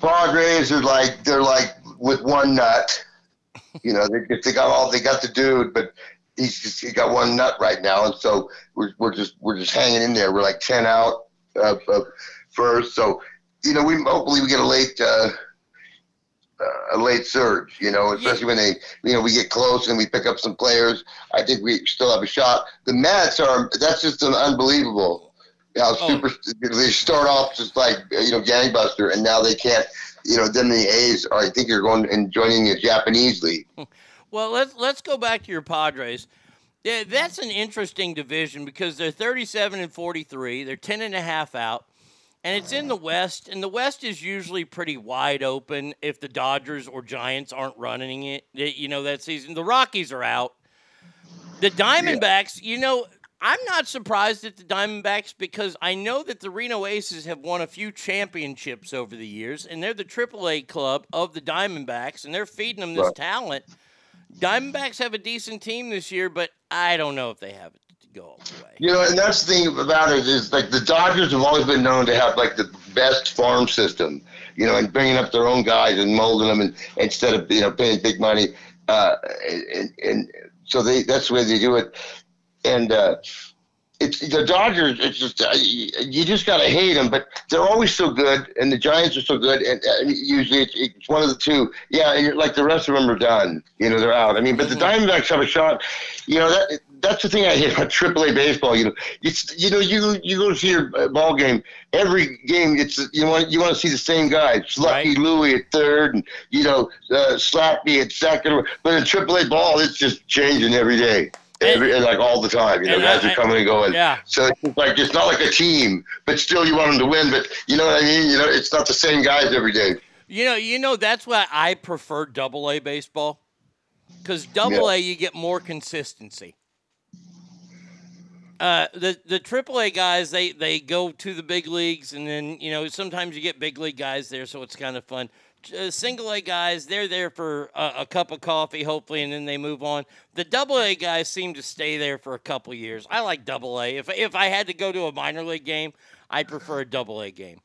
Padres are like they're like with one nut. You know, they they got all they got the dude, but he's just he got one nut right now, and so we're we're just we're just hanging in there. We're like ten out uh, uh, first, so you know we hopefully we get a late. Uh, uh, a late surge, you know, especially when they, you know, we get close and we pick up some players. I think we still have a shot. The Mets are, that's just an unbelievable. How oh. super, they start off just like, you know, gangbuster, and now they can't, you know, then the A's are, I think you're going and joining the Japanese league. Well, let's let's go back to your Padres. Yeah, that's an interesting division because they're 37 and 43. They're 10 and a half out. And it's in the West, and the West is usually pretty wide open if the Dodgers or Giants aren't running it. You know that season. The Rockies are out. The Diamondbacks, you know, I'm not surprised at the Diamondbacks because I know that the Reno Aces have won a few championships over the years, and they're the AAA club of the Diamondbacks, and they're feeding them this Right. talent. Diamondbacks have a decent team this year, but I don't know if they have it to go all the way. You know, and that's the thing about it is like the Dodgers have always been known to have like the best farm system, you know, and bringing up their own guys and molding them and instead of you know paying big money, uh, and, and so they that's the way they do it, and uh, it's the Dodgers. It's just uh, you just gotta hate them, but they're always so good, and the Giants are so good, and uh, usually it's, it's one of the two. Yeah, and like the rest of them are done. You know, they're out. I mean, but the Diamondbacks have a shot. You know that that's the thing I hate about AAA baseball. You know, it's you know you you go see your uh, ball game every game. It's you want you want to see the same guys. Lucky Louie at third, and you know uh, Slappy at second. But in AAA ball, it's just changing every day. Every, like all the time, you know, guys I- are coming and going. Yeah. So it's like it's not like a team, but still you want them to win. But you know what I mean? You know, it's not the same guys every day. You know, you know that's why I prefer Double A baseball, because Double A you get more consistency. Uh, the the Triple A guys they they go to the big leagues and then you know sometimes you get big league guys there so it's kind of fun. Uh, single A guys they're there for a, a cup of coffee hopefully and then they move on. The Double A guys seem to stay there for a couple years. I like Double A. If if I had to go to a minor league game, I'd prefer a Double A game.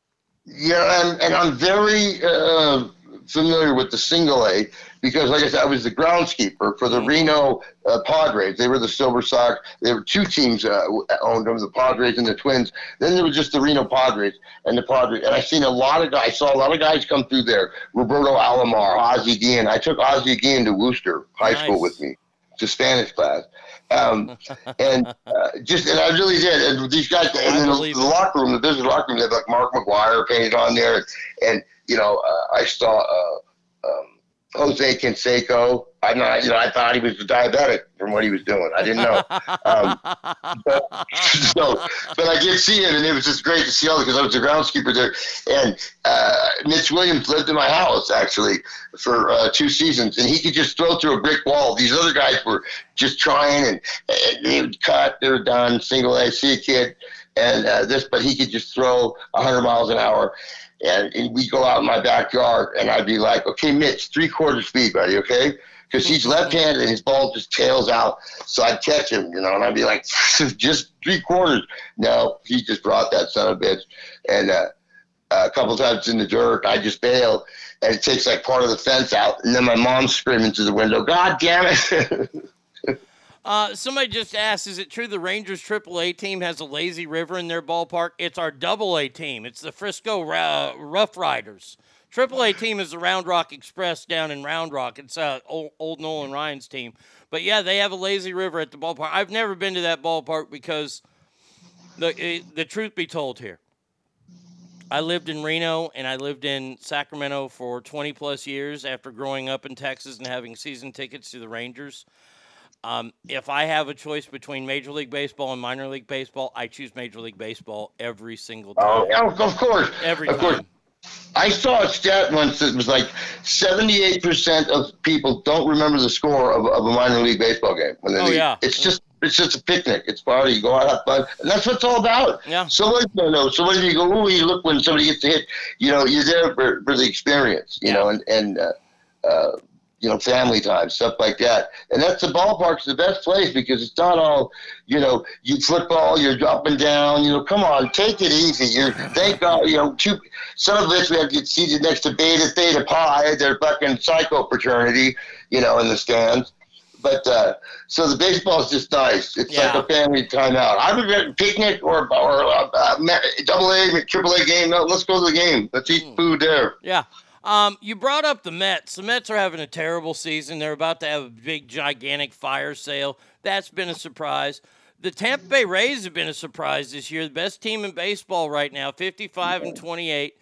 Yeah, and, and I'm very uh, familiar with the single A because, like I said, I was the groundskeeper for the Reno uh, Padres. They were the Silver Sox. There were two teams uh, owned them, the Padres and the Twins. Then there was just the Reno Padres and the Padres. And I seen a lot of guys. I saw a lot of guys come through there. Roberto Alomar, Ozzie Guillen. I took Ozzie Guillen to Wooster High School with me to Spanish class. Um, and uh, just and I really did. And these guys, and then the, the locker room, the business locker room, they had like Mark McGwire painted on there, and you know, uh, I saw uh, um, Jose Canseco. I'm not, you know, I thought he was diabetic from what he was doing. I didn't know. Um, but, so, but I did see it, and it was just great to see all because I was a groundskeeper there. And uh, Mitch Williams lived in my house actually for uh, two seasons, and he could just throw through a brick wall. These other guys were just trying, and, and they would cut, they were done, single A, see a kid, and uh, this, but he could just throw 100 miles an hour. And, and we go out in my backyard, and I'd be like, "Okay, Mitch, three quarter speed, buddy, okay?" Because he's left-handed and his ball just tails out. So I'd catch him, you know, and I'd be like, "Just three quarters." No, he just brought that son of a bitch, and uh, a couple times in the dirt, I just bail, and it takes like part of the fence out, and then my mom's screaming through the window, "God damn it!" Uh, somebody just asked, is it true the Rangers AAA team has a lazy river in their ballpark? It's our Double A team. It's the Frisco uh, Rough Riders. AAA team is the Round Rock Express down in Round Rock. It's uh, old, old Nolan Ryan's team. But yeah, they have a lazy river at the ballpark. I've never been to that ballpark because the eh, the truth be told here, I lived in Reno and I lived in Sacramento for 20 plus years after growing up in Texas and having season tickets to the Rangers. Um, if I have a choice between Major League Baseball and minor league baseball, I choose Major League Baseball every single time. Oh, of course. Every of course. time. I saw a stat once that was like 78% of people don't remember the score of, of a minor league baseball game. When they Oh, leave. yeah. It's just it's just a picnic. It's party. You go out, have fun. And that's what it's all about. Yeah. So what you know, so when you go, ooh, you look when somebody gets a hit, you know, you're there for, for the experience, you know, and, and uh, uh, you know, family time, stuff like that. And that's the ballpark's the best place because it's not all, you know, you football, you're up and down, you know, come on, take it easy. You're thank God, you know, two some of us we have to get seated next to Beta Theta Pi, their fucking psycho fraternity, you know, in the stands. But uh, so the baseball is just nice. It's Yeah. like a family timeout. I would get a picnic or or uh, uh, a, a double A, triple A game. No, let's go to the game. Let's eat hmm. food there. Yeah. Um, you brought up the Mets. The Mets are having a terrible season. They're about to have a big, gigantic fire sale. That's been a surprise. The Tampa Bay Rays have been a surprise this year. The best team in baseball right now, 55 and 28.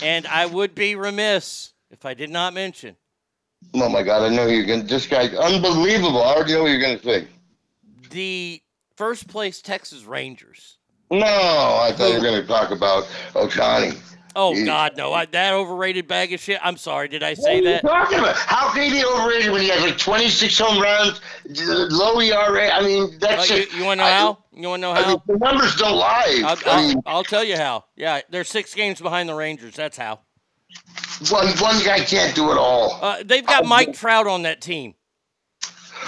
And I would be remiss if I did not mention Oh my God! I know you're gonna. This guy, unbelievable. I already know what you're gonna say. the first place Texas Rangers. No, I thought you were gonna talk about Ohtani. Oh, God, no. I, that overrated bag of shit. I'm sorry. Did I What say are you that? talking about? How can he be overrated when he has like 26 home runs, low ERA? I mean, Uh, that's you just, you want to know I- how? You want to know I how? mean, the numbers don't lie. I'll, I mean, I'll, I'll tell you how. Yeah, they're six games behind the Rangers. That's how. one one guy can't do it all. Uh, they've got Mike Trout on that team.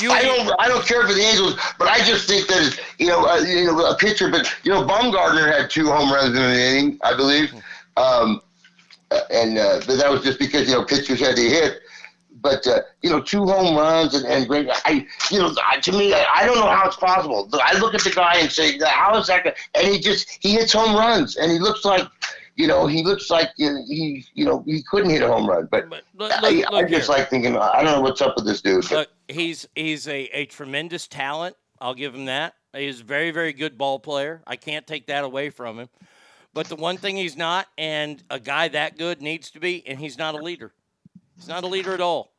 You, I don't. I don't care for the Angels, but I just think that you know, uh, you know, a pitcher. But you know, Baumgartner had two home runs in an inning, I believe, um, and uh, but that was just because you know pitchers had to hit. But uh, you know, two home runs and, and great. I you know, to me, I, I don't know how it's possible. I look at the guy and say, how is that? guy- And he just he hits home runs, and he looks like. You know, he looks like he, you know, he couldn't hit a home run, but, look- look- I, I just here. like thinking, I don't know what's up with this dude. but- Look, he's he's a, a tremendous talent. I'll give him that. He's a very very good ball player. I can't take that away from him. But the one thing he's not, and a guy that good needs to be, and he's not a leader. He's not a leader at all.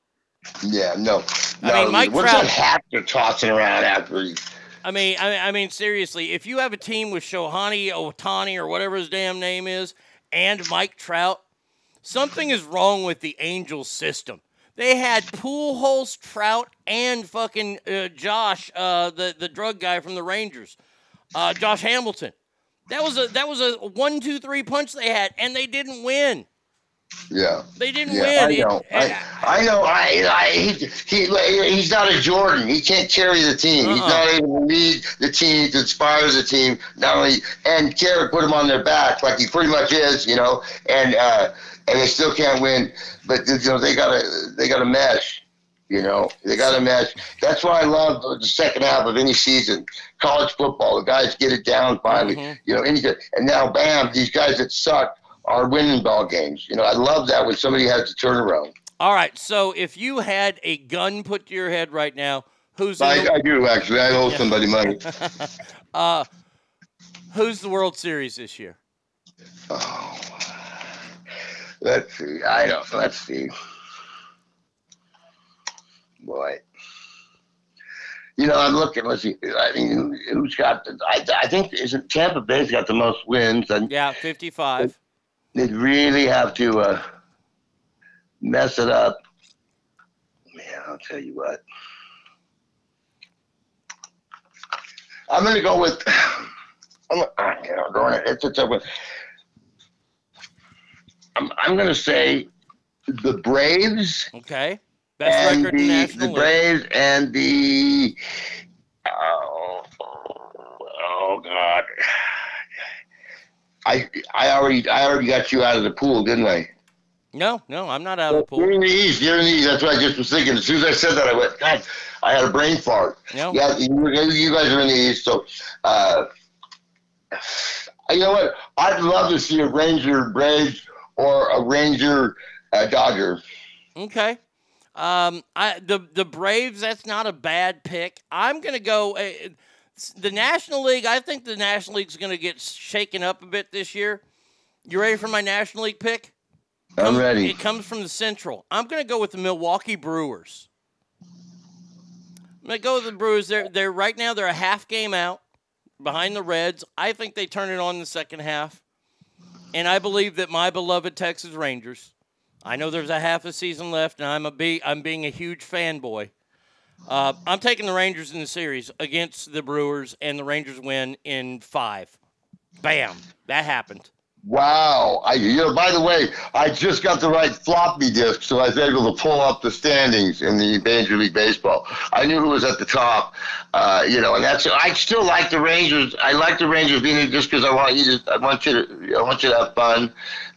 Yeah, no. I mean, Mike what's Trout- that hat they're tossing around after he? I mean, I mean, I mean, seriously, if you have a team with Shohani Ohtani or whatever his damn name is, and Mike Trout, something is wrong with the Angels system. They had Pujols, Trout, and fucking uh, Josh, uh, the the drug guy from the Rangers, uh, Josh Hamilton. That was a that was a one two three punch they had, and they didn't win. Yeah. They didn't Yeah, win. I know. It- I, I know. I, I he, he he's not a Jordan. He can't carry the team. He's Uh-uh. not able to lead the team, to inspire the team. Not only and care put him on their back like he pretty much is, you know. And uh, and they still can't win. But you know they gotta they gotta mesh. You know they gotta mesh. That's why I love the second half of any season. College football, the guys get it down finally. Mhm. You know, and now bam, these guys that suck are winning ball games. You know, I love that when somebody has the turnaround. All right, so if you had a gun put to your head right now, who's I, the- I do actually. I owe Yeah. somebody money. uh, who's the World Series this year? Let's see. I don't. Let's see. Boy. You know, I'm looking. Let's see. I mean, who- who's got? The, I, I think isn't Tampa Bay's got the most wins, and Yeah, 55. they really have to uh, mess it up. Man, I'll tell you what. I'm going to go with. I'm, ah, you know, going. It's a tough one. I'm, I'm going to say the Braves. Okay. Best and record in the, National the League. Braves and the. Oh, oh God. I I already I already got you out of the pool, didn't I? No, no, I'm not out of the pool. You're in the East. You're in the East. That's what I just was thinking. As soon as I said that, I went, God, I had a brain fart. No. Yeah, you, you guys are in the East. So, uh, you know what? I'd love to see a Ranger Braves or a Ranger uh, Dodger. Okay. Um, I the the Braves. That's not a bad pick. I'm gonna go. Uh, the National League. I think the National League's gonna get shaken up a bit this year. You ready for my National League pick? I'm ready. It comes from the Central. I'm going to go with the Milwaukee Brewers. I'm going to go with the Brewers. They're they're right now they're a half game out behind the Reds. I think they turn it on in the second half. And I believe that my beloved Texas Rangers. I know there's a half a season left, and I'm a be I'm being a huge fanboy. Uh, I'm taking the Rangers in the series against the Brewers, and the Rangers win in five. Bam! That happened. Wow. I, you know, by the way, I just got the right floppy disk, so I was able to pull up the standings in the Major League Baseball. I knew who was at the top, uh, you know, and that's. I still like the Rangers. I like the Rangers being in just because I want you to. I want you to. I want you to have fun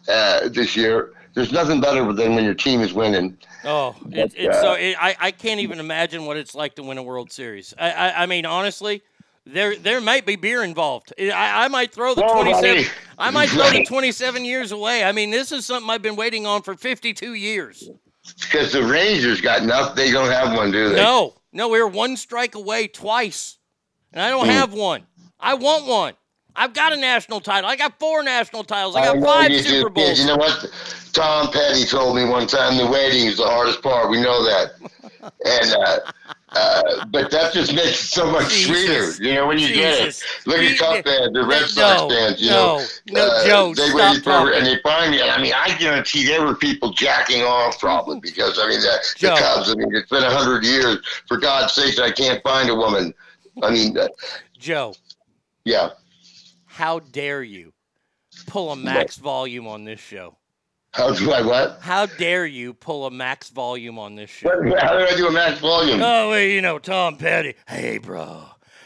uh, this year. There's nothing better than when your team is winning. Oh, it, it's so it, I I can't even imagine what it's like to win a World Series. I I, I mean, honestly. There, there might be beer involved. I, I might throw the twenty-seven. buddy. I might throw the twenty-seven years away. I mean, this is something I've been waiting on for fifty-two years. Because the Rangers got nothing. They don't have one, do they? No, no, We are one strike away twice, and I don't Hmm. have one. I want one. I've got a national title. I got four national titles. I got know five do, Super kid. Bowls. You know what? Tom Petty told me one time the waiting is the hardest part. We know that. and uh, uh, but that just makes it so much Jesus. sweeter. You know when you Jesus. get it. Look at Cup fans, the Red no, Sox fans. You no, know, no, uh, Joe, they stop waited for and they finally. I mean, I guarantee there were people jacking off probably because I mean the, the. Cubs. I mean, it's been a hundred years. For God's sakes, I can't find a woman. I mean, uh, Joe, yeah. How dare you pull a max volume on this show? How do I what? How dare you pull a max volume on this show? What- How did I do a max volume? Oh, well, you know, Tom Petty. Hey, bro.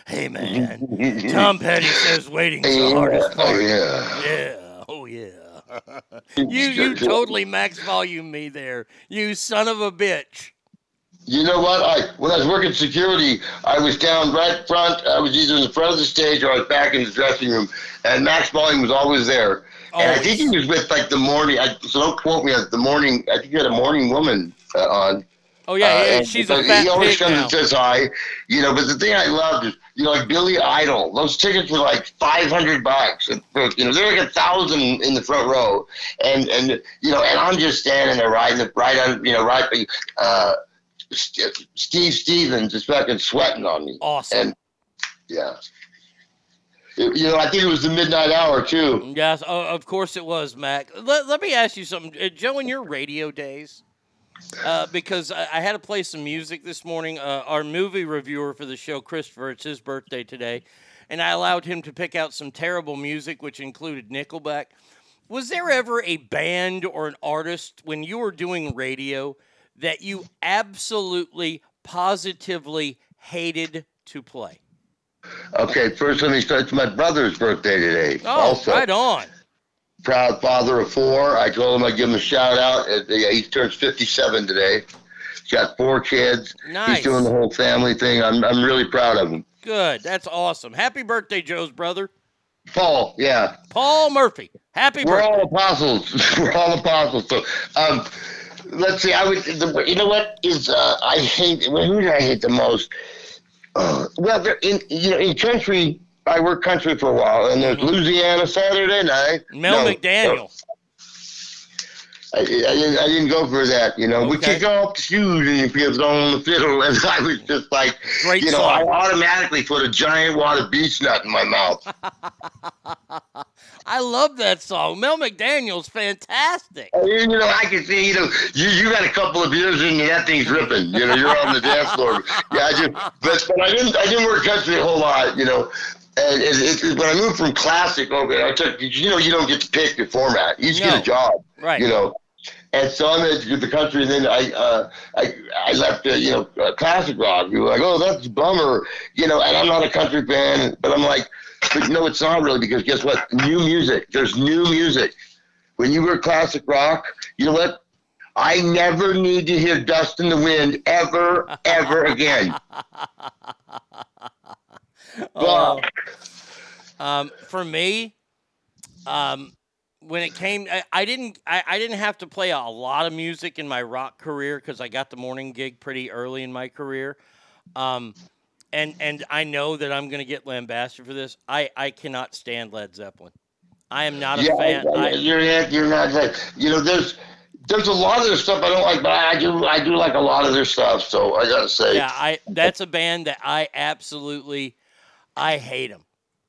Hey, man. Tom Petty says waiting's the hardest Oh yeah. Yeah. Oh, yeah. you you totally max volume me there. You son of a bitch. You know what? I when I was working security, I was down right front. I was either in the front of the stage or I was back in the dressing room, and Max Volume was always there. Oh, And I think he was with like the morning. I, so don't quote me. The morning. I think he had a morning woman uh, on. Oh yeah, Uh, yeah and she's a fat He always comes now. and says hi, you know. But the thing I loved is, you know, like Billy Idol. Those tickets were like five hundred bucks. You know, they're like a thousand in the front row, and and you know, and I'm just standing there riding the right on, you know, right. Uh, Steve Stevens is fucking sweating on me. Awesome. And yeah, It- you know, I think it was the midnight hour too. Yes, oh, of course it was, Mac. Let, let me ask you something, uh, Joe. In your radio days, uh, because I, I had to play some music this morning. Uh, our movie reviewer for the show, Christopher, it's his birthday today, and I allowed him to pick out some terrible music, which included Nickelback. Was there ever a band or an artist when you were doing radio that you absolutely, positively hated to play? Okay, first let me start. It's my brother's birthday today. Oh, also. right on. proud father of four. I told him I'd give him a shout out. Uh, He turns 57 today. He's got four kids. Nice. He's doing the whole family thing. I'm, I'm really proud of him. Good. That's awesome. Happy birthday, Joe's brother. Paul, yeah. Paul Murphy. Happy We're birthday. all apostles. We're all apostles. So, um, let's see. I would. The, you know what is? Uh, I hate. Who do I hate the most? Uh, well, there- in you know in country, I worked country for a while, and there's Louisiana Saturday night. Mm-hmm. Mel No, McDaniel. I, I, didn't, I didn't go for that, you know. We Okay. kick off the shoes and you feel on the fiddle, and I was just like, Great you know, song. I automatically put a giant wad of beech nut in my mouth. I love that song. Mel McDaniel's fantastic. You know, I can see, you know, you, you got a couple of years in you, that thing's ripping. You know, you're on the dance floor. Yeah, I just, but, but I didn't, I didn't work country a whole lot, you know. And it, it, when I moved from classic, okay, I took, you know, you don't get to pick your format. You just No. get a job, Right. you know. And so I'm in the country, and then I, uh, I, I left, uh, you know, uh, classic rock. People were like, oh, that's a bummer, you know. And I'm not a country fan, but I'm like, but no, it's not really because guess what? New music. There's new music. When you were classic rock, you know what? I never need to hear Dust in the Wind ever, ever again. Oh. Um, for me, um, when it came, I, I didn't, I, I didn't have to play a lot of music in my rock career because I got the morning gig pretty early in my career. Um, and and I know that I'm going to get lambasted for this. I I cannot stand Led Zeppelin. I am not a yeah, fan. I- I, you're not. You're not. Like, you know, there's there's a lot of their stuff I don't like, but I do I do like a lot of their stuff. So I gotta say, yeah, I that's a band that I absolutely I hate them.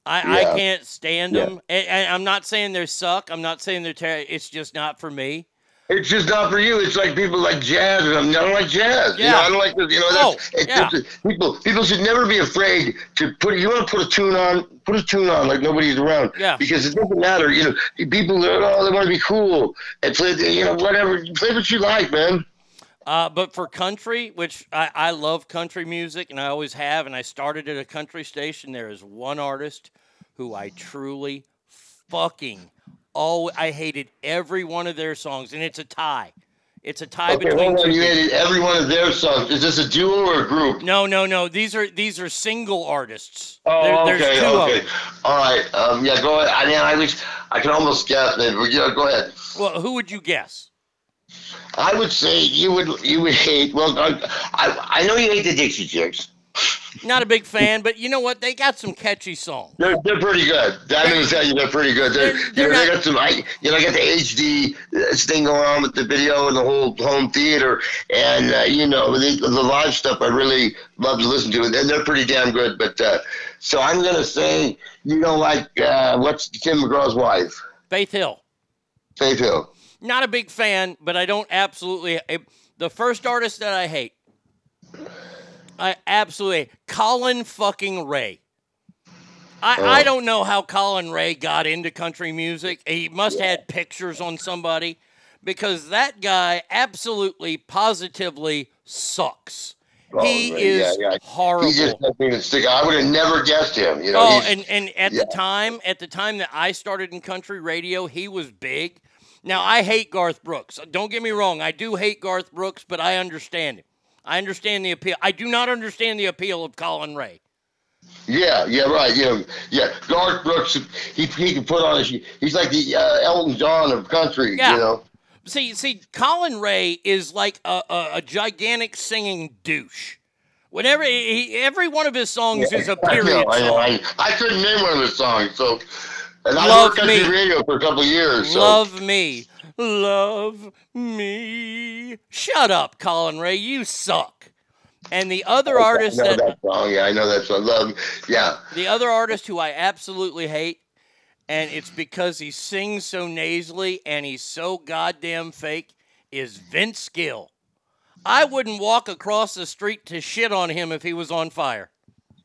I, Yeah. I can't stand Yeah. them. And, and I'm not saying they suck. I'm not saying they're terrible. It's just not for me. It's just not for you. It's like people like jazz, and I'm- I don't like jazz. You know, Yeah. I don't like the, you know. Oh, That's, it's yeah. just, people people should never be afraid to put. You want to put a tune on, put a tune on like nobody's around. Yeah. Because it doesn't matter. You know, people oh they want to be cool and play. You know, whatever. Play what you like, man. Uh, but for country, which I, I love country music and I always have, and I started at a country station, there is one artist who I truly fucking oh I hated every one of their songs, and it's a tie. It's a tie Okay, between hold on. You hated every one of their songs. Is this a duo or a group? No, no, no. These are these are single artists. Oh, There- okay, there's two of okay. them. All right. Um, yeah, go ahead. I mean, I wish I can almost guess, maybe. Yeah, go ahead. Well, who would you guess? I would say you would you would hate. Well, I I, I know you hate the Dixie Chicks. Not a big fan, but you know what? They got some catchy songs. They're, they're pretty good. I'm going to tell you, they're pretty good. They're, They're you know, they got some, I, you know, I got the HD thing going on with the video and the whole home theater, and uh, you know, the, the live stuff I really love to listen to, and they're pretty damn good. But uh, so I'm going to say, you don't like uh, what's Tim McGraw's wife, Faith Hill. Faith Hill. Not a big fan, but I don't absolutely. The first artist that I hate, I absolutely Collin fucking Raye. I, Oh. I don't know how Collin Raye got into country music. He must have had pictures on somebody because that guy absolutely positively sucks. Oh, he is yeah, yeah. horrible. He just doesn't even stick. I would have never guessed him. You know. oh, and, and at yeah. the time, at the time that I started in country radio, he was big. Now I hate Garth Brooks. Don't get me wrong, I do hate Garth Brooks, but I understand him. I understand the appeal. I do not understand the appeal of Collin Raye. Yeah, yeah, right. Yeah, yeah. Garth Brooks, he he can put on a. He's like the uh, Elton John of country. Yeah. You know. See, see, Collin Raye is like a, a, a gigantic singing douche. Whenever he, every one of his songs is a period know, I, know, song. I, I couldn't name one of his songs. So, and I Love worked country radio for a couple of years. So. Love me. Love me. Shut up, Collin Raye. You suck. And the other artist that that song. Yeah, I know that song. Love. Yeah. the other artist who I absolutely hate, and it's because he sings so nasally and he's so goddamn fake, is Vince Gill. I wouldn't walk across the street to shit on him if he was on fire.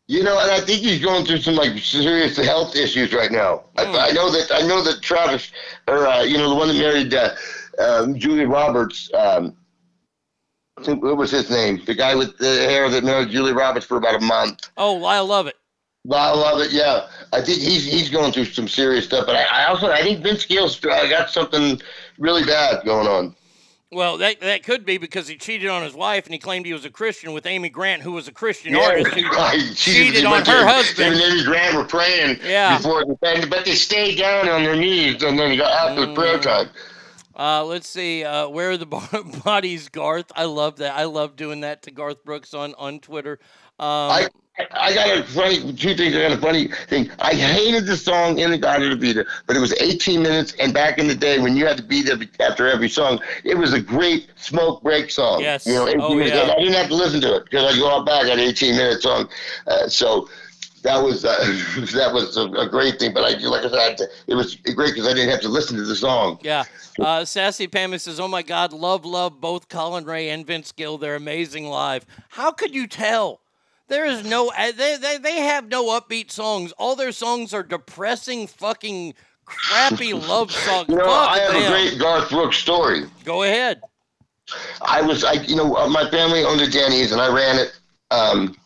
You know, and I think he's going through some like serious health issues right now. Hmm. I, I know that I know that Travis, or uh, you know, the one that married uh, um, Julia Roberts. Um, what was his name? The guy with the hair that married Julie Roberts for about a month. Oh, I love it. I love it. Yeah, I think he's he's going through some serious stuff. But I, I also I think Vince Gill's uh, got something really bad going on. Well, that that could be because he cheated on his wife and he claimed he was a Christian with Amy Grant, who was a Christian Yeah, artist who right. cheated on her to- husband. And Amy Grant were praying Yeah. before, but but they stayed down on their knees, and then got after Mm. prayer time. Uh, let's see. Uh, where are the bodies, Garth? I love that. I love doing that to Garth Brooks on on Twitter. Um, I I got a funny two things. I got a funny thing. I hated the song "In the Garden of Eden," but it was 18 minutes, and back in the day when you had to be there after every song, it was a great smoke break song. Yes. You know, 18 Oh, minutes. yeah. I didn't have to listen to it because I go out back at 18 minute song. Uh, so. That was uh, that was a, a great thing, but I like I said, it was great because I didn't have to listen to the song. yeah. Uh, Sassy Pammy says, "Oh my God, love, love both Collin Raye and Vince Gill. They're amazing live. How could you tell? There is no. uh, They they they have no upbeat songs. All their songs are depressing, fucking crappy love songs. You know, Fuck I have them. a great Garth Brooks story. Go ahead. I was, I, you know, uh, my family owned a Denny's and I ran it. Um,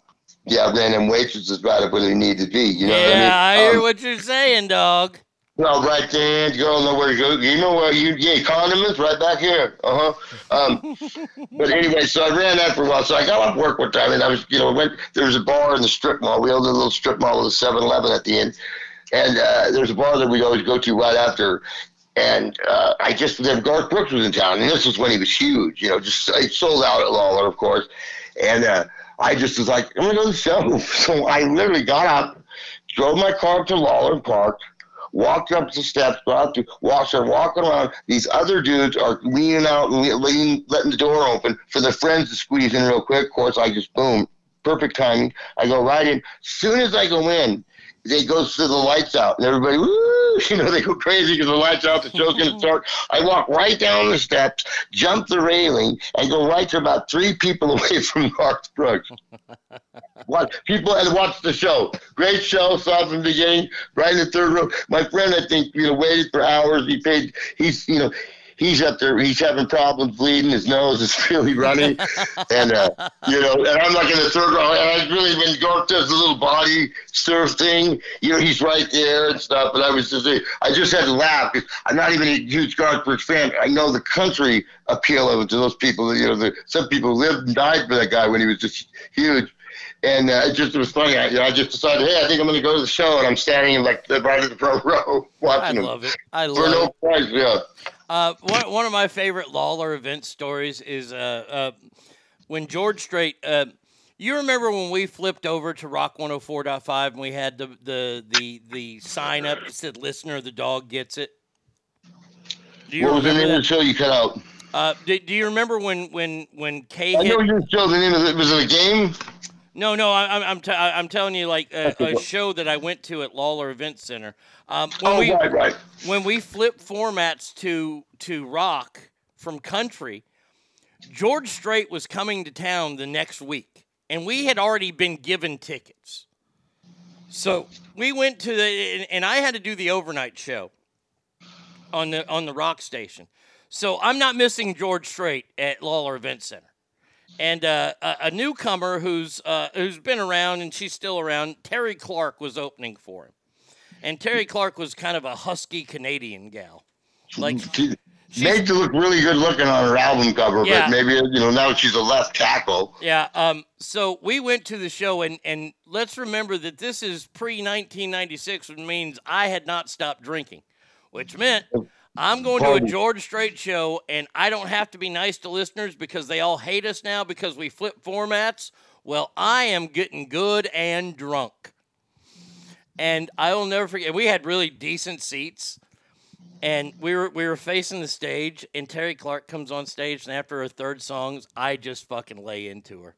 yeah, I ran them waitresses about it when they needed to be. You know yeah, I, what I mean? hear Um, what you're saying, dog. Well, right there, girl, know where to go. You know where you, yeah, condiments right back here. Uh huh. Um, but anyway, so I ran that for a while. So I got off work one time and I was, you know, went, there was a bar in the strip mall. We owned a little strip mall with a 7 Eleven at the end. And uh, there's a bar that we always go to right after. And uh, I just then Garth Brooks was in town, and this was when he was huge. You know, just it sold out at Lawlor, of course. And uh, I just was like, I'm gonna go to the show. So I literally got up, drove my car to Lawlor Park, walked up the steps, go out to walk, walking around. These other dudes are leaning out and leaning, letting the door open for their friends to squeeze in real quick. Of course, I just boom, perfect timing. I go right in. Soon as I go in, they go to the lights out and everybody, woo, you know, they go crazy because the lights out, the show's going to mm-hmm. start. I walk right down the steps, jump the railing, and go right to about three people away from Mark Brooks. Watch people and watch the show. Great show, saw from the beginning, right in the third row. My friend, I think, you know, waited for hours. He paid. He's, you know, he's up there. He's having problems bleeding. His nose is really running, and uh, you know, and I'm like in the third row. And I've really when Garth does the little body surf thing, you know, he's right there and stuff. But I was just, I just had to laugh because I'm not even a huge Garth Brooks fan. I know the country appeal of it to those people. You know, the, some people lived and died for that guy when he was just huge. And uh, it just it was funny. I, you know, I just decided, hey, I think I'm going to go to the show, and I'm standing in like the right in the front row watching him. I him. love it. I love for no it. price. Yeah. Uh, one, one of my favorite Lawlor event stories is uh, uh, when George Strait. Uh, you remember when we flipped over to Rock 104.5 and we had the the the, the sign up that said "Listener, the dog gets it." Do you What was the name of the show you cut out? Uh, do, do you remember when when when Kay I hit? know your show. The name of it was it a game? No, no, I, I'm I'm, t- I'm telling you like a, a show that I went to at Lawlor Event Center. Um, when Oh, we, right, right. When we flipped formats to to rock from country, George Strait was coming to town the next week, and we had already been given tickets. So we went to the, and, and I had to do the overnight show on the on the rock station. So I'm not missing George Strait at Lawlor Event Center and uh, a, a newcomer who's uh, who's been around and she's still around. Terri Clark was opening for him, and Terri Clark was kind of a husky Canadian gal. Like She made to look really good looking on her album cover, Yeah. but maybe you know now she's a left tackle. Yeah. Um. So we went to the show, and and let's remember that this is pre 1996, which means I had not stopped drinking, which meant I'm going to a George Strait show, and I don't have to be nice to listeners because they all hate us now because we flip formats. Well, I am getting good and drunk, and I will never forget. We had really decent seats. And we were we were facing the stage, and Terri Clark comes on stage, and after her third songs, I just fucking lay into her.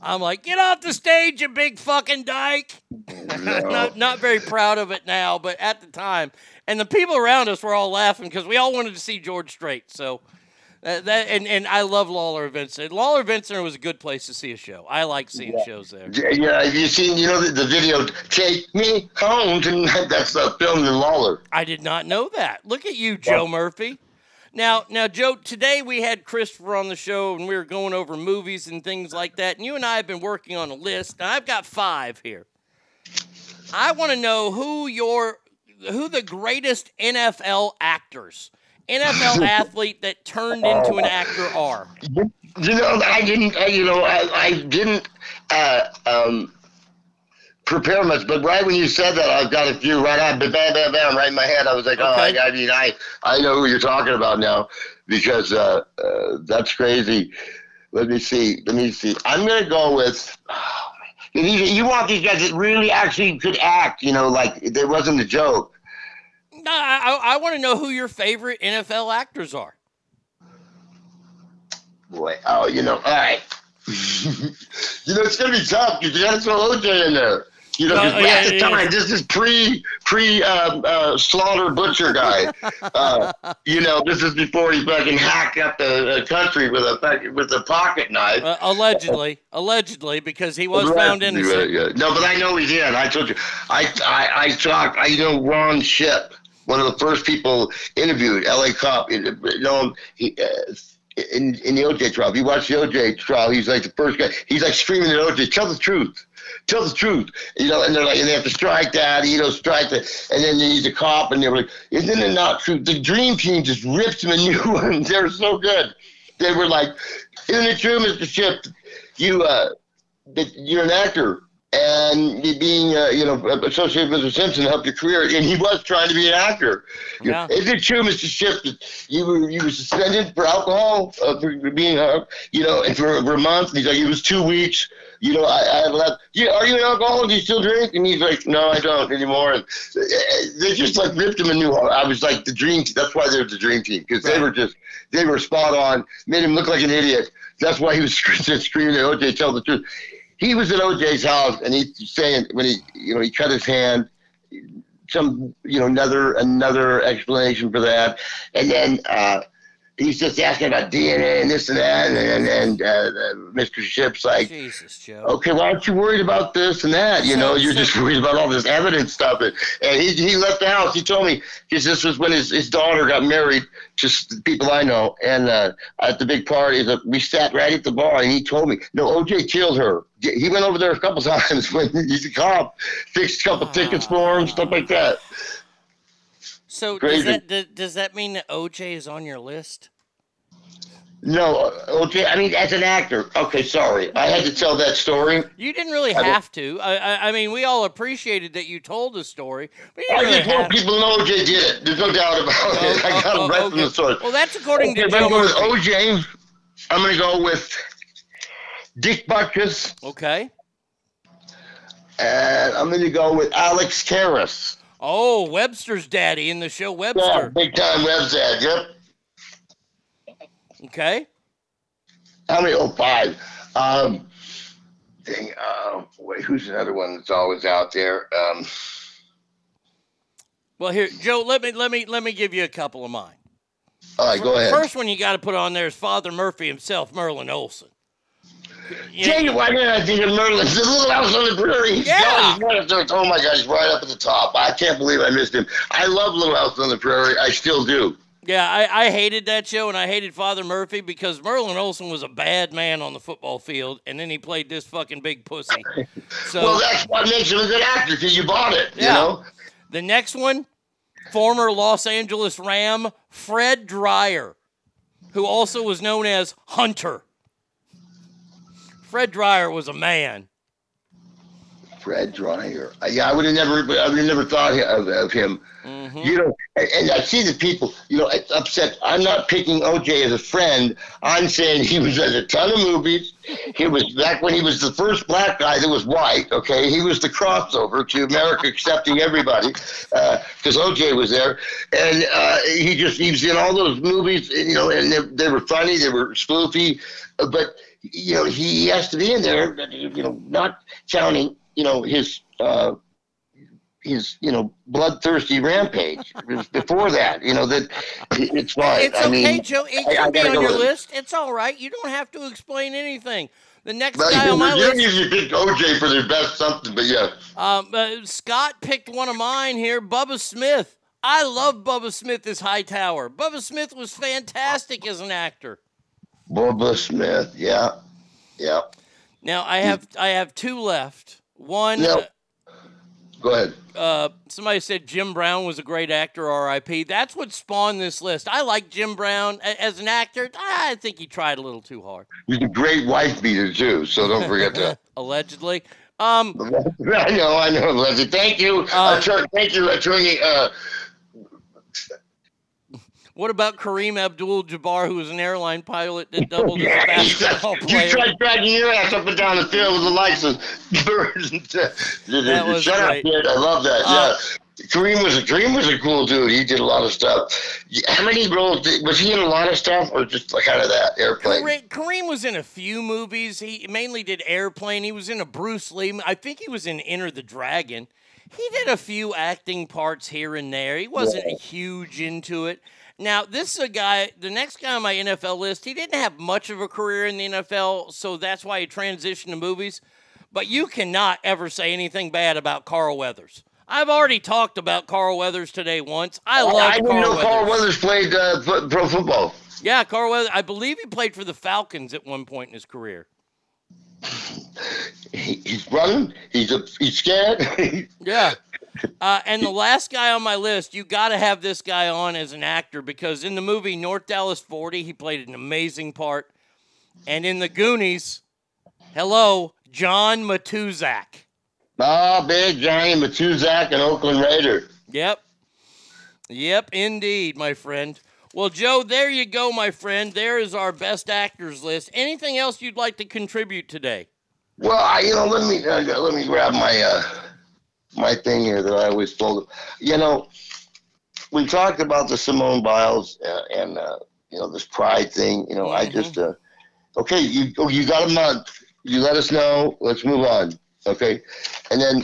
I'm like, get off the stage, you big fucking dyke. not not very proud of it now, but at the time, and the people around us were all laughing because we all wanted to see George Strait. So uh, that and, and I love Lawlor Event Center. Lawlor Event Center was a good place to see a show. I like seeing shows there. Yeah, yeah, have you seen you know the, the video? Take me home tonight. That's uh, filmed in Lawlor. I did not know that. Look at you, Joe Murphy. Now, now, Joe. Today we had Christopher on the show, and we were going over movies and things like that. And you and I have been working on a list, and I've got five here. I want to know who your, who the greatest NFL actors, NFL athlete that turned into an actor are. You know, I didn't. You know, I, I didn't uh, um, prepare much, but right when you said that, I've got a few right out, bam, bam, bam, right in my head. I was like, oh, I, I mean, I, I know who you're talking about now because uh, uh, that's crazy. Let me see. Let me see. I'm gonna go with. Oh, you, want these guys that really actually could act, you know, like there wasn't a joke. No, I, I, want to know who your favorite NFL actors are. Boy, oh, you know, all right. you know, it's gonna be tough because you gotta throw OJ in there. You know, Oh, yeah, yeah, time, yeah. this is pre pre um, uh, slaughter butcher guy. uh, you know, this is before he fucking hacked up the uh, country with a with a pocket knife. Uh, allegedly, allegedly, because he was found innocent. yeah, yeah. No, but I know he did. I told you. I I, I talked. I know Ron Shipp, one of the first people interviewed. L.A. cop. You know, he, uh, in in the OJ trial. If you watch the OJ trial, he's like the first guy. He's like screaming at OJ, "Tell the truth." Tell the truth, you know, and they're like, and they have to strike that, you know, strike that, and then he's a cop, and they were like, isn't it not true? The dream team just ripped him a new one. They were so good. They were like, isn't it true, Mr. Shipp? You, uh, that you're an actor. and being uh, you know associated with Mr. Simpson helped your career, and he was trying to be an actor. Yeah. Is it true, Mr. Shipp, that you were you were suspended for alcohol uh, for for being uh, you know and for, for a month? And he's like, it was two weeks. You know, I, I left. Yeah, are you an alcoholic? Do you still drink? And he's like, no, I don't anymore. And uh, they just like ripped him a new heart. I was like the dream. team. That's why they're the dream team because they were just they were spot on. Made him look like an idiot. That's why he was screaming at OJ, tell the truth. He was at OJ's house and he's saying when he you know he cut his hand, some you know another another explanation for that, and then uh, he's just asking about DNA and this and that, and and, and uh, Mr. Shipp's like, Jesus, Joe. okay, why aren't you worried about this and that? You know, you're just worried about all this evidence stuff. And, and he, he left the house. He told me, because this was when his, his daughter got married, just people I know. And uh, at the big party, the, we sat right at the bar, and he told me, no, OJ killed her. He went over there a couple times when he's a cop, fixed a couple tickets for him, stuff like that. So does that does, that mean that OJ is on your list? No, uh, OJ, I mean, as an actor, okay, sorry. I had to tell that story. You didn't really I have to. I, I, I mean, we all appreciated that you told the story, but you I really just want people to know OJ did it. There's no doubt about it. I got oh, it right okay. from the source. Well, that's according okay, to if I'm going with OJ, I'm going to go with Dick Butkus, Okay. and I'm going to go with Alex Karras. Oh, Webster's daddy in the show Yeah, Webster. big time Web's dad. Yep. Okay. How many? Oh, five. Um, dang, uh, wait, who's another one that's always out there? Um, Well, here, Joe. Let me let me let me give you a couple of mine. all right, go ahead. First one you got to put on there is Father Murphy himself, Merlin Olsen. Tell you why didn't I think Merlin? The little house on the prairie. Yeah. got- he's right up there. Oh my God, he's right up at the top. I can't believe I missed him. I love Little House on the Prairie. I still do. Yeah, I, I hated that show and I hated Father Murphy because Merlin Olsen was a bad man on the football field, and then he played this fucking big pussy. So well, that's what makes him a good actor because you bought it. You Yeah. know. the next one, former Los Angeles Ram Fred Dryer, who also was known as Hunter. Fred Dryer was a man. Fred Dryer. Uh, Yeah, I would have never, I would have never thought of, of him. Mm-hmm. You know, and, and I see the people, you know, it's upset. I'm not picking OJ as a friend. I'm saying he was in a ton of movies. He was back when he was the first black guy that was white. Okay, he was the crossover to America accepting everybody because OJ was there, and uh, he just he was in all those movies. You know, and they, they were funny, they were spoofy, uh, but you know he has to be in there. You know, not counting you know his. Uh, his you know bloodthirsty rampage It was before that you know that it's fine It's I okay, mean, Joe. It I- can be on your with it. list. It's all right. You don't have to explain anything. The next Well, guy you, on my you list. usually pick OJ for their best something, but yeah. Um, uh, Scott picked one of mine here, Bubba Smith. I love Bubba Smith as Hightower. Bubba Smith was fantastic as an actor. Bubba Smith, yeah, yeah. Now I have I have two left. One, No. Go ahead. uh, somebody said Jim Brown was a great actor. R.I.P. That's what spawned this list. I like Jim Brown as an actor. I think he tried a little too hard, He's a great wife beater too, so don't forget that. allegedly. Um, I know, I know, Leslie. Thank you, Uh, attorney. Thank you, attorney. Uh, what about Kareem Abdul-Jabbar, who was an airline pilot that doubled as a basketball player? you tried dragging your ass up and down the field with the license. Birds That was Shut great. up, kid. I love that. Uh, yeah. Kareem was a Kareem was a cool dude. He did a lot of stuff. How many roles did, was he in? A lot of stuff, or just like kind of that airplane? Kareem, Kareem was in a few movies. He mainly did Airplane. He was in a Bruce Lee. I think he was in Enter the Dragon. He did a few acting parts here and there. He wasn't Yeah. huge into it. Now, this is a guy, the next guy on my NFL list, he didn't have much of a career in the NFL, so that's why he transitioned to movies. But you cannot ever say anything bad about Carl Weathers. I've already talked about Carl Weathers today once. I love I didn't Carl know Weathers. Carl Weathers played uh, pro football. Yeah, Carl Weathers. I believe he played for the Falcons at one point in his career. He, he's running. He's a, he's scared. Yeah. Uh, and the last guy on my list, you got to have this guy on as an actor because in the movie North Dallas 40, he played an amazing part. And in the Goonies, hello, John Matuszak. Oh, big Johnny Matuszak and Oakland Raider. Yep. Yep, indeed, my friend. Well, Joe, there you go, my friend. There is our best actors list. Anything else you'd like to contribute today? Well, I, you know, let me uh, let me grab my uh, my thing here that I always told. them. You know, we talked about the Simone Biles uh, and uh, you know this pride thing. You know, I just uh, okay. You oh, you got a month. You let us know. Let's move on. Okay, and then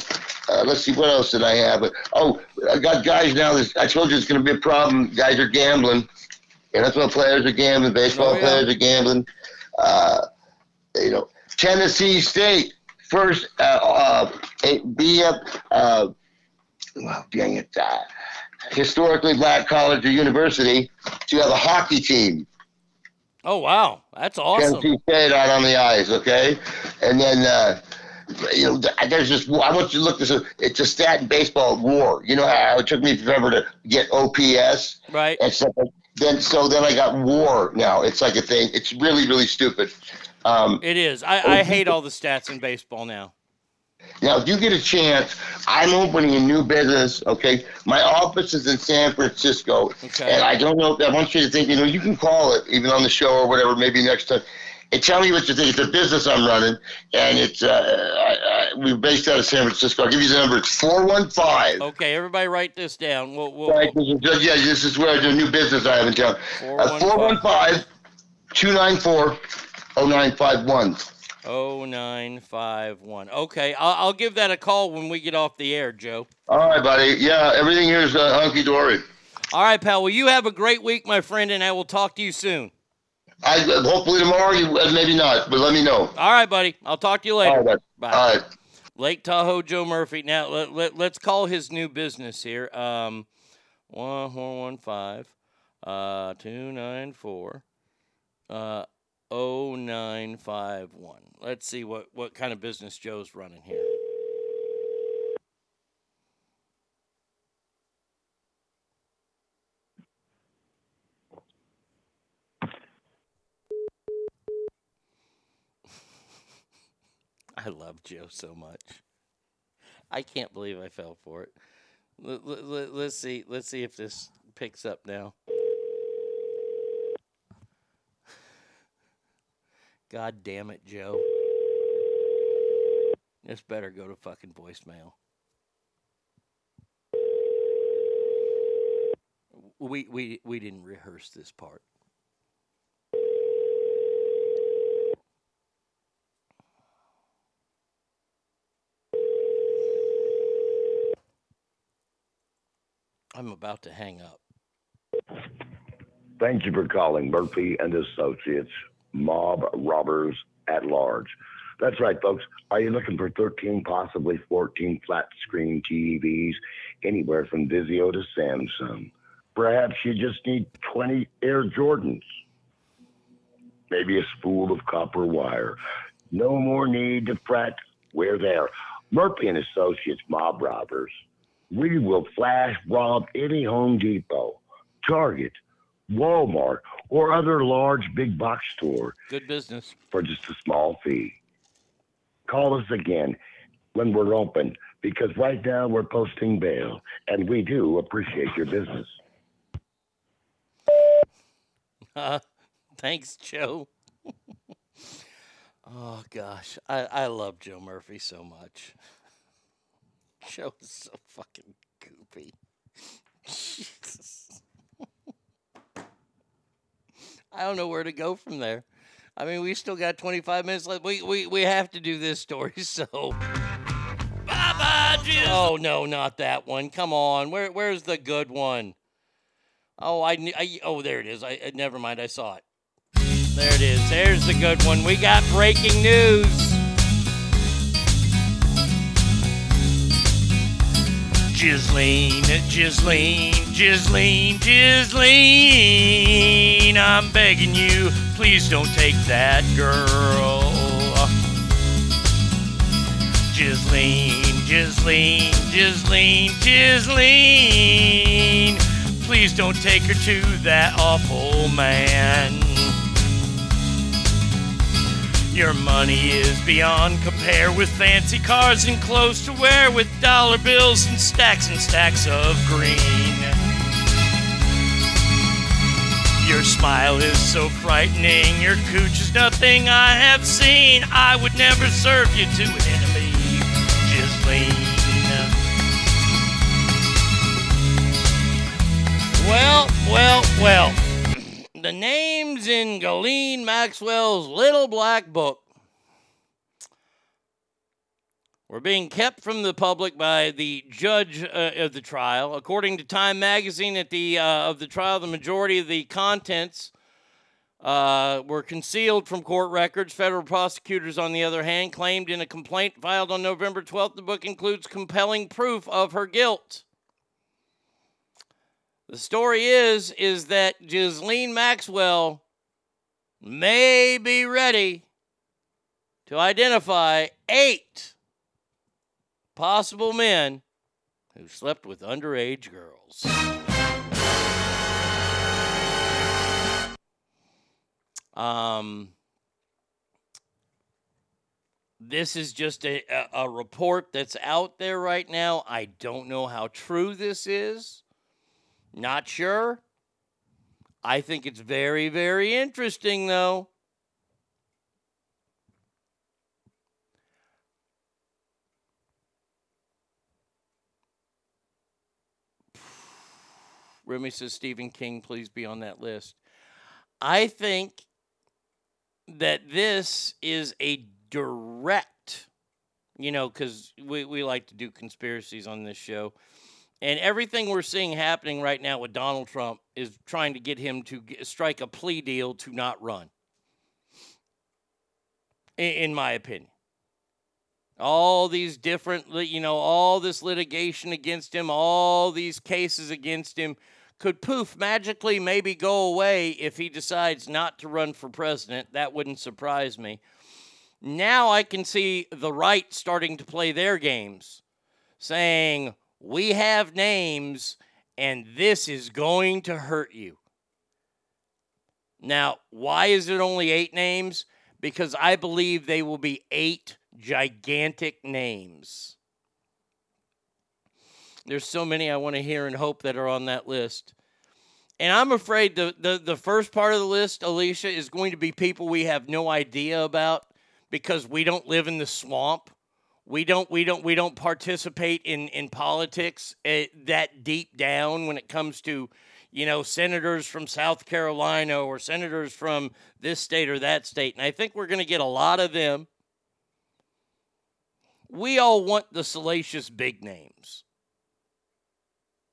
uh, let's see what else did I have. Oh, I got guys now. That, I told you it's going to be a problem. Guys are gambling. NFL players are gambling. Baseball Oh, yeah. players are gambling. Uh, you know, Tennessee State first uh, uh, a- be up. Uh, well, dang it. Uh, historically black college or university to have a hockey team. Oh, wow. That's awesome. Tennessee State out on the ice, okay? And then, uh, you know, th- there's just, I want you to look this up. It's a stat in baseball war. You know how it took me forever to get OPS? Right. And so then, so then I got war now. It's like a thing. It's really, really stupid. Um, It is. I, I hate all the stats in baseball now. Now, if you get a chance, I'm opening a new business. Okay, my office is in San Francisco, Okay. and I don't know. I want you to think. You know, you can call it even on the show or whatever. Maybe next time. And tell me what you think. It's a business I'm running, and it's uh, I, I, we're based out of San Francisco. I'll give you the number. It's four one five. Okay, everybody write this down. We'll, we'll, Right, this is, yeah, this is where I do a new business I have in town. Uh, 415 294 0951. 0951. Okay, I'll, I'll give that a call when we get off the air, Joe. All right, buddy. Yeah, everything here is uh, hunky dory. All right, pal. Well, you have a great week, my friend, and I will talk to you soon. I hopefully tomorrow, you, uh, maybe not, but let me know. All right, buddy. I'll talk to you later. All right, Bye. All right. Lake Tahoe Joe Murphy. Now let, let let's call his new business here. Um, one four one five, uh, two nine four, uh, oh nine five one. Let's see what what kind of business Joe's running here. I love Joe so much. I can't believe I fell for it. Let, let, let, let's see. Let's see if this picks up now. God damn it, Joe. This better go to fucking voicemail. We we we didn't rehearse this part. I'm about to hang up. Thank you for calling Murphy and Associates Mob Robbers at Large. That's right, folks. Are you looking for 13, possibly 14 flat screen TVs anywhere from Vizio to Samsung? Perhaps you just need 20 Air Jordans. Maybe a spool of copper wire. No more need to fret. We're there. Murphy and Associates Mob Robbers. We will flash rob any Home Depot, Target, Walmart, or other large big box store Good business. for just a small fee. Call us again when we're open because right now we're posting bail and we do appreciate your business. Uh, thanks, Joe. oh gosh, I I love Joe Murphy so much. Joe is so fucking goopy. Jesus. I don't know where to go from there. I mean, we still got 25 minutes left. We we, we have to do this story, so. Bye bye, Oh no, not that one. Come on, where where's the good one? Oh, I, I oh there it is. I uh, never mind. I saw it. There it is. There's the good one. We got breaking news. Ghislaine, Ghislaine, Ghislaine, Ghislaine. I'm begging you, please don't take that girl. Ghislaine, Ghislaine, Ghislaine, Ghislaine. Please don't take her to that awful man. Your money is beyond compare. with fancy cars and clothes to wear with dollar bills and stacks and stacks of green. Your smile is so frightening, your cooch is nothing I have seen. I would never serve you to an enemy, Ghislaine. Well, well, well. The names in Ghislaine Maxwell's little black book were being kept from the public by the judge uh, of the trial. According to Time Magazine, at the uh, of the trial, the majority of the contents uh, were concealed from court records. Federal prosecutors, on the other hand, claimed in a complaint filed on November 12th the book includes compelling proof of her guilt. The story is is that Ghislaine Maxwell may be ready to identify eight possible men who slept with underage girls. Um, this is just a, a, a report that's out there right now. I don't know how true this is. Not sure. I think it's very, very interesting, though. Remy says Stephen King, please be on that list. I think that this is a direct, you know, because we, we like to do conspiracies on this show. And everything we're seeing happening right now with Donald Trump is trying to get him to get, strike a plea deal to not run, in, in my opinion. All these different, you know, all this litigation against him, all these cases against him could poof magically maybe go away if he decides not to run for president. That wouldn't surprise me. Now I can see the right starting to play their games, saying, We have names, and this is going to hurt you. Now, why is it only eight names? Because I believe they will be eight gigantic names. There's so many I want to hear and hope that are on that list. And I'm afraid the, the, the first part of the list, Alicia, is going to be people we have no idea about because we don't live in the swamp. We don't we don't we don't participate in in politics uh, that deep down when it comes to you know senators from South Carolina or senators from this state or that state. And I think we're going to get a lot of them. We all want the salacious big names.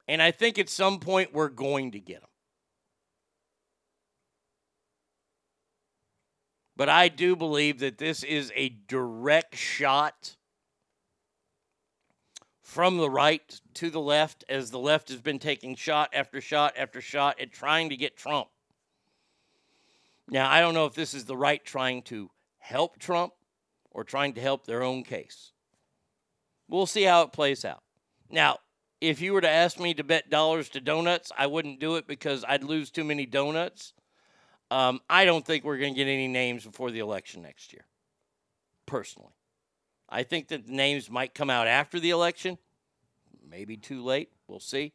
And I think at some point we're going to get them. But I do believe that this is a direct shot from the right to the left as the left has been taking shot after shot after shot at trying to get Trump. Now, I don't know if this is the right trying to help Trump or trying to help their own case. We'll see how it plays out. Now, if you were to ask me to bet dollars to donuts, I wouldn't do it because I'd lose too many donuts. Um, I don't think we're going to get any names before the election next year, personally. I think that the names might come out after the election. Maybe too late. We'll see.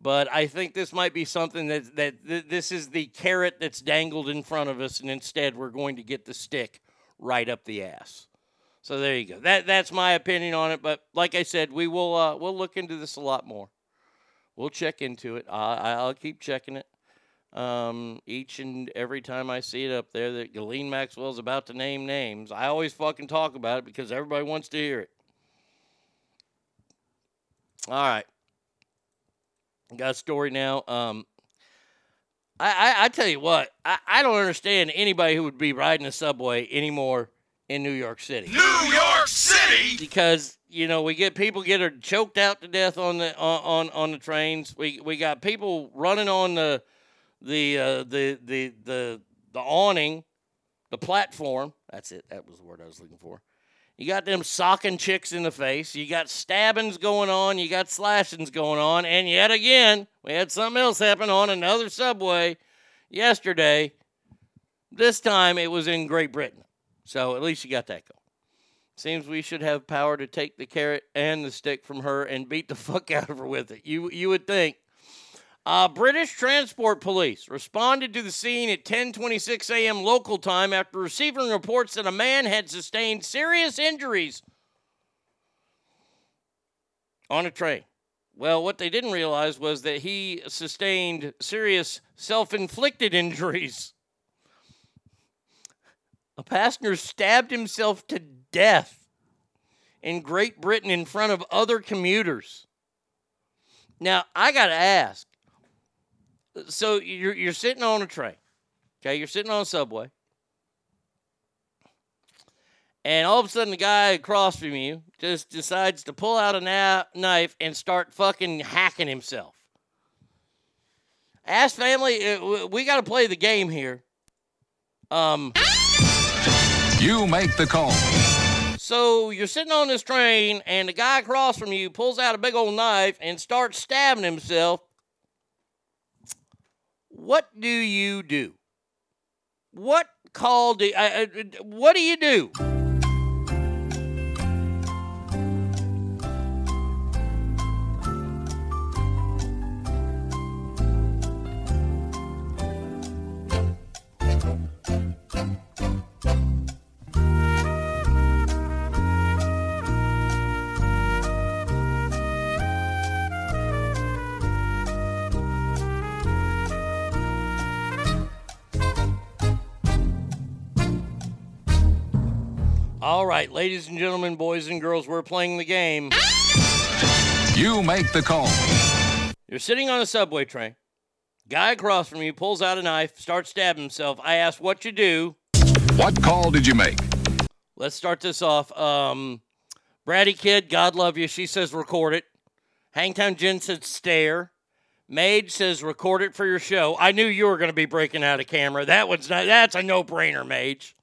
But I think this might be something that, that th- this is the carrot that's dangled in front of us, and instead we're going to get the stick right up the ass. So there you go. That that's my opinion on it. But like I said, we will uh, we'll look into this a lot more. We'll check into it. I, I'll keep checking it. Um, each and every time I see it up there that Ghislaine Maxwell's about to name names, I always fucking talk about it because everybody wants to hear it. All right. Got a story now. Um, I, I, I tell you what, I, I don't understand anybody who would be riding a subway anymore in New York City. New York City! Because you know we get people get choked out to death on the on on, on the trains. We we got people running on the the uh, the the the the awning, the platform. That's it. That was the word I was looking for. You got them socking chicks in the face. You got stabbings going on. You got slashings going on. And yet again, we had something else happen on another subway yesterday. This time it was in Great Britain. So at least you got that going. Seems we should have power to take the carrot and the stick from her and beat the fuck out of her with it. You you would think. Uh, British Transport Police responded to the scene at 10:26 a.m. local time after receiving reports that a man had sustained serious injuries on a train. Well, what they didn't realize was that he sustained serious self-inflicted injuries. A passenger stabbed himself to death in Great Britain in front of other commuters. Now, I got to ask. So you're you're sitting on a train. Okay, you're sitting on a subway. And all of a sudden, the guy across from you just decides to pull out a na- knife and start fucking hacking himself. Ask family, uh, we got to play the game here. Um, You make the call. so you're sitting on this train, and the guy across from you pulls out a big old knife and starts stabbing himself. What do you do? What call do? Uh, uh, what do you do? Right, ladies and gentlemen, boys and girls, we're playing the game. You make the call. You're sitting on a subway train. Guy across from you pulls out a knife, starts stabbing himself. I ask what you do. What call did you make? Let's start this off. Um, Bratty Kid, God love you. She says record it. Hangtown Jen says stare. Mage says record it for your show. I knew you were going to be breaking out a camera. That was not, that's a no brainer, Mage.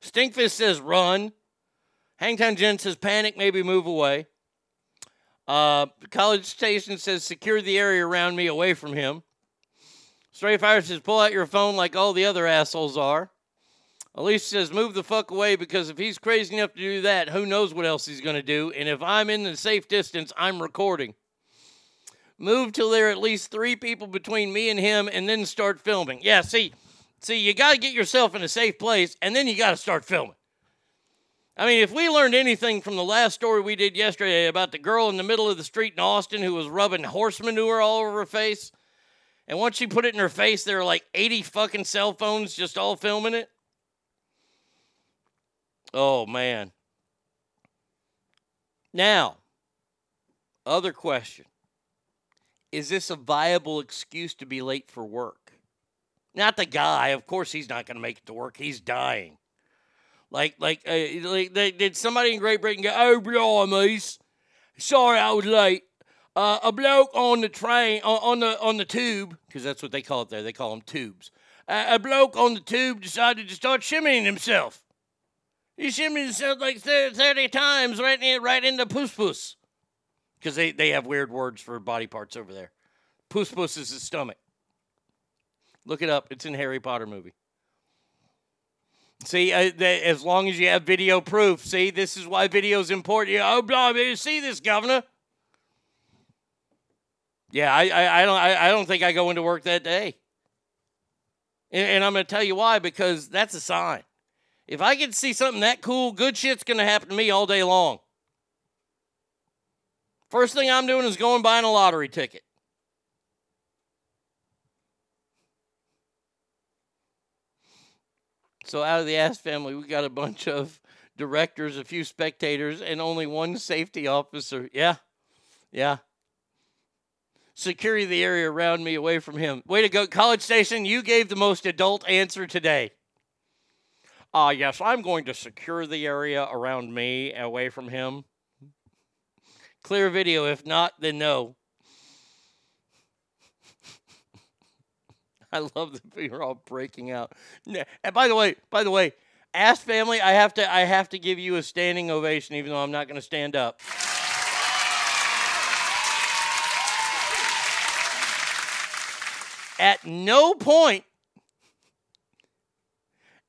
Stinkfist says run. Hangtown Jen says panic, maybe move away. Uh, College Station says secure the area around me away from him. Stray Fire says pull out your phone like all the other assholes are. Elise says move the fuck away because if he's crazy enough to do that, who knows what else he's going to do. And if I'm in the safe distance, I'm recording. Move till there are at least three people between me and him and then start filming. Yeah, see, see, you got to get yourself in a safe place and then you got to start filming. I mean, if we learned anything from the last story we did yesterday about the girl in the middle of the street in Austin who was rubbing horse manure all over her face, and once she put it in her face, there were like 80 fucking cell phones just all filming it. Oh, man. Now, other question Is this a viable excuse to be late for work? Not the guy. Of course, he's not going to make it to work. He's dying. Like, like, uh, like they, did somebody in Great Britain go, oh, blimey, sorry I was late. Uh, a bloke on the train, on, on the on the tube, because that's what they call it there. They call them tubes. Uh, a bloke on the tube decided to start shimmying himself. He shimmied himself like thir- 30 times right in, right into puss puss. Because they, they have weird words for body parts over there. Puss puss is his stomach. Look it up. It's in Harry Potter movie. See, uh, as long as you have video proof. See, this is why video is important. Yeah, oh, blah, blah, see this, Governor. Yeah, I, I, I don't, I, I don't think I go into work that day. And, and I'm going to tell you why. Because that's a sign. If I can see something that cool, good shit's going to happen to me all day long. First thing I'm doing is going buying a lottery ticket. So out of the Ass family, we got a bunch of directors, a few spectators, and only one safety officer. Yeah, yeah. Security the area around me away from him. Way to go, College Station. You gave the most adult answer today. Ah, uh, yes, I'm going to secure the area around me away from him. Clear video. If not, then no. I love that we are all breaking out. And by the way, by the way, Ass family, I have to I have to give you a standing ovation, even though I'm not going to stand up. At no point,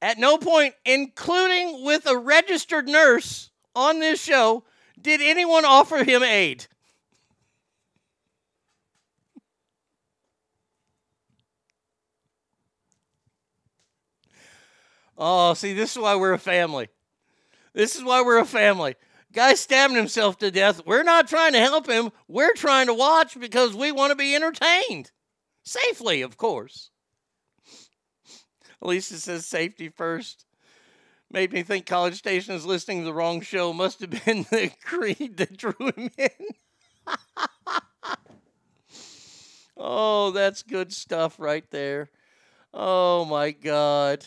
at no point, including with a registered nurse, on this show did anyone offer him aid? Oh, see, this is why we're a family. This is why we're a family. Guy stabbing himself to death. We're not trying to help him. We're trying to watch because we want to be entertained. Safely, of course. Lisa says safety first. Made me think College Station is listening to the wrong show. Must have been the creed that drew him in. oh, that's good stuff right there. Oh my God.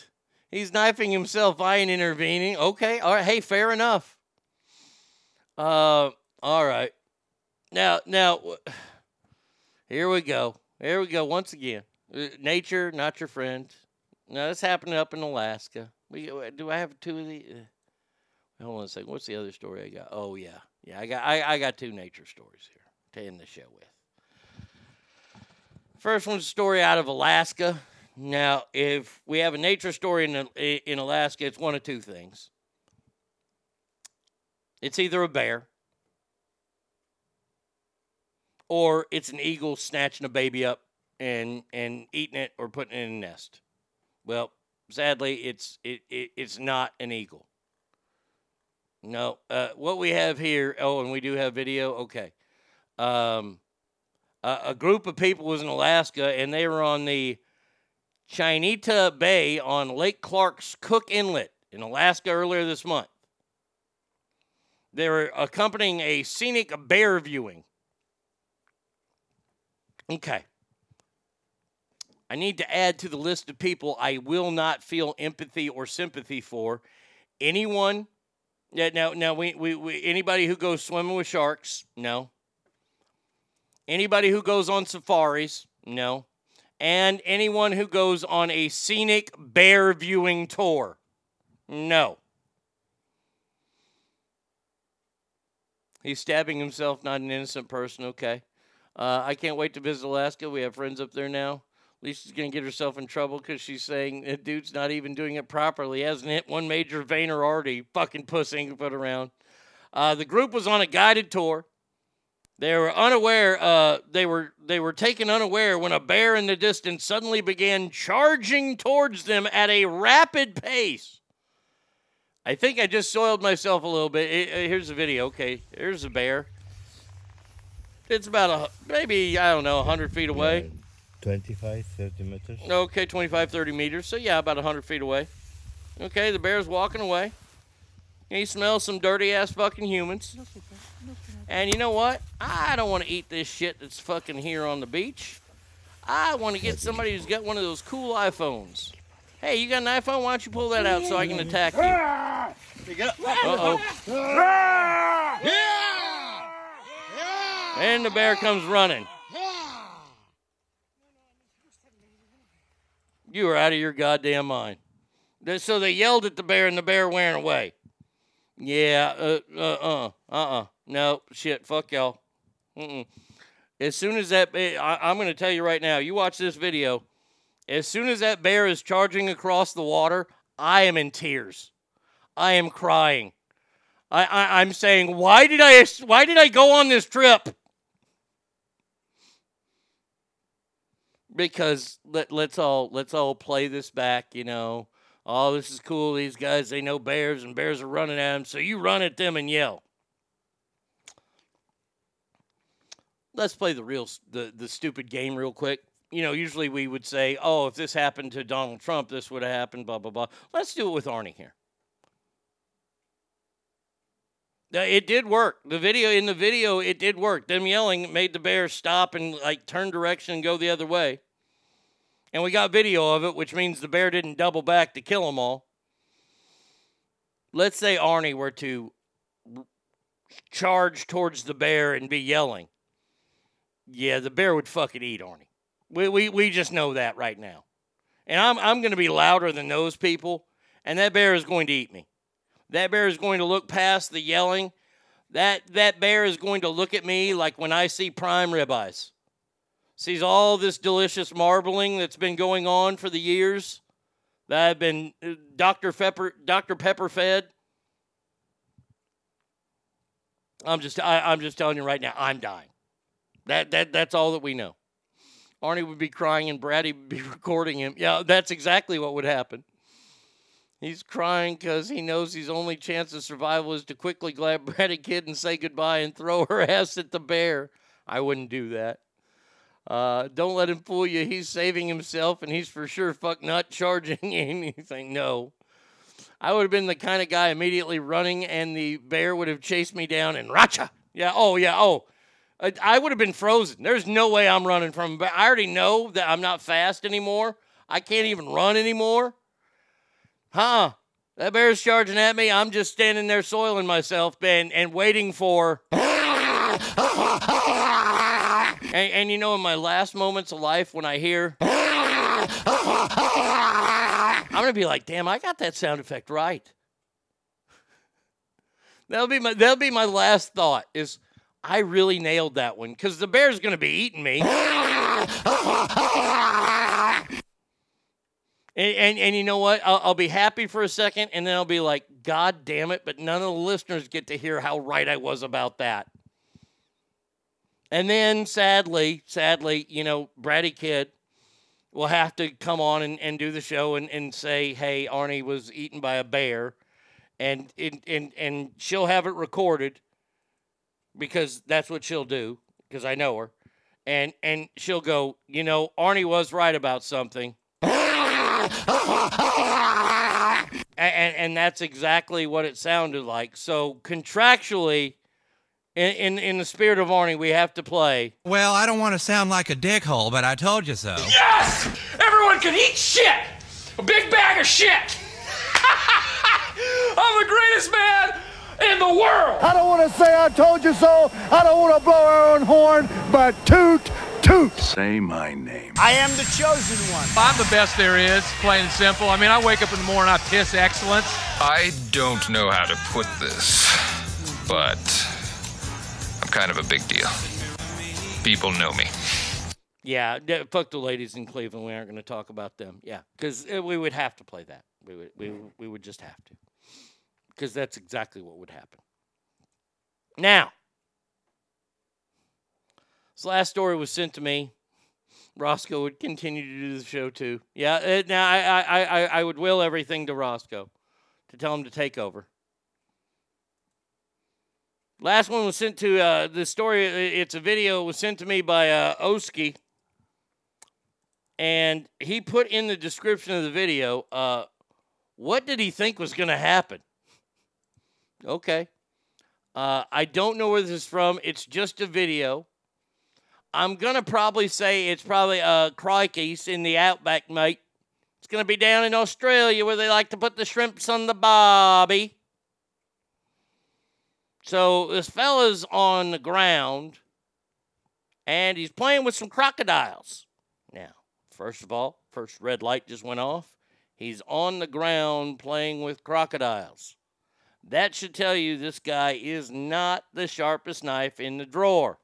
He's knifing himself. I ain't intervening. Okay. All right. Hey, fair enough. Uh, all right. Now, now, here we go. Here we go once again. Uh, Nature, not your friend. Now, this happened up in Alaska. We, uh, do I have two of the? Uh, hold on a second. What's the other story I got? Oh yeah, yeah. I got I, I got two nature stories here to end the show with. First one's a story out of Alaska. Now, if we have a nature story in in Alaska, it's one of two things. It's either a bear or it's an eagle snatching a baby up and and eating it or putting it in a nest. Well, sadly, it's it, it it's not an eagle. No, uh, what we have here. Oh, and we do have video. Okay, um, a, a group of people was in Alaska, and they were on the Chinitna Bay on Lake Clark's Cook Inlet in Alaska earlier this month. They were accompanying a scenic bear viewing. Okay. I need to add to the list of people I will not feel empathy or sympathy for. Anyone yeah, now now we, we, we anybody who goes swimming with sharks, no. Anybody who goes on safaris, no. And anyone who goes on a scenic bear viewing tour, no. He's stabbing himself, not an innocent person. Okay. Uh, I can't wait to visit Alaska. We have friends up there now. Lisa's going to get herself in trouble because she's saying that dude's not even doing it properly. Hasn't hit one major vein or artery. Fucking puss put around. Uh, the group was on a guided tour. They were unaware. Uh, they were they were taken unaware when a bear in the distance suddenly began charging towards them at a rapid pace. I think I just soiled myself a little bit. It- here's the video. Okay, here's a bear. It's about a maybe I don't know 100 feet away. 25, 30 meters. Okay, 25, 30 meters. So, yeah, about 100 feet away. Okay, the bear's walking away. He smells some dirty ass fucking humans. And you know what? I don't want to eat this shit that's fucking here on the beach. I want to get somebody who's got one of those cool iPhones. Hey, you got an iPhone? Why don't you pull that out so I can attack you? Uh oh. And the bear comes running. You are out of your goddamn mind. So they yelled at the bear, and the bear ran away. Yeah, uh, uh, uh, uh, uh. No, shit, fuck y'all. Mm-mm. As soon as that, I, I'm going to tell you right now, you watch this video. As soon as that bear is charging across the water, I am in tears. I am crying. I, I I'm saying, why did I, why did I go on this trip? because let, let's all let's all play this back you know oh this is cool these guys they know bears and bears are running at them so you run at them and yell let's play the real the, the stupid game real quick you know usually we would say oh if this happened to donald trump this would have happened blah blah blah let's do it with arnie here It did work. The video in the video, it did work. Them yelling made the bear stop and like turn direction and go the other way. And we got video of it, which means the bear didn't double back to kill them all. Let's say Arnie were to charge towards the bear and be yelling. Yeah, the bear would fucking eat Arnie. We, we, we just know that right now. And I'm, I'm going to be louder than those people, and that bear is going to eat me. That bear is going to look past the yelling. That that bear is going to look at me like when I see prime ribeyes. Sees all this delicious marbling that's been going on for the years that I've been uh, Dr. Pepper Dr. Pepper fed. I'm just I, I'm just telling you right now, I'm dying. That that that's all that we know. Arnie would be crying and Brady would be recording him. Yeah, that's exactly what would happen. He's crying because he knows his only chance of survival is to quickly grab Brady Kid and say goodbye and throw her ass at the bear. I wouldn't do that. Uh, don't let him fool you. He's saving himself and he's for sure fuck not charging anything. No. I would have been the kind of guy immediately running and the bear would have chased me down and racha. Yeah, oh, yeah, oh. I, I would have been frozen. There's no way I'm running from bear. I already know that I'm not fast anymore. I can't even run anymore. Huh? That bear's charging at me. I'm just standing there soiling myself and, and waiting for. and, and you know, in my last moments of life, when I hear. I'm gonna be like, damn, I got that sound effect right. That'll be my that'll be my last thought is I really nailed that one because the bear's gonna be eating me. And, and, and you know what? I'll, I'll be happy for a second, and then I'll be like, God damn it! But none of the listeners get to hear how right I was about that. And then, sadly, sadly, you know, Brady Kid will have to come on and, and do the show and, and say, hey, Arnie was eaten by a bear. And, and, and, and she'll have it recorded because that's what she'll do because I know her. And, and she'll go, you know, Arnie was right about something. and, and that's exactly what it sounded like. So contractually, in, in, in the spirit of Arnie, we have to play. Well, I don't want to sound like a dickhole, but I told you so. Yes! Everyone can eat shit! A big bag of shit! I'm the greatest man in the world! I don't want to say I told you so. I don't want to blow our own horn, but toot, toot. Say my name. I am the chosen one. I'm the best there is, plain and simple. I mean, I wake up in the morning, I piss excellence. I don't know how to put this, but I'm kind of a big deal. People know me. Yeah, fuck the ladies in Cleveland. We aren't going to talk about them. Yeah, because uh, we would have to play that. We would, we, we would just have to. Because that's exactly what would happen. Now, this last story was sent to me. Roscoe would continue to do the show too. Yeah, uh, now I, I, I, I would will everything to Roscoe to tell him to take over. Last one was sent to uh, the story. uh, It's a video. It was sent to me by uh, Oski, and he put in the description of the video. Uh, what did he think was going to happen? Okay, uh, I don't know where this is from. It's just a video. I'm gonna probably say it's probably uh crikeys in the outback, mate. It's gonna be down in Australia where they like to put the shrimps on the bobby. So this fella's on the ground and he's playing with some crocodiles. Now, first of all, first red light just went off. He's on the ground playing with crocodiles. That should tell you this guy is not the sharpest knife in the drawer.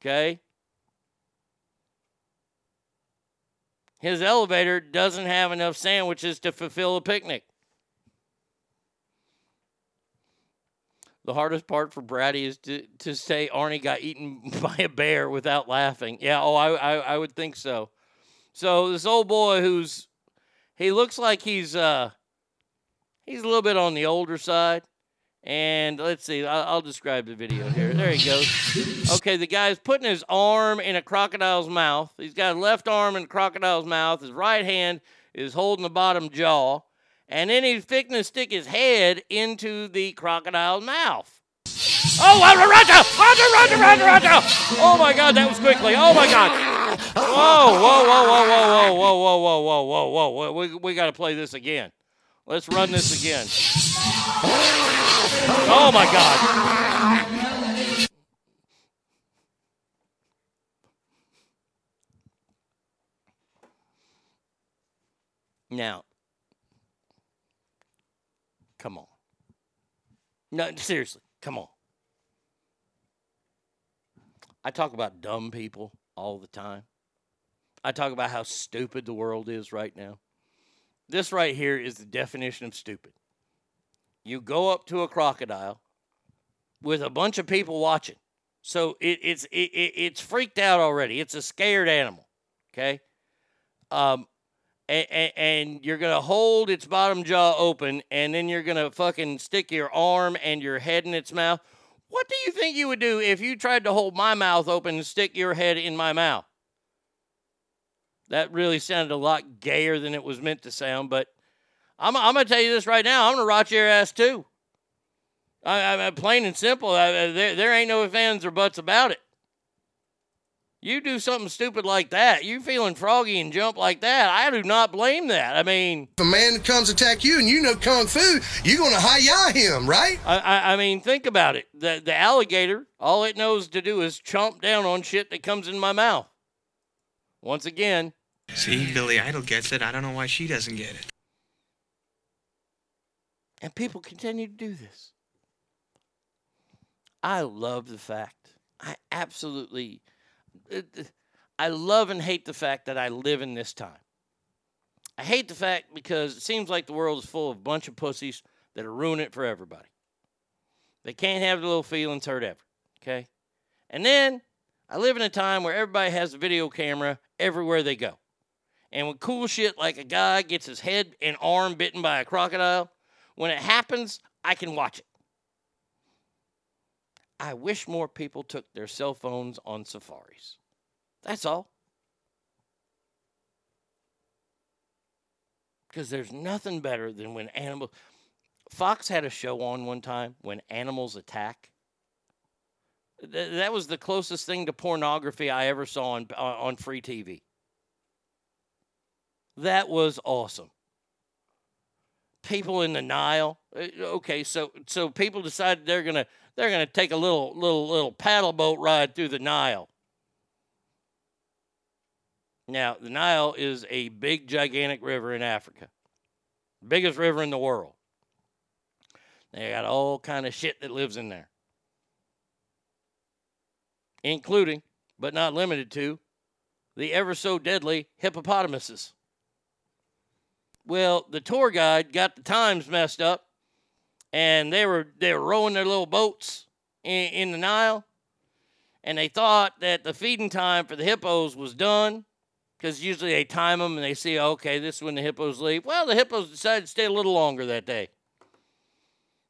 Okay? His elevator doesn't have enough sandwiches to fulfill a picnic. The hardest part for Brady is to, to say Arnie got eaten by a bear without laughing. Yeah, oh, I, I, I would think so. So this old boy who's he looks like he's uh he's a little bit on the older side. And let's see, I'll, I'll describe the video here. There he goes. Okay, the guy's putting his arm in a crocodile's mouth. He's got left arm in a crocodile's mouth. His right hand is holding the bottom jaw. And then he's fixing to stick his head into the crocodile's mouth. Oh, Roger, Roger, Roger, Roger, Roger! Oh my God, that was quickly. Oh my God! Whoa, whoa, whoa, whoa, whoa, whoa, whoa, whoa, whoa, whoa, whoa, whoa! We we got to play this again. Let's run this again. Oh my God! Now, come on. No, seriously, come on. I talk about dumb people all the time. I talk about how stupid the world is right now. This right here is the definition of stupid. You go up to a crocodile with a bunch of people watching. So it, it's it, it, it's freaked out already. It's a scared animal. Okay. Um, and, and you're gonna hold its bottom jaw open, and then you're gonna fucking stick your arm and your head in its mouth. What do you think you would do if you tried to hold my mouth open and stick your head in my mouth? That really sounded a lot gayer than it was meant to sound, but I'm, I'm gonna tell you this right now. I'm gonna rot your ass too. I, I, plain and simple. I, there, there ain't no ifs, ands, or buts about it. You do something stupid like that, you feeling froggy and jump like that. I do not blame that. I mean, If a man comes attack you and you know kung fu, you're gonna hi-ya him, right? I, I, I mean, think about it. The the alligator, all it knows to do is chomp down on shit that comes in my mouth. Once again, See, Billy Idol gets it. I don't know why she doesn't get it. and people continue to do this. I love the fact. I absolutely, uh, uh, I love and hate the fact that I live in this time. I hate the fact because it seems like the world is full of a bunch of pussies that are ruining it for everybody. They can't have their little feelings hurt ever. Okay? And then I live in a time where everybody has a video camera everywhere they go. And when cool shit like a guy gets his head and arm bitten by a crocodile, when it happens, I can watch it. I wish more people took their cell phones on safaris. That's all. Because there's nothing better than when animals. Fox had a show on one time when animals attack. Th- that was the closest thing to pornography I ever saw on, on on free TV. That was awesome. People in the Nile. uh, Okay, so so people decided they're gonna they're gonna take a little little little paddle boat ride through the Nile. Now the Nile is a big gigantic river in Africa, biggest river in the world. They got all kind of shit that lives in there, including but not limited to the ever so deadly hippopotamuses. Well, the tour guide got the times messed up, and they were they were rowing their little boats in, in the Nile, and they thought that the feeding time for the hippos was done, because usually they time them and they see okay this is when the hippos leave. Well, the hippos decided to stay a little longer that day,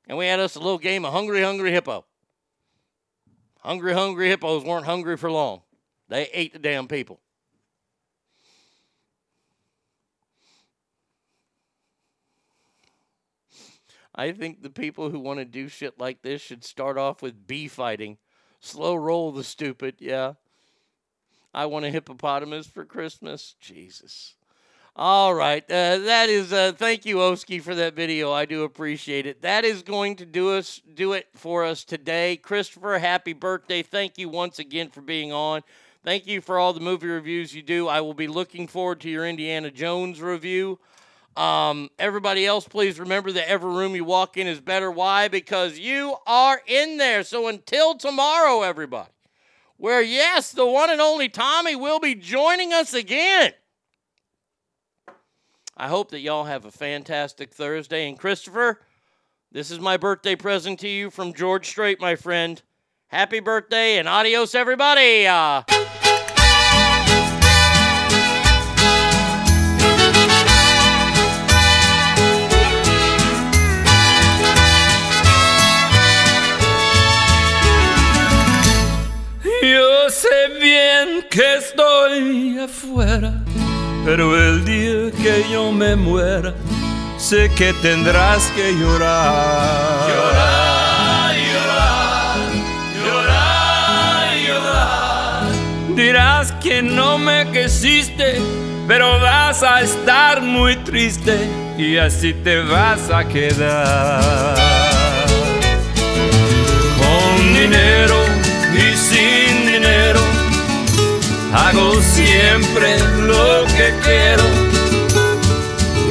and we had us a little game of hungry hungry hippo. Hungry hungry hippos weren't hungry for long; they ate the damn people. I think the people who want to do shit like this should start off with bee fighting. Slow roll the stupid, yeah. I want a hippopotamus for Christmas. Jesus. All right. Uh, that is uh, thank you, Oski, for that video. I do appreciate it. That is going to do us do it for us today. Christopher, happy birthday. Thank you once again for being on. Thank you for all the movie reviews you do. I will be looking forward to your Indiana Jones review. Um, everybody else, please remember that every room you walk in is better. Why? Because you are in there. So until tomorrow, everybody, where yes, the one and only Tommy will be joining us again. I hope that y'all have a fantastic Thursday. And Christopher, this is my birthday present to you from George Strait, my friend. Happy birthday and adios, everybody. Uh, Yo sé bien que estoy afuera, pero el día que yo me muera, sé que tendrás que llorar. Llorar, llorar, llorar, llorar. Dirás que no me quisiste, pero vas a estar muy triste y así te vas a quedar. Con dinero hago siempre lo que quiero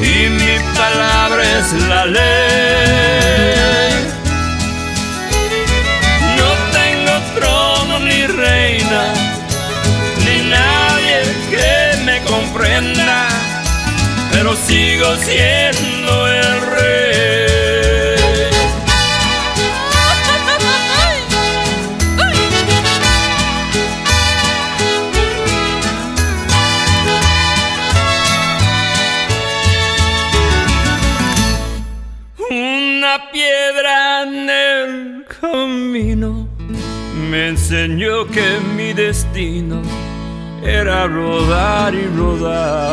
y mi palabra es la ley. No tengo trono ni reina, ni nadie que me comprenda, pero sigo siendo el rey. Camino me enseñó que mi destino era rodar y rodar.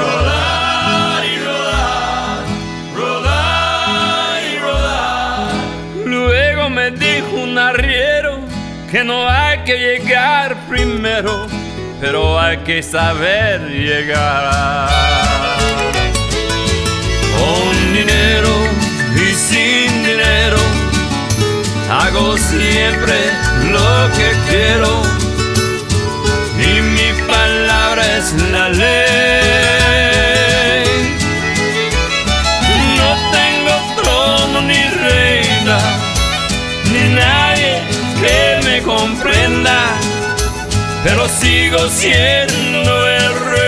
Rodar y rodar, rodar y rodar. Luego me dijo un arriero que no hay que llegar primero, pero hay que saber llegar. Con dinero hago siempre lo que quiero. Y mi palabra es la ley. No tengo trono ni reina, ni nadie que me comprenda, pero sigo siendo el rey.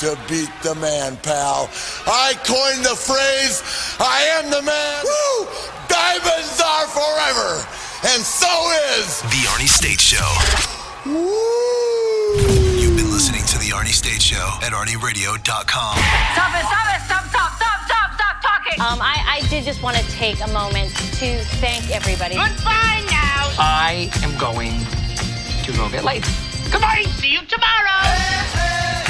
To beat the man, pal. I coined the phrase, I am the man. Woo! Diamonds are forever, and so is The Arnie State Show. You've been listening to The Arnie State Show at ArnieRadio.com. Stop it, stop it, stop, stop, stop, stop, stop talking. Um, I, I did just want to take a moment to thank everybody. Goodbye now. I am going to go get laid. Goodbye. See you tomorrow.